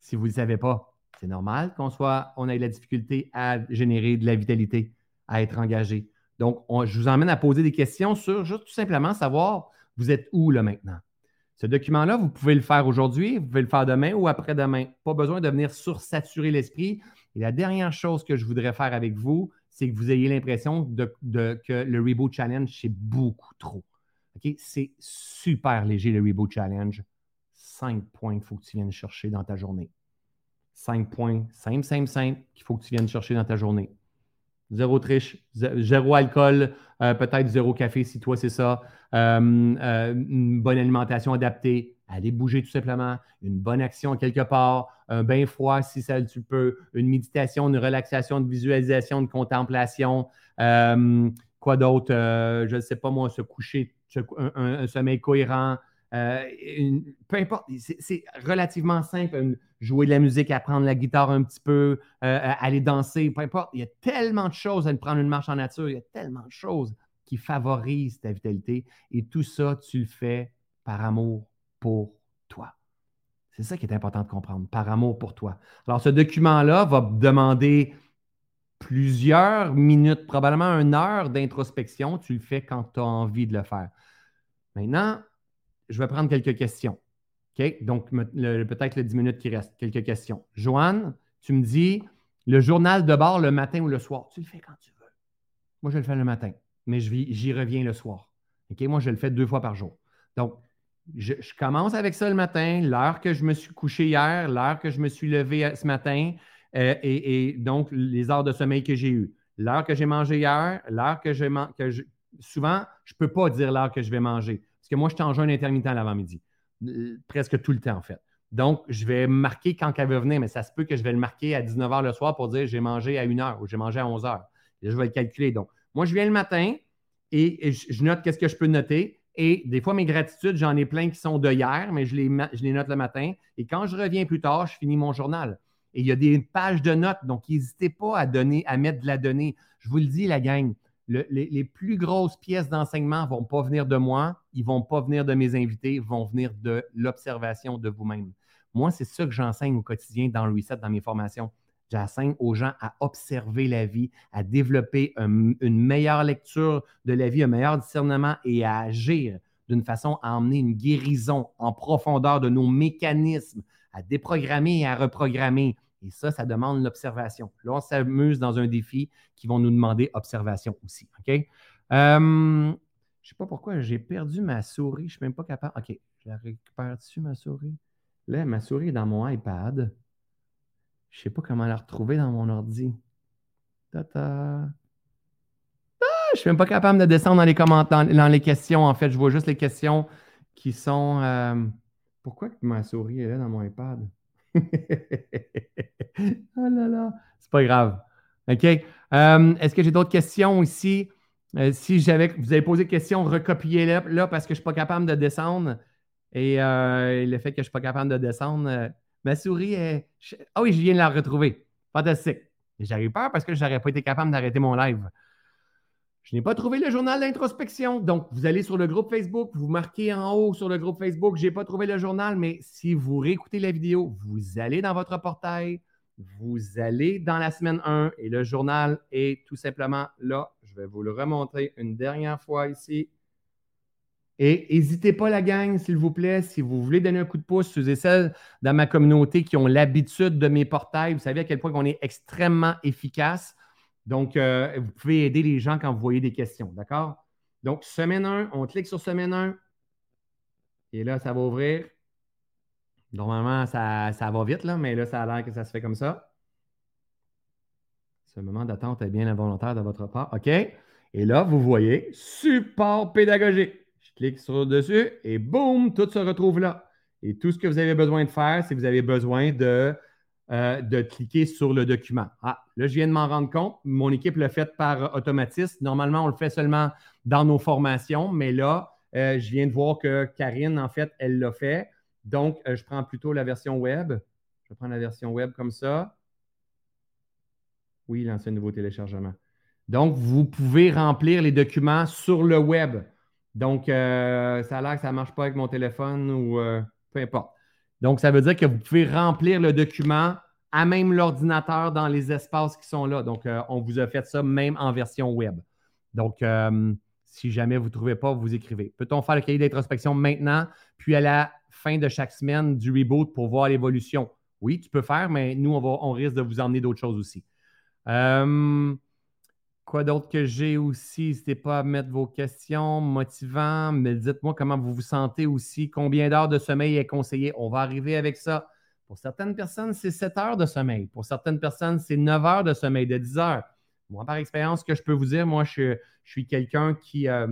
si vous ne le savez pas. C'est normal qu'on soit, on ait de la difficulté à générer de la vitalité, à être engagé. Donc, je vous emmène à poser des questions sur juste tout simplement savoir vous êtes où là maintenant? Ce document-là, vous pouvez le faire aujourd'hui, vous pouvez le faire demain ou après-demain. Pas besoin de venir sursaturer l'esprit. Et la dernière chose que je voudrais faire avec vous, c'est que vous ayez l'impression que le Reboot Challenge, c'est beaucoup trop. C'est super léger, le Reboot Challenge. Cinq points qu'il faut que tu viennes chercher dans ta journée. Cinq points, simple, simple, simple, qu'il faut que tu viennes chercher dans ta journée. Zéro triche, zéro alcool, euh, peut-être zéro café si toi c'est ça. Euh, euh, une bonne alimentation adaptée, aller bouger tout simplement, une bonne action quelque part, un bain froid si ça tu peux, une méditation, une relaxation, une visualisation, une contemplation, euh, quoi d'autre, euh, je ne sais pas moi, se coucher, un, sommeil cohérent, peu importe, c'est relativement simple. Jouer de la musique, apprendre la guitare un petit peu, aller danser, peu importe. Il y a tellement de choses à prendre une marche en nature, il y a tellement de choses qui favorisent ta vitalité. Et tout ça, tu le fais par amour pour toi. C'est ça qui est important de comprendre, par amour pour toi. Alors, ce document-là va demander plusieurs minutes, probablement une heure d'introspection. Tu le fais quand tu as envie de le faire. Maintenant, je vais prendre quelques questions. OK? Donc, peut-être les 10 minutes qui restent, quelques questions. Joanne, tu me dis le journal de bord le matin ou le soir? Tu le fais quand tu veux. Moi, je le fais le matin, mais j'y reviens le soir. OK? Moi, je le fais deux fois par jour. Donc, je, commence avec ça le matin, l'heure que je me suis couché hier, l'heure que je me suis levé euh, ce matin, euh, et, donc les heures de sommeil que j'ai eues. L'heure que j'ai mangé hier, l'heure que j'ai mangé. Souvent, je ne peux pas dire l'heure que je vais manger. Parce que moi, je suis en intermittent l'avant-midi. Euh, presque tout le temps, en fait. Donc, je vais marquer quand elle va venir, mais ça se peut que je vais le marquer à 19h le soir pour dire j'ai mangé à 1h ou j'ai mangé à 11h. Et je vais le calculer. Donc, moi, je viens le matin et, je note qu'est-ce que je peux noter. Et des fois, mes gratitudes, j'en ai plein qui sont de hier, mais je les, je les note le matin. Et quand je reviens plus tard, je finis mon journal. Et il y a des pages de notes, donc n'hésitez pas à donner, à mettre de la donnée. Je vous le dis, la gang, les, plus grosses pièces d'enseignement ne vont pas venir de moi, ils ne vont pas venir de mes invités, vont venir de l'observation de vous-même. Moi, c'est ça que j'enseigne au quotidien dans le reset, dans mes formations. J'enseigne aux gens à observer la vie, à développer une meilleure lecture de la vie, un meilleur discernement et à agir d'une façon à emmener une guérison en profondeur de nos mécanismes, à déprogrammer et à reprogrammer. Et ça, ça demande l'observation. Là, on s'amuse dans un défi qui vont nous demander observation aussi. OK? Euh, je ne sais pas pourquoi j'ai perdu ma souris. Je ne suis même pas capable. OK, je la récupère dessus, ma souris? Là, ma souris est dans mon iPad. Je ne sais pas comment la retrouver dans mon ordi. Tata. Ah, je ne suis même pas capable de descendre dans les commentaires, dans, les questions. En fait, je vois juste les questions qui sont. Euh, pourquoi ma souris est là dans mon iPad? [LAUGHS] oh là là, c'est pas grave. OK. Euh, est-ce que j'ai d'autres questions ici? Euh, si j'avais, vous avez posé des questions, recopiez-les là parce que je ne suis pas capable de descendre. Et le fait que je ne suis pas capable de descendre, Ma souris est. Ah oui, je viens de la retrouver. Fantastique. J'arrive peur parce que je n'aurais pas été capable d'arrêter mon live. Je n'ai pas trouvé le journal d'introspection. Donc, vous allez sur le groupe Facebook, vous marquez en haut sur le groupe Facebook, je n'ai pas trouvé le journal, mais si vous réécoutez la vidéo, vous allez dans votre portail, vous allez dans la semaine 1 et le journal est tout simplement là. Je vais vous le remontrer une dernière fois ici. Et n'hésitez pas, la gang, s'il vous plaît, si vous voulez donner un coup de pouce, ceux et celles dans ma communauté qui ont l'habitude de mes portails, vous savez à quel point on est extrêmement efficace. Donc, euh, vous pouvez aider les gens quand vous voyez des questions, d'accord? Donc, semaine 1, on clique sur semaine 1. Et là, ça va ouvrir. Normalement, ça, ça va vite, là, mais là, ça a l'air que ça se fait comme ça. Ce moment d'attente est bien involontaire de votre part. OK? Et là, vous voyez, support pédagogique clique sur dessus et boum, tout se retrouve là. Et tout ce que vous avez besoin de faire, c'est que vous avez besoin de, euh, de cliquer sur le document. Ah, là, je viens de m'en rendre compte. Mon équipe l'a fait par automatisme. Normalement, on le fait seulement dans nos formations, mais là, euh, je viens de voir que Karine, en fait, elle l'a fait. Donc, euh, je prends plutôt la version web. Je prendre la version web comme ça. Oui, lancer un nouveau téléchargement. Donc, vous pouvez remplir les documents sur le web. Donc, ça a l'air que ça ne marche pas avec mon téléphone ou peu importe. Donc, ça veut dire que vous pouvez remplir le document à même l'ordinateur dans les espaces qui sont là. Donc, euh, on vous a fait ça même en version web. Donc, si jamais vous ne trouvez pas, vous écrivez. Peut-on faire le cahier d'introspection maintenant, puis à la fin de chaque semaine du reboot pour voir l'évolution? Oui, tu peux faire, mais nous, on, va, on risque de vous emmener d'autres choses aussi. Quoi d'autre que j'ai aussi? N'hésitez pas à mettre vos questions motivantes, mais dites-moi comment vous vous sentez aussi. Combien d'heures de sommeil est conseillé? On va arriver avec ça. Pour certaines personnes, c'est 7 heures de sommeil. Pour certaines personnes, c'est 9 heures de sommeil, de 10 heures. Moi, par expérience, ce que je peux vous dire, moi, je, suis quelqu'un qui, euh,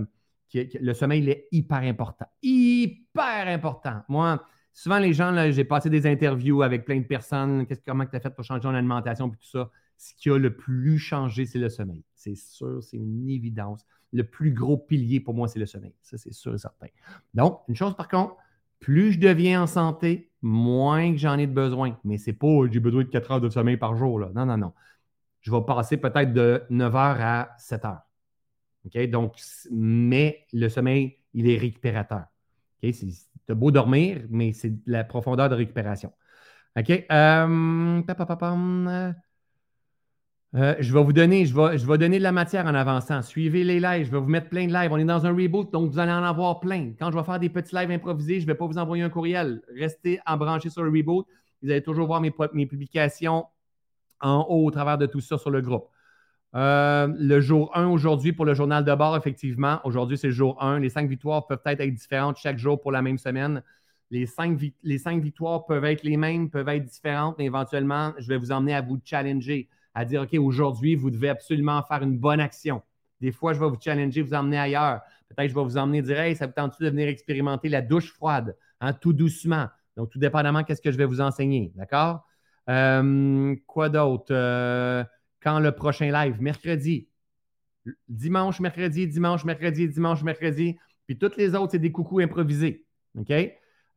le sommeil il est hyper important. Hyper important. Moi, souvent, les gens, j'ai passé des interviews avec plein de personnes. Qu'est-ce, comment tu as fait pour changer ton alimentation et tout ça? Ce qui a le plus changé, c'est le sommeil. C'est sûr, c'est une évidence. Le plus gros pilier pour moi, c'est le sommeil. Ça, c'est sûr et certain. Donc, une chose par contre, plus je deviens en santé, moins que j'en ai de besoin. Mais c'est pas j'ai besoin de 4 heures de sommeil par jour. Là. Non, non, non. Je vais passer peut-être de 9 heures à 7 heures. OK? Donc, mais le sommeil, il est récupérateur. OK? C'est beau dormir, mais c'est la profondeur de récupération. OK? Euh, euh, je vais vous donner, je vais, je vais donner de la matière en avançant. Suivez les lives, je vais vous mettre plein de lives. On est dans un reboot, donc vous allez en avoir plein. Quand je vais faire des petits lives improvisés, je ne vais pas vous envoyer un courriel. Restez embranchés sur le reboot. Vous allez toujours voir mes, mes publications en haut au travers de tout ça sur le groupe. Euh, le jour 1 aujourd'hui pour le journal de bord, effectivement. Aujourd'hui, c'est le jour 1. Les cinq victoires peuvent être différentes chaque jour pour la même semaine. Les cinq, les cinq victoires peuvent être les mêmes, peuvent être différentes, mais éventuellement, je vais vous emmener à vous challenger à dire, OK, aujourd'hui, vous devez absolument faire une bonne action. Des fois, je vais vous challenger, vous emmener ailleurs. Peut-être je vais vous emmener dire, hey, ça vous tente de venir expérimenter la douche froide, hein, tout doucement? Donc, tout dépendamment, qu'est-ce que je vais vous enseigner. D'accord? Euh, quoi d'autre? Euh, quand le prochain live? Mercredi. Dimanche, mercredi, dimanche, mercredi, dimanche, mercredi. Puis toutes les autres, c'est des coucous improvisés. OK?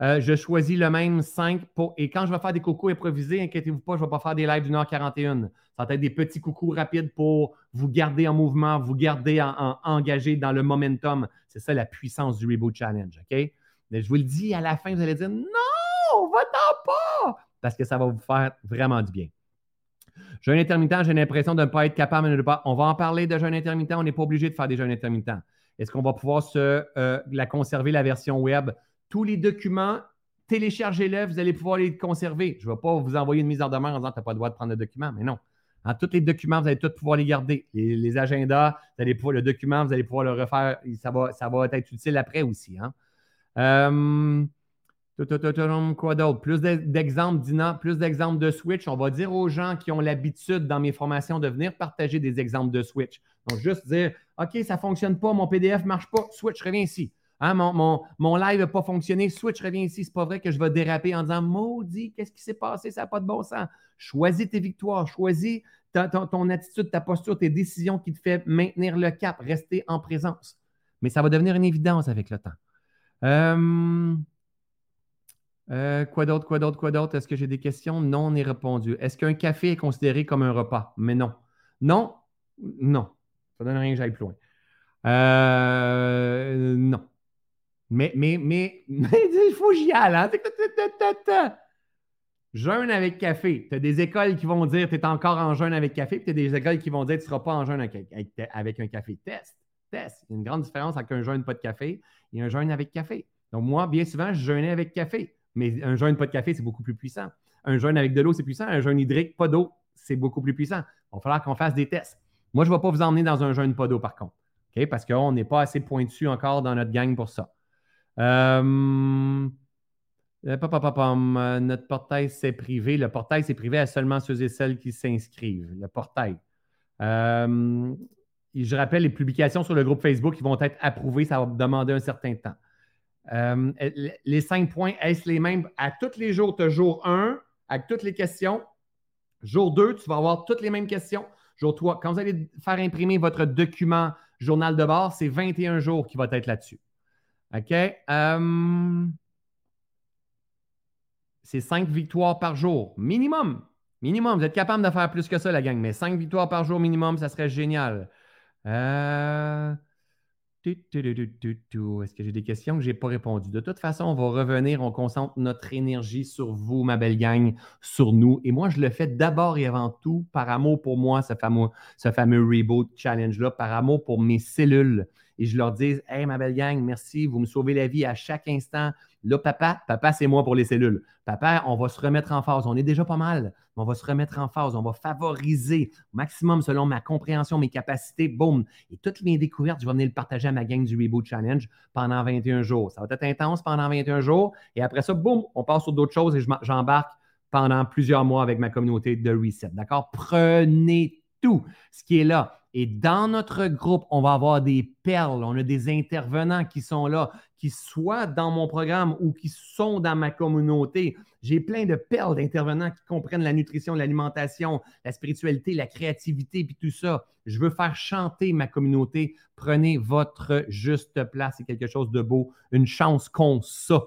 Euh, je choisis le même 5 pour. Et quand je vais faire des coucous improvisés, inquiétez-vous pas, je ne vais pas faire des lives d'une heure 41. Ça va être des petits coucous rapides pour vous garder en mouvement, vous garder engagé dans le momentum. C'est ça la puissance du Reboot Challenge. OK? Mais je vous le dis, à la fin, vous allez dire non, va-t'en pas! Parce que ça va vous faire vraiment du bien. Jeûne intermittent, j'ai l'impression de ne pas être capable de ne pas. On va en parler de jeûne intermittent. On n'est pas obligé de faire des jeûnes intermittents. Est-ce qu'on va pouvoir se, euh, la conserver, la version web? Tous les documents, téléchargez-les, vous allez pouvoir les conserver. Je ne vais pas vous envoyer une mise en demeure en disant tu n'as pas le droit de prendre le document, mais non. En tous les documents, vous allez tous pouvoir les garder. Les, agendas, le document, vous allez pouvoir le refaire. Ça va, ça va être utile après aussi. Hein. Euh, quoi d'autre? Plus d'exemples, Dina, plus d'exemples de Switch. On va dire aux gens qui ont l'habitude dans mes formations de venir partager des exemples de Switch. Donc, juste dire OK, ça ne fonctionne pas, mon PDF ne marche pas, Switch, reviens ici. Hein, mon, live n'a pas fonctionné. Switch revient ici. C'est pas vrai que je vais déraper en disant Maudit, qu'est-ce qui s'est passé? Ça n'a pas de bon sens. Choisis tes victoires, choisis ton, attitude, ta posture, tes décisions qui te font maintenir le cap, rester en présence. Mais ça va devenir une évidence avec le temps. Euh, euh, quoi d'autre, quoi d'autre, quoi d'autre? Est-ce que j'ai des questions? Non, on est répondu. Est-ce qu'un café est considéré comme un repas? Mais non. Non, non. Ça ne donne rien que j'aille plus loin. Euh, non. Mais, mais, [LAUGHS] mais, il faut que j'y aille. Hein? Jeûne avec café. Tu as des écoles qui vont dire tu es encore en jeûne avec café, puis tu as des écoles qui vont dire tu ne seras pas en jeûne avec, avec, un café. Test. Test. Il y a une grande différence entre un jeûne pas de café et un jeûne avec café. Donc, moi, bien souvent, je jeûnais avec café. Mais un jeûne pas de café, c'est beaucoup plus puissant. Un jeûne avec de l'eau, c'est puissant. Un jeûne hydrique, pas d'eau, c'est beaucoup plus puissant. Il va falloir qu'on fasse des tests. Moi, je ne vais pas vous emmener dans un jeûne pas d'eau, par contre. Parce qu'on n'est pas assez pointu encore dans notre gang pour ça. Euh, euh, notre portail, c'est privé. Le portail, c'est privé à seulement ceux et celles qui s'inscrivent. Le portail. Euh, je rappelle, les publications sur le groupe Facebook qui vont être approuvées, ça va demander un certain temps. les cinq points, est-ce les mêmes? À tous les jours? Tu as jour 1 avec toutes les questions. Jour 2, tu vas avoir toutes les mêmes questions. Jour 3, quand vous allez faire imprimer votre document journal de bord, c'est 21 jours qui va être là-dessus. OK? Euh, c'est 5 victoires par jour. Minimum. Minimum. Vous êtes capable de faire plus que ça, la gang, mais 5 victoires par jour minimum, ça serait génial. Euh, est-ce que j'ai des questions que je n'ai pas répondu? De toute façon, on va revenir, on concentre notre énergie sur vous, ma belle gang, sur nous. Et moi, je le fais d'abord et avant tout par amour pour moi, ce fameux, ce fameux Reboot Challenge-là, par amour pour mes cellules. Et je leur dis, Hey, ma belle gang, merci, vous me sauvez la vie à chaque instant. Là, papa, papa, c'est moi pour les cellules. Papa, on va se remettre en phase. On est déjà pas mal, mais on va se remettre en phase. On va favoriser au maximum selon ma compréhension, mes capacités. Boum. Et toutes mes découvertes, je vais venir le partager à ma gang du Reboot Challenge pendant 21 jours. Ça va être intense pendant 21 jours. Et après ça, boum, on passe sur d'autres choses et j'embarque pendant plusieurs mois avec ma communauté de Reset. D'accord? Prenez tout ce qui est là. Et dans notre groupe, on va avoir des perles. On a des intervenants qui sont là, qui soient dans mon programme ou qui sont dans ma communauté. J'ai plein de perles d'intervenants qui comprennent la nutrition, l'alimentation, la spiritualité, la créativité, puis tout ça. Je veux faire chanter ma communauté. Prenez votre juste place. C'est quelque chose de beau, une chance qu'on ça.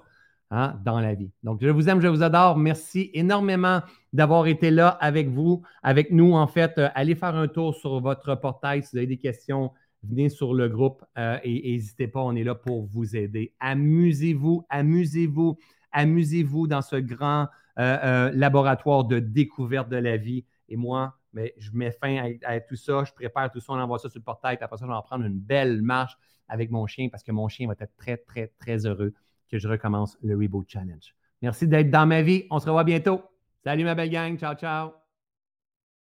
Hein, dans la vie. Donc, je vous aime, je vous adore. Merci énormément d'avoir été là avec vous, avec nous. En fait, euh, allez faire un tour sur votre portail si vous avez des questions. Venez sur le groupe euh, et n'hésitez pas, on est là pour vous aider. Amusez-vous, amusez-vous, amusez-vous dans ce grand euh, laboratoire de découverte de la vie. Et moi, mais je mets fin à, tout ça, je prépare tout ça, on envoie ça sur le portail, après ça, je vais en prendre une belle marche avec mon chien parce que mon chien va être très, très, très heureux que je recommence le Reboot Challenge. Merci d'être dans ma vie. On se revoit bientôt. Salut ma belle gang. Ciao, ciao.